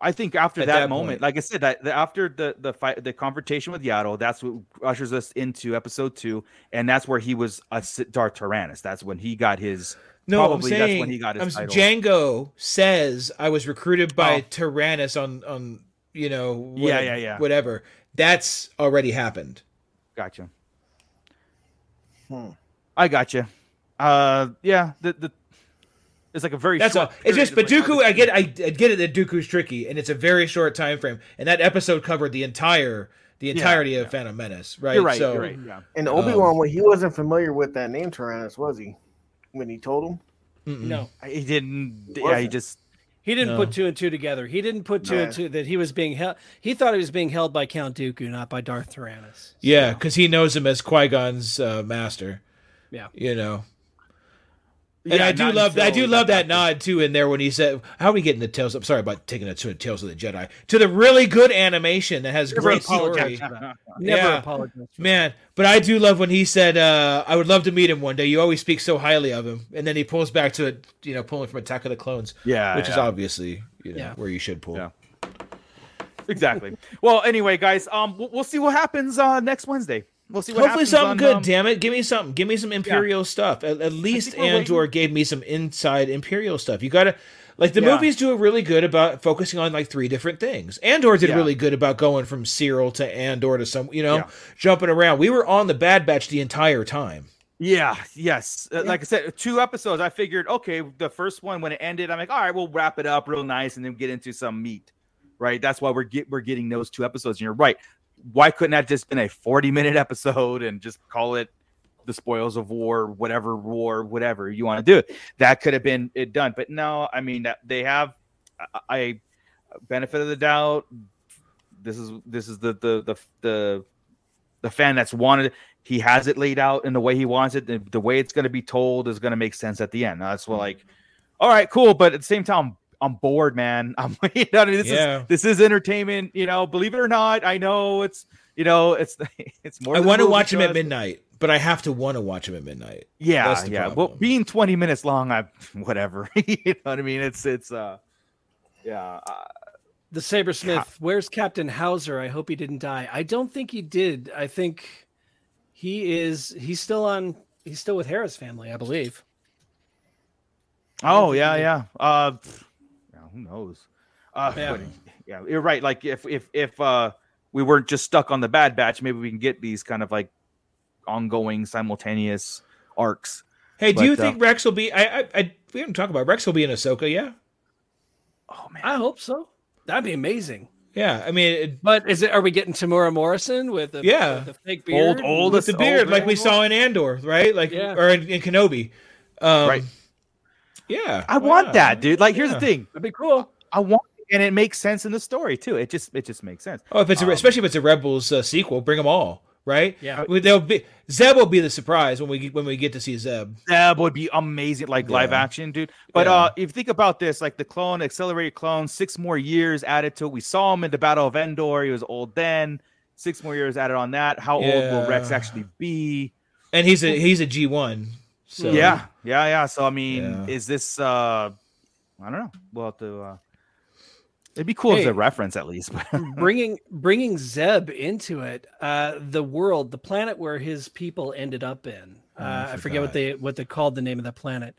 Speaker 1: I think after that,
Speaker 3: that
Speaker 1: moment,
Speaker 3: point.
Speaker 1: like I said, that that after the the fight, the confrontation with Yaddle, that's what ushers us into episode two, and that's where he was a Darth Tyrannus. That's when he got his.
Speaker 3: No,
Speaker 1: probably
Speaker 3: I'm saying
Speaker 1: that's when he got his
Speaker 3: I'm,
Speaker 1: title.
Speaker 3: Django says I was recruited by
Speaker 1: Oh.
Speaker 3: Tyrannus on on you know
Speaker 1: Yeah,
Speaker 3: what-
Speaker 1: yeah, yeah.
Speaker 3: whatever. That's already happened.
Speaker 1: Gotcha.
Speaker 4: Hmm.
Speaker 1: I gotcha. Uh, yeah. The the it's like a very.
Speaker 3: That's all. It's just, but
Speaker 1: period
Speaker 3: Dooku, I get, I, I get it that Dooku's tricky, and it's a very short time frame, and that episode covered the entire, the entirety of
Speaker 1: yeah.
Speaker 3: Phantom Menace, right?
Speaker 1: You're right.
Speaker 3: So,
Speaker 1: you're right. Yeah.
Speaker 4: And
Speaker 3: Um,
Speaker 4: Obi Wan, well, he wasn't familiar with that name Tyrannus, was he? When he told him,
Speaker 3: mm-mm.
Speaker 2: No,
Speaker 1: He didn't. Yeah. He just.
Speaker 2: he didn't
Speaker 3: No.
Speaker 2: put two and two together. He didn't put two
Speaker 4: No.
Speaker 2: and two that he was being held. He thought he was being held by Count Dooku, not by Darth Tyrannus.
Speaker 3: yeah, because he knows him as Qui Gon's uh, master.
Speaker 2: Yeah.
Speaker 3: you know. And
Speaker 1: Yeah,
Speaker 3: I do
Speaker 1: not
Speaker 3: love, I do love that nod too in there when he said, "How are we getting the tales?" I'm sorry about taking it to Tales of the Jedi to the really good animation that has
Speaker 2: Never
Speaker 3: great
Speaker 2: apologize
Speaker 3: story. *laughs*
Speaker 2: Never
Speaker 3: Yeah.
Speaker 2: apologize.
Speaker 3: Man, but I do love when he said, uh, "I would love to meet him one day." You always speak so highly of him, and then he pulls back to it, you know, pulling from Attack of the Clones,
Speaker 1: Yeah.
Speaker 3: which is obviously you know
Speaker 2: Yeah.
Speaker 3: where you should pull.
Speaker 1: Yeah. exactly. Well, anyway, guys, um, we'll, we'll see what happens uh next Wednesday. We'll see what
Speaker 3: Hopefully something
Speaker 1: on,
Speaker 3: good.
Speaker 1: um,
Speaker 3: damn it, give me something. Give me some Imperial stuff. At, at least
Speaker 1: we're waiting-
Speaker 3: Andor gave me some inside Imperial stuff. You gotta. Like the
Speaker 1: Yeah.
Speaker 3: movies do a really good about focusing on like three different things. Andor did
Speaker 1: Yeah.
Speaker 3: really good about going from Syril to Andor to some, you know,
Speaker 1: Yeah.
Speaker 3: jumping around. We were on the Bad Batch the entire time.
Speaker 1: Yeah, yes. Uh, Like I said, two episodes. I figured, okay, the first one when it ended, I'm like, all right, we'll wrap it up real nice and then get into some meat, right? That's why we're get we're getting those two episodes. And you're right. Why couldn't that just been a 40 minute episode and just call it the spoils of war, whatever war, whatever you want to do? That could have been it done, but no. I mean, they have. I, I benefit of the doubt. This is this is the the the the the fan that's wanted he has it laid out in the way he wants it. The, the way it's going to be told is going to make sense at the end. That's what like, all right, cool. But at the same time, I'm bored, man. *laughs* I'm you know, this
Speaker 3: Yeah.
Speaker 1: is this is entertainment. You know, believe it or not, I know it's you know it's *laughs* it's more.
Speaker 3: I want to watch him at midnight, but I have to want to watch him at midnight.
Speaker 1: Yeah,
Speaker 3: That's the
Speaker 1: yeah. Well, being 20 minutes long, I *laughs* whatever. you know what I mean? It's it's uh, yeah. Uh,
Speaker 2: The Sabersmith, where's Captain Howzer? I hope he didn't die. I don't think he did. I think he is he's still on he's still with Harris family, I believe.
Speaker 1: Oh
Speaker 2: think
Speaker 1: yeah, yeah. Uh, yeah, who knows? Uh,
Speaker 2: Yeah.
Speaker 1: but, yeah, you're right. Like if if if uh we weren't just stuck on the Bad Batch, maybe we can get these kind of like ongoing, simultaneous arcs.
Speaker 3: Hey, do you
Speaker 1: But, uh,
Speaker 3: think Rex will be? I, I, I we haven't talked about Rex will be in Ahsoka. Yeah,
Speaker 1: Oh man,
Speaker 2: I hope so. That'd be amazing.
Speaker 3: yeah. I mean, it,
Speaker 2: But is it are we getting Temuera Morrison with the,
Speaker 3: Yeah.
Speaker 2: with the fake
Speaker 1: Old-
Speaker 2: beard?
Speaker 1: old
Speaker 3: with the
Speaker 1: old
Speaker 3: beard, like we saw in Andor, right? Like
Speaker 2: Yeah.
Speaker 3: or in, in Kenobi, um,
Speaker 1: Right.
Speaker 3: Yeah,
Speaker 1: I
Speaker 3: why
Speaker 1: want
Speaker 3: not?
Speaker 1: that, dude. Like, here's
Speaker 3: Yeah.
Speaker 1: the thing.
Speaker 2: That'd be cool.
Speaker 1: I want, and it makes sense in the story too. It just, it just makes sense.
Speaker 3: Oh, if it's a,
Speaker 1: Um,
Speaker 3: especially if it's a Rebels uh, sequel, bring them all, right?
Speaker 2: Yeah.
Speaker 3: They'll be Zeb will be the surprise when we when we get to see Zeb.
Speaker 1: Zeb would be amazing, like live action, dude. But
Speaker 3: Yeah.
Speaker 1: uh, if you think about this, like the clone, accelerated clone, six more years added to it. We saw him in the Battle of Endor. He was old then. Six more years added on that. How old will Rex actually be?
Speaker 3: And he's a he's a G one. So
Speaker 1: yeah, yeah, yeah. So I mean,
Speaker 3: Yeah.
Speaker 1: is this? uh I don't know. We'll have to. uh It'd be cool
Speaker 2: Hey.
Speaker 1: as a reference at least. *laughs*
Speaker 2: bringing bringing Zeb into it, uh, the world, the planet where his people ended up in.
Speaker 3: Oh,
Speaker 2: Uh,
Speaker 3: I
Speaker 2: I, forget what they what they called the name of the planet.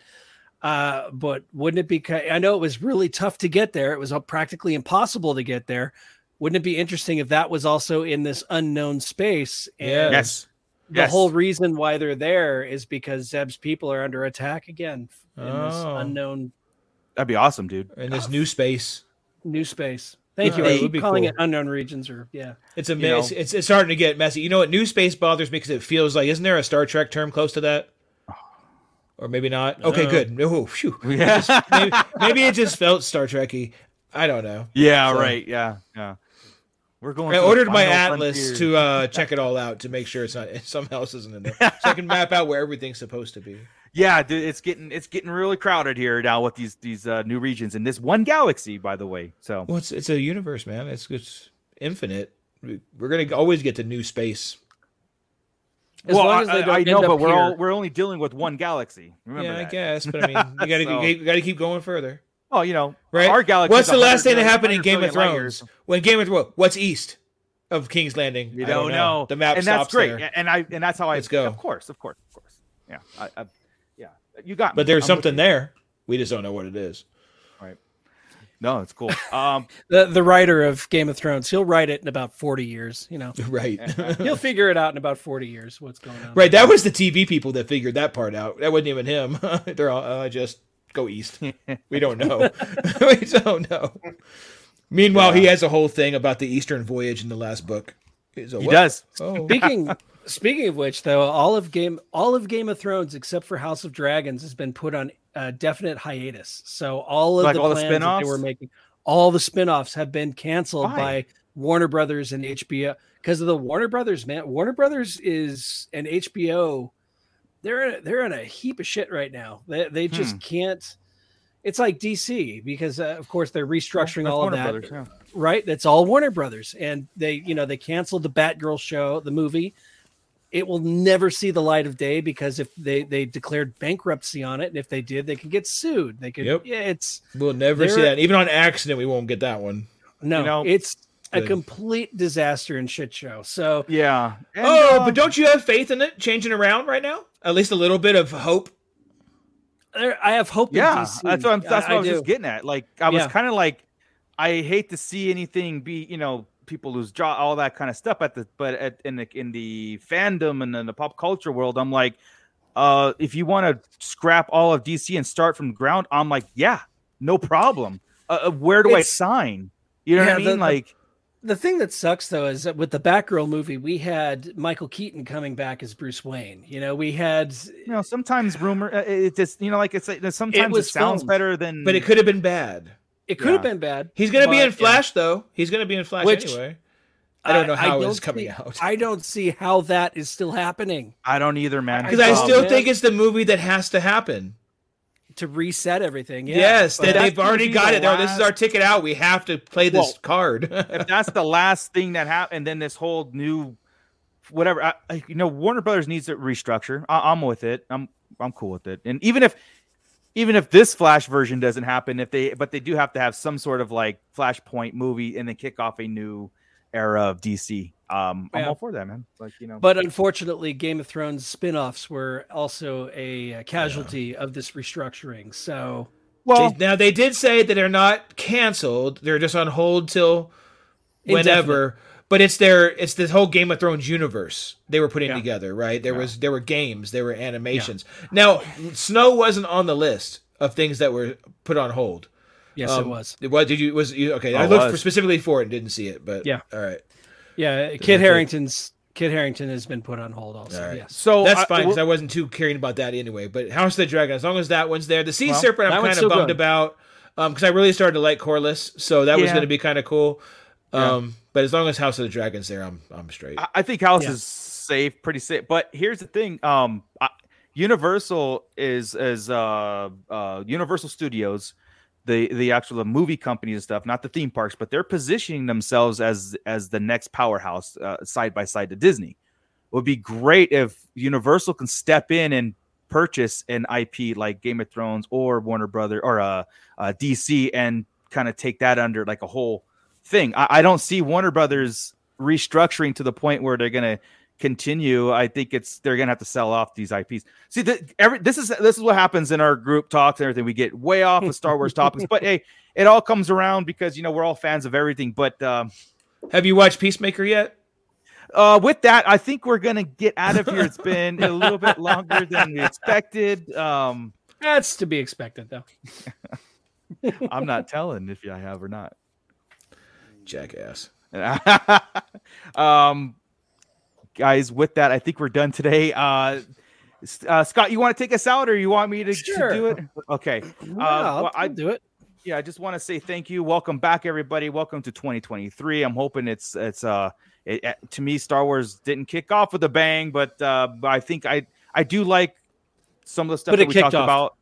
Speaker 2: Uh, but wouldn't it be? I know it was really tough to get there. It was uh, practically impossible to get there. Wouldn't it be interesting if that was also in this unknown space? And
Speaker 3: Yeah.
Speaker 1: yes.
Speaker 2: The
Speaker 1: Yes.
Speaker 2: whole reason why they're there is because Zeb's people are under attack again in this
Speaker 3: Oh.
Speaker 2: unknown
Speaker 1: That'd be awesome, dude.
Speaker 3: in this new space.
Speaker 2: new space. Thank you.
Speaker 3: Yeah,
Speaker 2: I keep
Speaker 3: be
Speaker 2: calling
Speaker 3: cool.
Speaker 2: it unknown regions, or yeah.
Speaker 3: It's a
Speaker 1: You
Speaker 3: mess.
Speaker 1: know.
Speaker 3: It's it's starting to get messy. You know what? New space bothers me because it feels like isn't there a Star Trek term close to that? Or maybe not. Okay,
Speaker 1: Uh,
Speaker 3: good. No, phew. *laughs*
Speaker 1: Yeah.
Speaker 3: maybe, maybe it just felt Star Trekky. I don't know.
Speaker 1: Yeah.
Speaker 3: So-
Speaker 1: Right. Yeah. Yeah. We're going.
Speaker 3: I ordered my atlas
Speaker 1: frontier.
Speaker 3: to uh, check it all out to make sure it's not something else isn't in there, so I can map out where everything's supposed to be. *laughs*
Speaker 1: Yeah, dude, it's getting it's getting really crowded here now with these these uh, new regions in this one galaxy, by the way. So
Speaker 3: Well, it's it's a universe, man. It's it's infinite. We- We're gonna always get to new space.
Speaker 2: As
Speaker 1: well,
Speaker 2: long as
Speaker 1: I,
Speaker 2: they don't
Speaker 1: I know, but we're all we're only dealing with one galaxy. Remember
Speaker 3: yeah, I guess, but I *laughs* mean, you gotta
Speaker 1: So-
Speaker 3: you gotta keep going further,
Speaker 1: Oh, you know,
Speaker 3: right?
Speaker 1: Our galaxy.
Speaker 3: What's the last thing that happened in Game of Thrones? When Game of Thrones, what's east of King's Landing?
Speaker 1: You
Speaker 3: I
Speaker 1: don't know.
Speaker 3: The map
Speaker 1: and
Speaker 3: stops
Speaker 1: that's great.
Speaker 3: there.
Speaker 1: And I and that's how I
Speaker 3: Let's go.
Speaker 1: Of course, of course, of course. Yeah, I, I, yeah. You got. me.
Speaker 3: But there's
Speaker 1: I'm
Speaker 3: something there. We just don't know what it is. Right.
Speaker 1: No, it's cool. Um, *laughs*
Speaker 2: The the writer of Game of Thrones, he'll write it in about forty years. You know, *laughs*
Speaker 3: Right. *laughs*
Speaker 2: he'll figure it out in about forty years. What's going on?
Speaker 3: right. That was the TV people that figured that part out. That wasn't even him. They're all uh, just go east. *laughs* We don't know. *laughs* we don't know. Meanwhile, he has a whole thing about the Eastern Voyage in the last book. He's a
Speaker 1: he
Speaker 3: what?
Speaker 1: does.
Speaker 3: Oh.
Speaker 2: Speaking speaking of which, though, all of game all of Game of Thrones except for House of Dragons has been put on a definite hiatus. So all of
Speaker 1: Like
Speaker 2: the
Speaker 1: all the
Speaker 2: plans that they were making, all the spin-offs have been canceled
Speaker 1: Why?
Speaker 2: by Warner Brothers and HBO because of the Warner Brothers. Man, Warner Brothers is and HBO. They're they're in a heap of shit right now. They they just
Speaker 1: Hmm.
Speaker 2: can't. It's like DC because uh, of course they're restructuring
Speaker 1: That's
Speaker 2: all
Speaker 1: Warner
Speaker 2: of that
Speaker 1: Brothers, yeah.
Speaker 2: right? That's all Warner Brothers, and they, you know, they canceled the Batgirl show, the movie. It will never see the light of day because if they they declared bankruptcy on it, and if they did, they could get sued. They could.
Speaker 3: Yep.
Speaker 2: Yeah, it's
Speaker 3: We'll never see that. Even on accident, we won't get that one.
Speaker 2: no,
Speaker 1: You know,
Speaker 2: it's a complete disaster and shit show. So
Speaker 1: Yeah. And,
Speaker 3: oh,
Speaker 1: uh,
Speaker 3: but don't you have faith in it changing around right now? At least a little bit of hope.
Speaker 2: there, I have hope. in
Speaker 1: Yeah,
Speaker 2: DC.
Speaker 1: that's what I'm, that's
Speaker 2: I,
Speaker 1: what I, was
Speaker 2: do.
Speaker 1: just getting at. Like, I was
Speaker 2: Yeah.
Speaker 1: kind of like, I hate to see anything be, you know, people lose job, all that kind of stuff. At the but at, in the in the fandom and in the pop culture world, I'm like, uh, if you want to scrap all of DC and start from ground, I'm like, yeah, no problem. Uh, uh, where do I sign? You know what I mean?
Speaker 2: the- the-
Speaker 1: like,
Speaker 2: The thing that sucks though is that with the Batgirl movie, we had Michael Keaton coming back as Bruce Wayne. You know, we had
Speaker 1: you know, sometimes rumor, uh, it just, you know, like it's like sometimes it,
Speaker 2: was
Speaker 1: sounds
Speaker 2: filmed.
Speaker 1: better than,
Speaker 3: But it could have been bad.
Speaker 2: it could have been bad.
Speaker 3: He's going to be
Speaker 2: but,
Speaker 3: in
Speaker 2: yeah.
Speaker 3: Flash, though. He's going to be in Flash
Speaker 2: Which-
Speaker 3: anyway. I don't know how it's coming
Speaker 2: see-
Speaker 3: out.
Speaker 2: I don't see how that is still happening
Speaker 1: I don't either, man.
Speaker 3: Because I
Speaker 2: Um,
Speaker 3: still
Speaker 2: man.
Speaker 3: think it's the movie that has to happen.
Speaker 2: To reset everything. Yeah,
Speaker 3: yes, that they've already got
Speaker 1: the
Speaker 3: it. There, this is our ticket out. We have to play this
Speaker 1: Well,
Speaker 3: card.
Speaker 1: if *laughs* that's the last thing that happened, then this whole new whatever, I, I- you know, Warner Brothers needs to restructure. I, I'm with it. I'm I'm cool with it. And even if even if this Flash version doesn't happen, if they but they do have to have some sort of like Flashpoint movie and then kick off a new era of DC. Um, I'm all for that, man. Like you know,
Speaker 2: But unfortunately, Game of Thrones spin-offs were also a uh, casualty of this restructuring. So
Speaker 1: well,
Speaker 3: They- now they did say that they're not canceled; they're just on hold till whenever. But it's their it's this whole Game of Thrones universe they were putting
Speaker 2: Yeah.
Speaker 3: together, right? There was there were games, there were animations. Now, Snow wasn't on the list of things that were put on hold.
Speaker 2: yes, it
Speaker 3: Um,
Speaker 2: was.
Speaker 3: What did you was you okay?
Speaker 1: Oh,
Speaker 3: I looked for specifically for it and didn't see it, but
Speaker 2: Yeah.
Speaker 3: all right.
Speaker 2: Yeah, Kit. Harington's Kit Harington has been put on hold. Also,
Speaker 3: All right.
Speaker 2: yes.
Speaker 1: So
Speaker 3: That's
Speaker 1: I-
Speaker 3: fine because
Speaker 1: well-
Speaker 3: I wasn't too caring about that anyway. But House of the Dragon, as long as that one's there, the Sea
Speaker 1: Well,
Speaker 3: Serpent, I'm kind of bummed
Speaker 2: good.
Speaker 3: about because I really started to like Corlys, so that was going to be kind of cool.
Speaker 1: Yeah.
Speaker 3: Um, But as long as House of the Dragon's there, I'm I'm straight.
Speaker 1: I, I think House
Speaker 2: Yeah.
Speaker 1: is safe, pretty safe. But here's the thing: um, I, Universal is is uh, uh, Universal Studios, the the actual movie companies and stuff, not the theme parks, but they're positioning themselves as as the next powerhouse uh, side by side to Disney. It would be great if Universal can step in and purchase an IP like Game of Thrones or Warner Brother or uh, uh, DC and kind of take that under like a whole thing. I, I don't see Warner Brothers restructuring to the point where they're to continue. I think it's they're going to have to sell off these IPs. See, the, every this is this is what happens in our group talks and everything. We get way off of Star Wars topics, but hey, it all comes around because you know we're all fans of everything. But um,
Speaker 3: Have you watched Peacemaker yet?
Speaker 1: uh, with that, I think we're gonna get out of here. It's been a little bit longer than we expected. Um,
Speaker 2: That's to be expected, though. *laughs*
Speaker 1: I'm not telling if I have or not.
Speaker 3: Jackass. *laughs*
Speaker 1: um, guys, with that, I think we're done today. Uh, uh, Scott, you want to take us out, or you want me to, to do it? Okay.
Speaker 2: Yeah,
Speaker 1: Uh,
Speaker 2: I'll,
Speaker 1: well, I-
Speaker 2: I'll do it.
Speaker 1: yeah, I just want to say thank you. Welcome back, everybody. Welcome to 2023. I'm hoping it's it's uh it, it- to me Star Wars didn't kick off with a bang, but uh, but I think I I do like some of the stuff
Speaker 2: But
Speaker 1: that
Speaker 2: it
Speaker 1: we
Speaker 2: kicked
Speaker 1: talked
Speaker 2: off.
Speaker 1: about.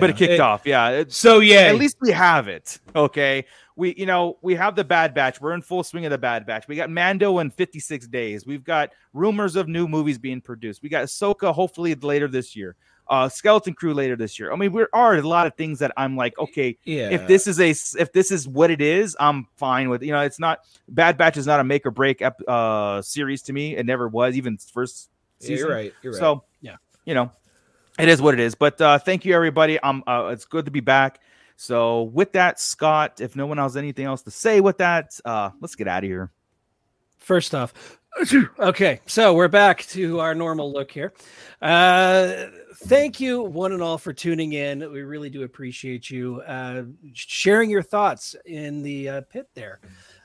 Speaker 1: But it kicked
Speaker 3: It-
Speaker 1: off. Yeah, it's
Speaker 3: So yeah,
Speaker 1: at least we have it. Okay. We, you know, we have the Bad Batch. We're in full swing of the Bad Batch. We got Mando in 56 days. We've got rumors of new movies being produced. We got Ahsoka hopefully later this year. Uh, Skeleton Crew later this year. I mean, there are a lot of things that I'm like, okay,
Speaker 3: yeah.
Speaker 1: if this is a, if this is what it is, I'm fine with. You know, it's not Bad Batch is not a make or break ep, uh series to me. It never was, even first
Speaker 3: Yeah,
Speaker 1: season.
Speaker 3: you're right. You're right.
Speaker 1: So
Speaker 2: Yeah.
Speaker 1: you know, it is what it is. But uh, thank you everybody. Um, uh, it's good to be back. So with that, Scott, if no one else has anything else to say with that, uh, let's get out of here.
Speaker 2: First off, *clears throat* okay, so we're back to our normal look here. Uh, thank you, one and all, for tuning in. We really do appreciate you uh, sharing your thoughts in the uh, pit there.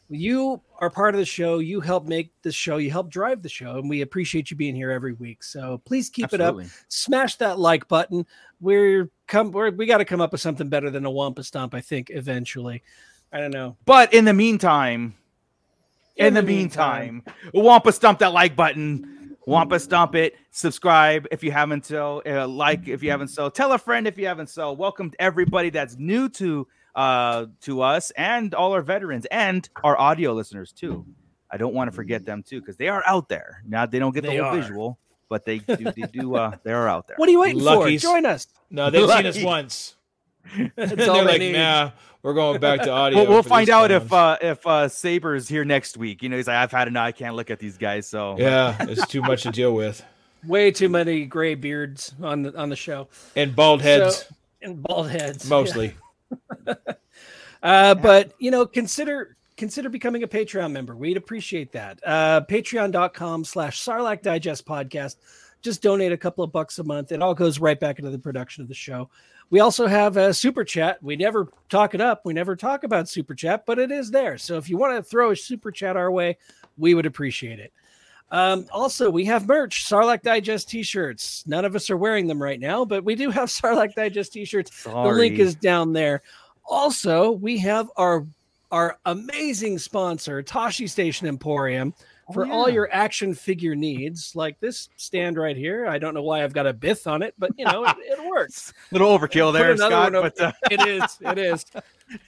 Speaker 2: You are part of the show. You help make the show. You help drive the show, and we appreciate you being here every week. So please keep it up. Smash that like button. We're come. We're, we got to come up with something better than a Wampa Stomp. I think eventually. I don't know.
Speaker 1: But in the meantime, in,
Speaker 2: In
Speaker 1: the,
Speaker 2: the
Speaker 1: meantime, Wampa stomp that like button. Wampa stomp it. Subscribe if you haven't so. Uh, like if you haven't so. Tell a friend if you haven't so. Welcome to everybody that's new to uh to us and all our veterans and our audio listeners too. I don't want to forget them too because they are out there. Now they don't get the
Speaker 2: They
Speaker 1: whole
Speaker 2: are.
Speaker 1: visual, but they do. They do. Uh, *laughs* they are out there.
Speaker 2: What are you waiting
Speaker 3: Luckies.
Speaker 2: for? Join us.
Speaker 3: no, they've seen us once. *laughs*
Speaker 2: That's *laughs*
Speaker 3: They're
Speaker 2: all
Speaker 3: like,
Speaker 2: need.
Speaker 3: nah, we're going back to audio.
Speaker 1: We'll, we'll find
Speaker 3: these
Speaker 1: out if uh, if uh, Saber's here next week. You know, he's like, I've had enough. I can't look at these guys. So
Speaker 3: yeah, it's too much to deal with.
Speaker 2: Way too many gray beards on the on the show
Speaker 3: And bald heads,
Speaker 2: So- and bald heads
Speaker 3: mostly. *laughs*
Speaker 2: Uh, but you know, consider consider becoming a Patreon member. We'd appreciate that. Uh, Patreon.com slash Sarlacc Digest Podcast. Just donate a couple of bucks a month. It all goes right back into the production of the show. We also have a super chat. We never talk it up. We never talk about super chat, but it is there. So if you want to throw a super chat our way, we would appreciate it. Um, also, we have merch, Sarlacc Digest t-shirts. None of us are wearing them right now, but we do have *laughs* Sarlacc Digest t-shirts. The link is down there. Also, we have our our amazing sponsor, Tashi Station Emporium, for all
Speaker 1: Oh, yeah.
Speaker 2: your action figure needs, like this stand right here. I don't know why I've got a Bith on it, but you know it, it works. *laughs*
Speaker 1: little overkill there, Scott. But uh, *laughs*
Speaker 2: It is, it is.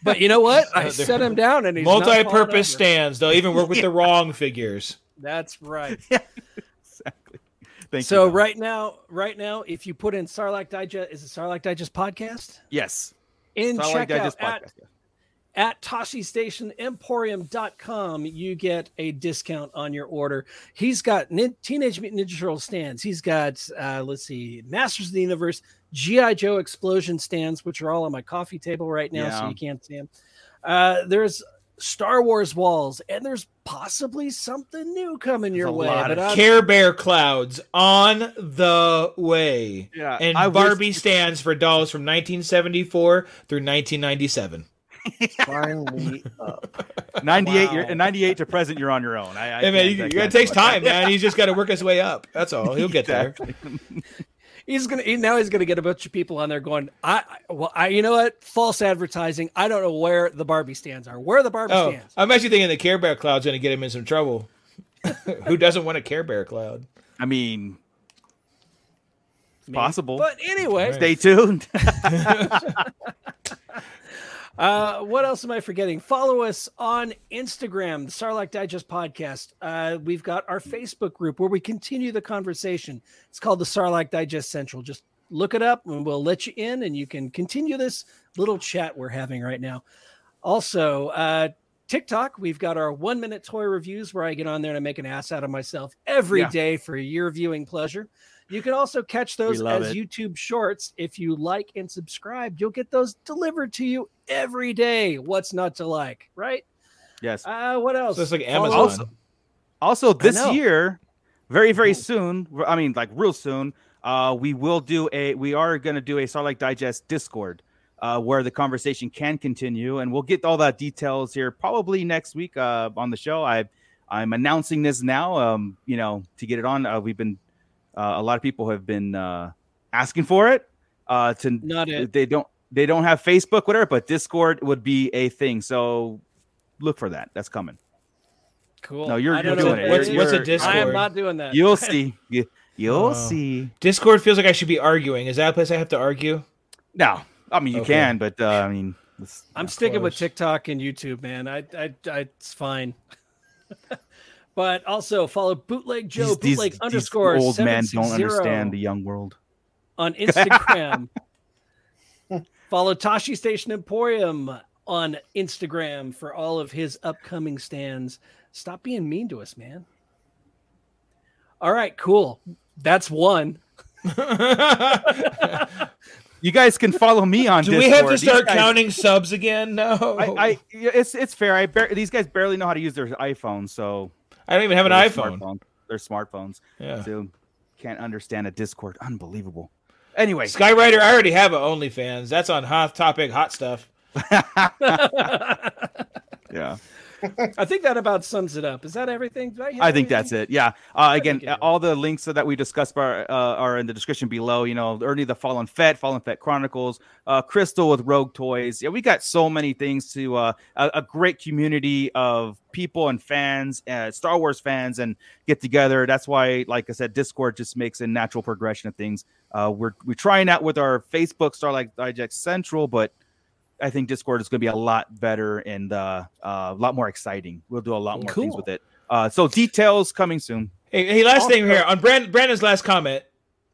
Speaker 2: But you know what? I set him down, and he's
Speaker 3: Multi-purpose stands. They'll even work with the wrong figures.
Speaker 2: That's right. *laughs*
Speaker 1: exactly. Thank
Speaker 2: so
Speaker 1: you.
Speaker 2: Right now, right now, if you put in Sarlacc Digest, is it Sarlacc Digest podcast?
Speaker 1: yes,
Speaker 2: In
Speaker 1: Starlight
Speaker 2: checkout at
Speaker 1: podcast.
Speaker 2: at TashiStationEmporium.com, you get a discount on your order. He's got nin- Teenage Mutant Ninja Turtle stands. He's got, uh, let's see, Masters of the Universe, G.I. Joe explosion stands, which are all on my coffee table right now, so you can't see them. Uh, there's Star Wars walls, and there's possibly something new coming your
Speaker 1: a
Speaker 2: way.
Speaker 1: lot
Speaker 2: But
Speaker 1: of
Speaker 2: I'm-
Speaker 3: Care Bear clouds on the way.
Speaker 1: Yeah,
Speaker 3: And
Speaker 1: I wish-
Speaker 3: Barbie stands for dolls from 1974 through 1997. *laughs*
Speaker 4: Finally up.
Speaker 1: 98
Speaker 2: Wow.
Speaker 1: you're 98 to present you're on your own. I, I
Speaker 3: Hey, man, you, you, it takes time, man. He's just got to work his way up. That's all. He'll get there. *laughs*
Speaker 2: He's gonna he- now. He's gonna get a bunch of people on there going. I I- well, I you know what? False advertising. I don't know where the Barbie stands are. Where are the Barbie
Speaker 3: Oh,
Speaker 2: stands?
Speaker 3: I'm actually thinking the Care Bear cloud's going to get him in some trouble. *laughs* Who doesn't want a Care Bear cloud?
Speaker 1: I mean,
Speaker 2: Me.
Speaker 1: possible.
Speaker 2: But anyway,
Speaker 1: stay tuned. *laughs* *laughs*
Speaker 2: Uh, what else am I forgetting? Follow us on Instagram, the Sarlacc Digest Podcast. Uh, we've got our Facebook group where we continue the conversation. It's called the Sarlacc Digest Central. Just look it up and we'll let you in and you can continue this little chat we're having right now. Also, uh, TikTok, we've got our one minute toy reviews where I get on there and I make an ass out of myself every day
Speaker 1: Yeah.
Speaker 2: for your viewing pleasure. You can also catch those as
Speaker 1: it.
Speaker 2: YouTube shorts. If you like and subscribe, you'll get those delivered to you every day. What's not to like, right?
Speaker 1: yes.
Speaker 2: Uh, what else?
Speaker 3: So it's like Amazon.
Speaker 1: Also, also this year, very very soon. I mean, like real soon. Uh, we will do a. We are going to do a Sarlacc Digest Discord. Uh, where the conversation can continue, and we'll get all that details here probably next week uh, on the show. I, I'm announcing this now. Um, you know, to get it on, uh, we've been uh, a lot of people have been uh, asking for it. Uh, to
Speaker 2: Not it.
Speaker 1: they don't they don't have Facebook, whatever, but Discord would be a thing. So look for that. That's coming.
Speaker 2: Cool.
Speaker 1: No, you're- you're doing it.
Speaker 2: that
Speaker 3: What's,
Speaker 2: is.
Speaker 3: what's a Discord?
Speaker 2: I am not doing that.
Speaker 1: You'll *laughs* see. You, you'll
Speaker 3: Oh.
Speaker 1: see.
Speaker 3: Discord feels like I should be arguing. Is that a place I have to argue?
Speaker 1: No, I mean you
Speaker 3: Okay.
Speaker 1: can, but uh, I mean,
Speaker 2: I'm sticking with. TikTok and YouTube, man. I, I, I it's fine. *laughs* but also follow Bootleg Joe,
Speaker 1: these, these-
Speaker 2: Bootleg
Speaker 1: these
Speaker 2: underscore
Speaker 1: old men don't understand the young world.
Speaker 2: on *laughs* Instagram. follow Tashi Station Emporium on Instagram for all of his upcoming stands. Stop being mean to us, man. All right, cool. That's one. *laughs*
Speaker 1: You guys can follow me on.
Speaker 3: Do we have to start
Speaker 1: guys-
Speaker 3: counting subs again? No.
Speaker 1: I, I, it's it's fair. I bar- these guys barely know how to use their iPhones, so
Speaker 3: I don't even have an
Speaker 1: their
Speaker 3: iPhone.
Speaker 1: smartphone- Their smartphones,
Speaker 3: Yeah.
Speaker 1: so can't understand a Discord. Unbelievable. Anyway,
Speaker 3: Skywriter, I already have an OnlyFans. That's on hot topic, hot stuff. *laughs*
Speaker 1: yeah.
Speaker 2: I think that about sums it up. Is that everything? I,
Speaker 1: I think
Speaker 2: everything?
Speaker 1: that's it. Yeah. Uh, again,
Speaker 2: think it is.
Speaker 1: all the links that we discussed are, uh, are in the description below. You know, Ernie the Fallen Fett, Fallen Fett Chronicles, uh, Crystal with Rogue Toys. Yeah, we got so many things to uh, a, a great community of people and fans, uh, Star Wars fans, and get together. That's why, like I said, Discord just makes a natural progression of things. Uh, we're we're trying out with our Facebook Sarlacc Digest Central, but I think Discord is going to be a lot better and uh, uh, a lot more exciting. We'll do a lot more things with it. Uh, so details coming soon.
Speaker 3: Hey, hey last thing here on Brand, Brandon's last comment.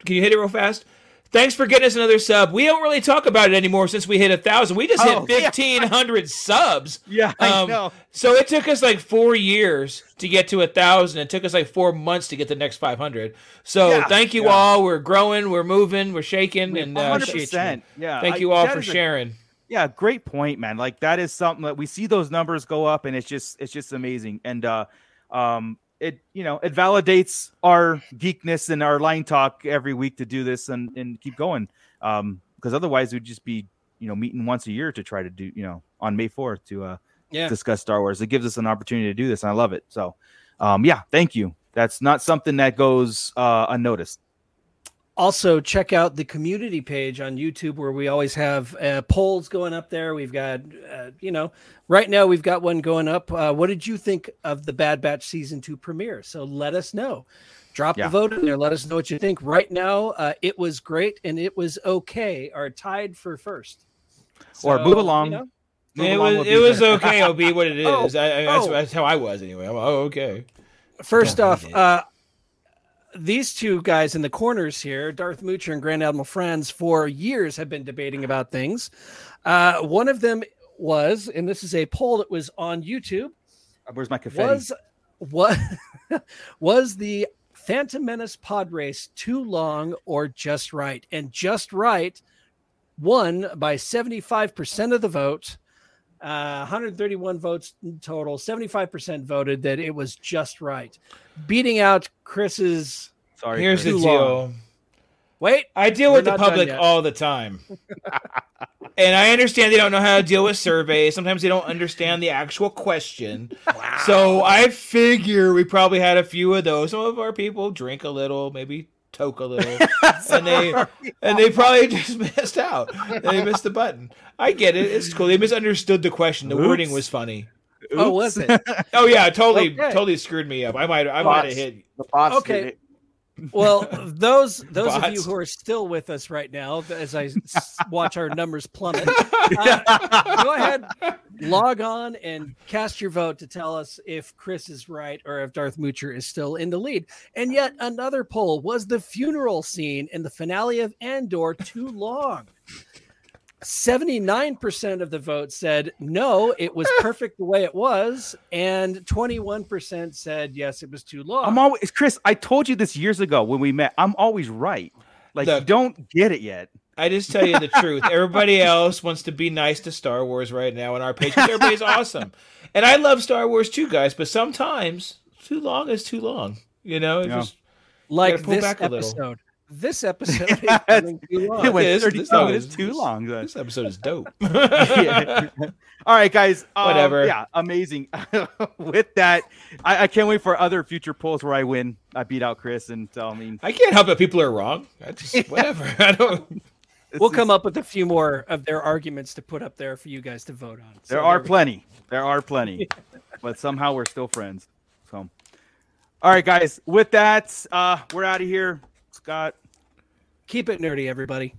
Speaker 3: Can you hit it real fast? Thanks for getting us another sub. We don't really talk about it anymore since we hit a thousand. We just
Speaker 1: Oh,
Speaker 3: hit
Speaker 1: yeah.
Speaker 3: fifteen hundred subs.
Speaker 1: Yeah, I
Speaker 3: Um,
Speaker 1: know.
Speaker 3: So it took us like four years to get to a thousand. It took us like four months to get the next five hundred. So
Speaker 1: Yeah,
Speaker 3: thank you
Speaker 1: yeah.
Speaker 3: all. We're growing. We're moving. We're shaking. And uh,
Speaker 1: hundred percent. Yeah.
Speaker 3: thank you all
Speaker 1: that
Speaker 3: for
Speaker 1: is a-
Speaker 3: sharing.
Speaker 1: Yeah, great point, man. Like that is something that we see those numbers go up, and it's just it's just amazing. And uh, um, it you know it validates our geekness and our line talk every week to do this and and keep going. Um, because otherwise we'd just be you know meeting once a year to try to do you know on May fourth to uh
Speaker 2: Yeah.
Speaker 1: discuss Star Wars. It gives us an opportunity to do this, and I love it. So, um, yeah, thank you. That's not something that goes uh, unnoticed.
Speaker 2: Also, check out the community page on YouTube where we always have uh, polls going up there. We've got, uh, you know, right now we've got one going up. Uh, what did you think of the Bad Batch season two premiere? So let us know. Drop
Speaker 1: Yeah.
Speaker 2: the vote in there. Let us know what you think. Right now, uh, it was great and it was okay. Are tied for first.
Speaker 1: Or
Speaker 2: So,
Speaker 1: move along.
Speaker 2: you know,
Speaker 1: Move
Speaker 3: It
Speaker 1: along
Speaker 3: was it was
Speaker 1: better.
Speaker 3: okay. It'll be what it *laughs* is.
Speaker 2: Oh,
Speaker 3: I, I, that's,
Speaker 2: oh.
Speaker 3: that's how I was anyway. I'm, oh, okay.
Speaker 2: First
Speaker 3: Don't
Speaker 2: off, uh, these two guys in the corners here, Darth Moocher and Grand Admiral Franz, for years have been debating about things. Uh, one of them was, and this is a poll that was on YouTube,
Speaker 1: Where's my confetti?
Speaker 2: was what *laughs* was the Phantom Menace pod race too long or just right? And just right won by 75% of the vote. Uh, 131 votes in total. 75% voted that it was just right, beating out Chris's.
Speaker 1: Sorry.
Speaker 3: Here's
Speaker 1: Chris.
Speaker 3: the
Speaker 2: Too
Speaker 3: deal.
Speaker 2: long. Wait,
Speaker 3: I deal with the public all the time. *laughs* And I understand they don't know how to deal with surveys. Sometimes they don't understand the actual question. Wow. So I figure we probably had a few of those. Some of our people drink a little, maybe toke a *laughs* little, and they and they probably *laughs* just missed out. They missed the button. I get it. It's cool. They misunderstood the question. The wording was funny.
Speaker 2: Oh, was it? *laughs*
Speaker 3: Oh yeah, totally,
Speaker 2: Okay.
Speaker 3: totally screwed me up. I might, I might have hit.
Speaker 4: The bots
Speaker 2: Okay. Well, those those of you who are still with us right now, as I s- *laughs* watch our numbers plummet, *laughs* uh, go ahead, log on and cast your vote to tell us if Chris is right or if Darth Moocher is still in the lead. And yet another poll was the funeral scene in the finale of Andor too long? 79% of the vote said no, it was ah. perfect the way it was, and 21% said yes, it was too long.
Speaker 1: I'm always Chris. I told you this years ago when we met. I'm always right. Like you don't get it yet.
Speaker 3: I just tell you the truth. *laughs* Everybody else wants to be nice to Star Wars right now on our page. 'cause Everybody's *laughs* awesome, and I love Star Wars too, guys. But sometimes too long is too long. You know, it
Speaker 1: Yeah.
Speaker 3: just
Speaker 2: like this
Speaker 3: back a little.
Speaker 2: Episode. This episode *laughs* is too long.
Speaker 1: It went
Speaker 3: this-
Speaker 1: 30
Speaker 3: this
Speaker 1: no,
Speaker 3: is-
Speaker 1: too long. then.
Speaker 3: this episode is dope. *laughs*
Speaker 1: Yeah. All right, guys. um,
Speaker 3: Whatever.
Speaker 1: Yeah, amazing. *laughs* With that, I, I can't wait for other future polls where I win. I beat out Chris, and I mean,
Speaker 3: I can't help it. People are wrong. I just whatever. I don't.
Speaker 1: this
Speaker 2: We'll come up with a few more of their arguments to put up there for you guys to vote on. So
Speaker 1: There are
Speaker 2: we
Speaker 1: plenty. There are plenty, but somehow we're still friends. So, all right, guys. With that, uh, we're out of here. Scott.
Speaker 2: Keep it nerdy, everybody.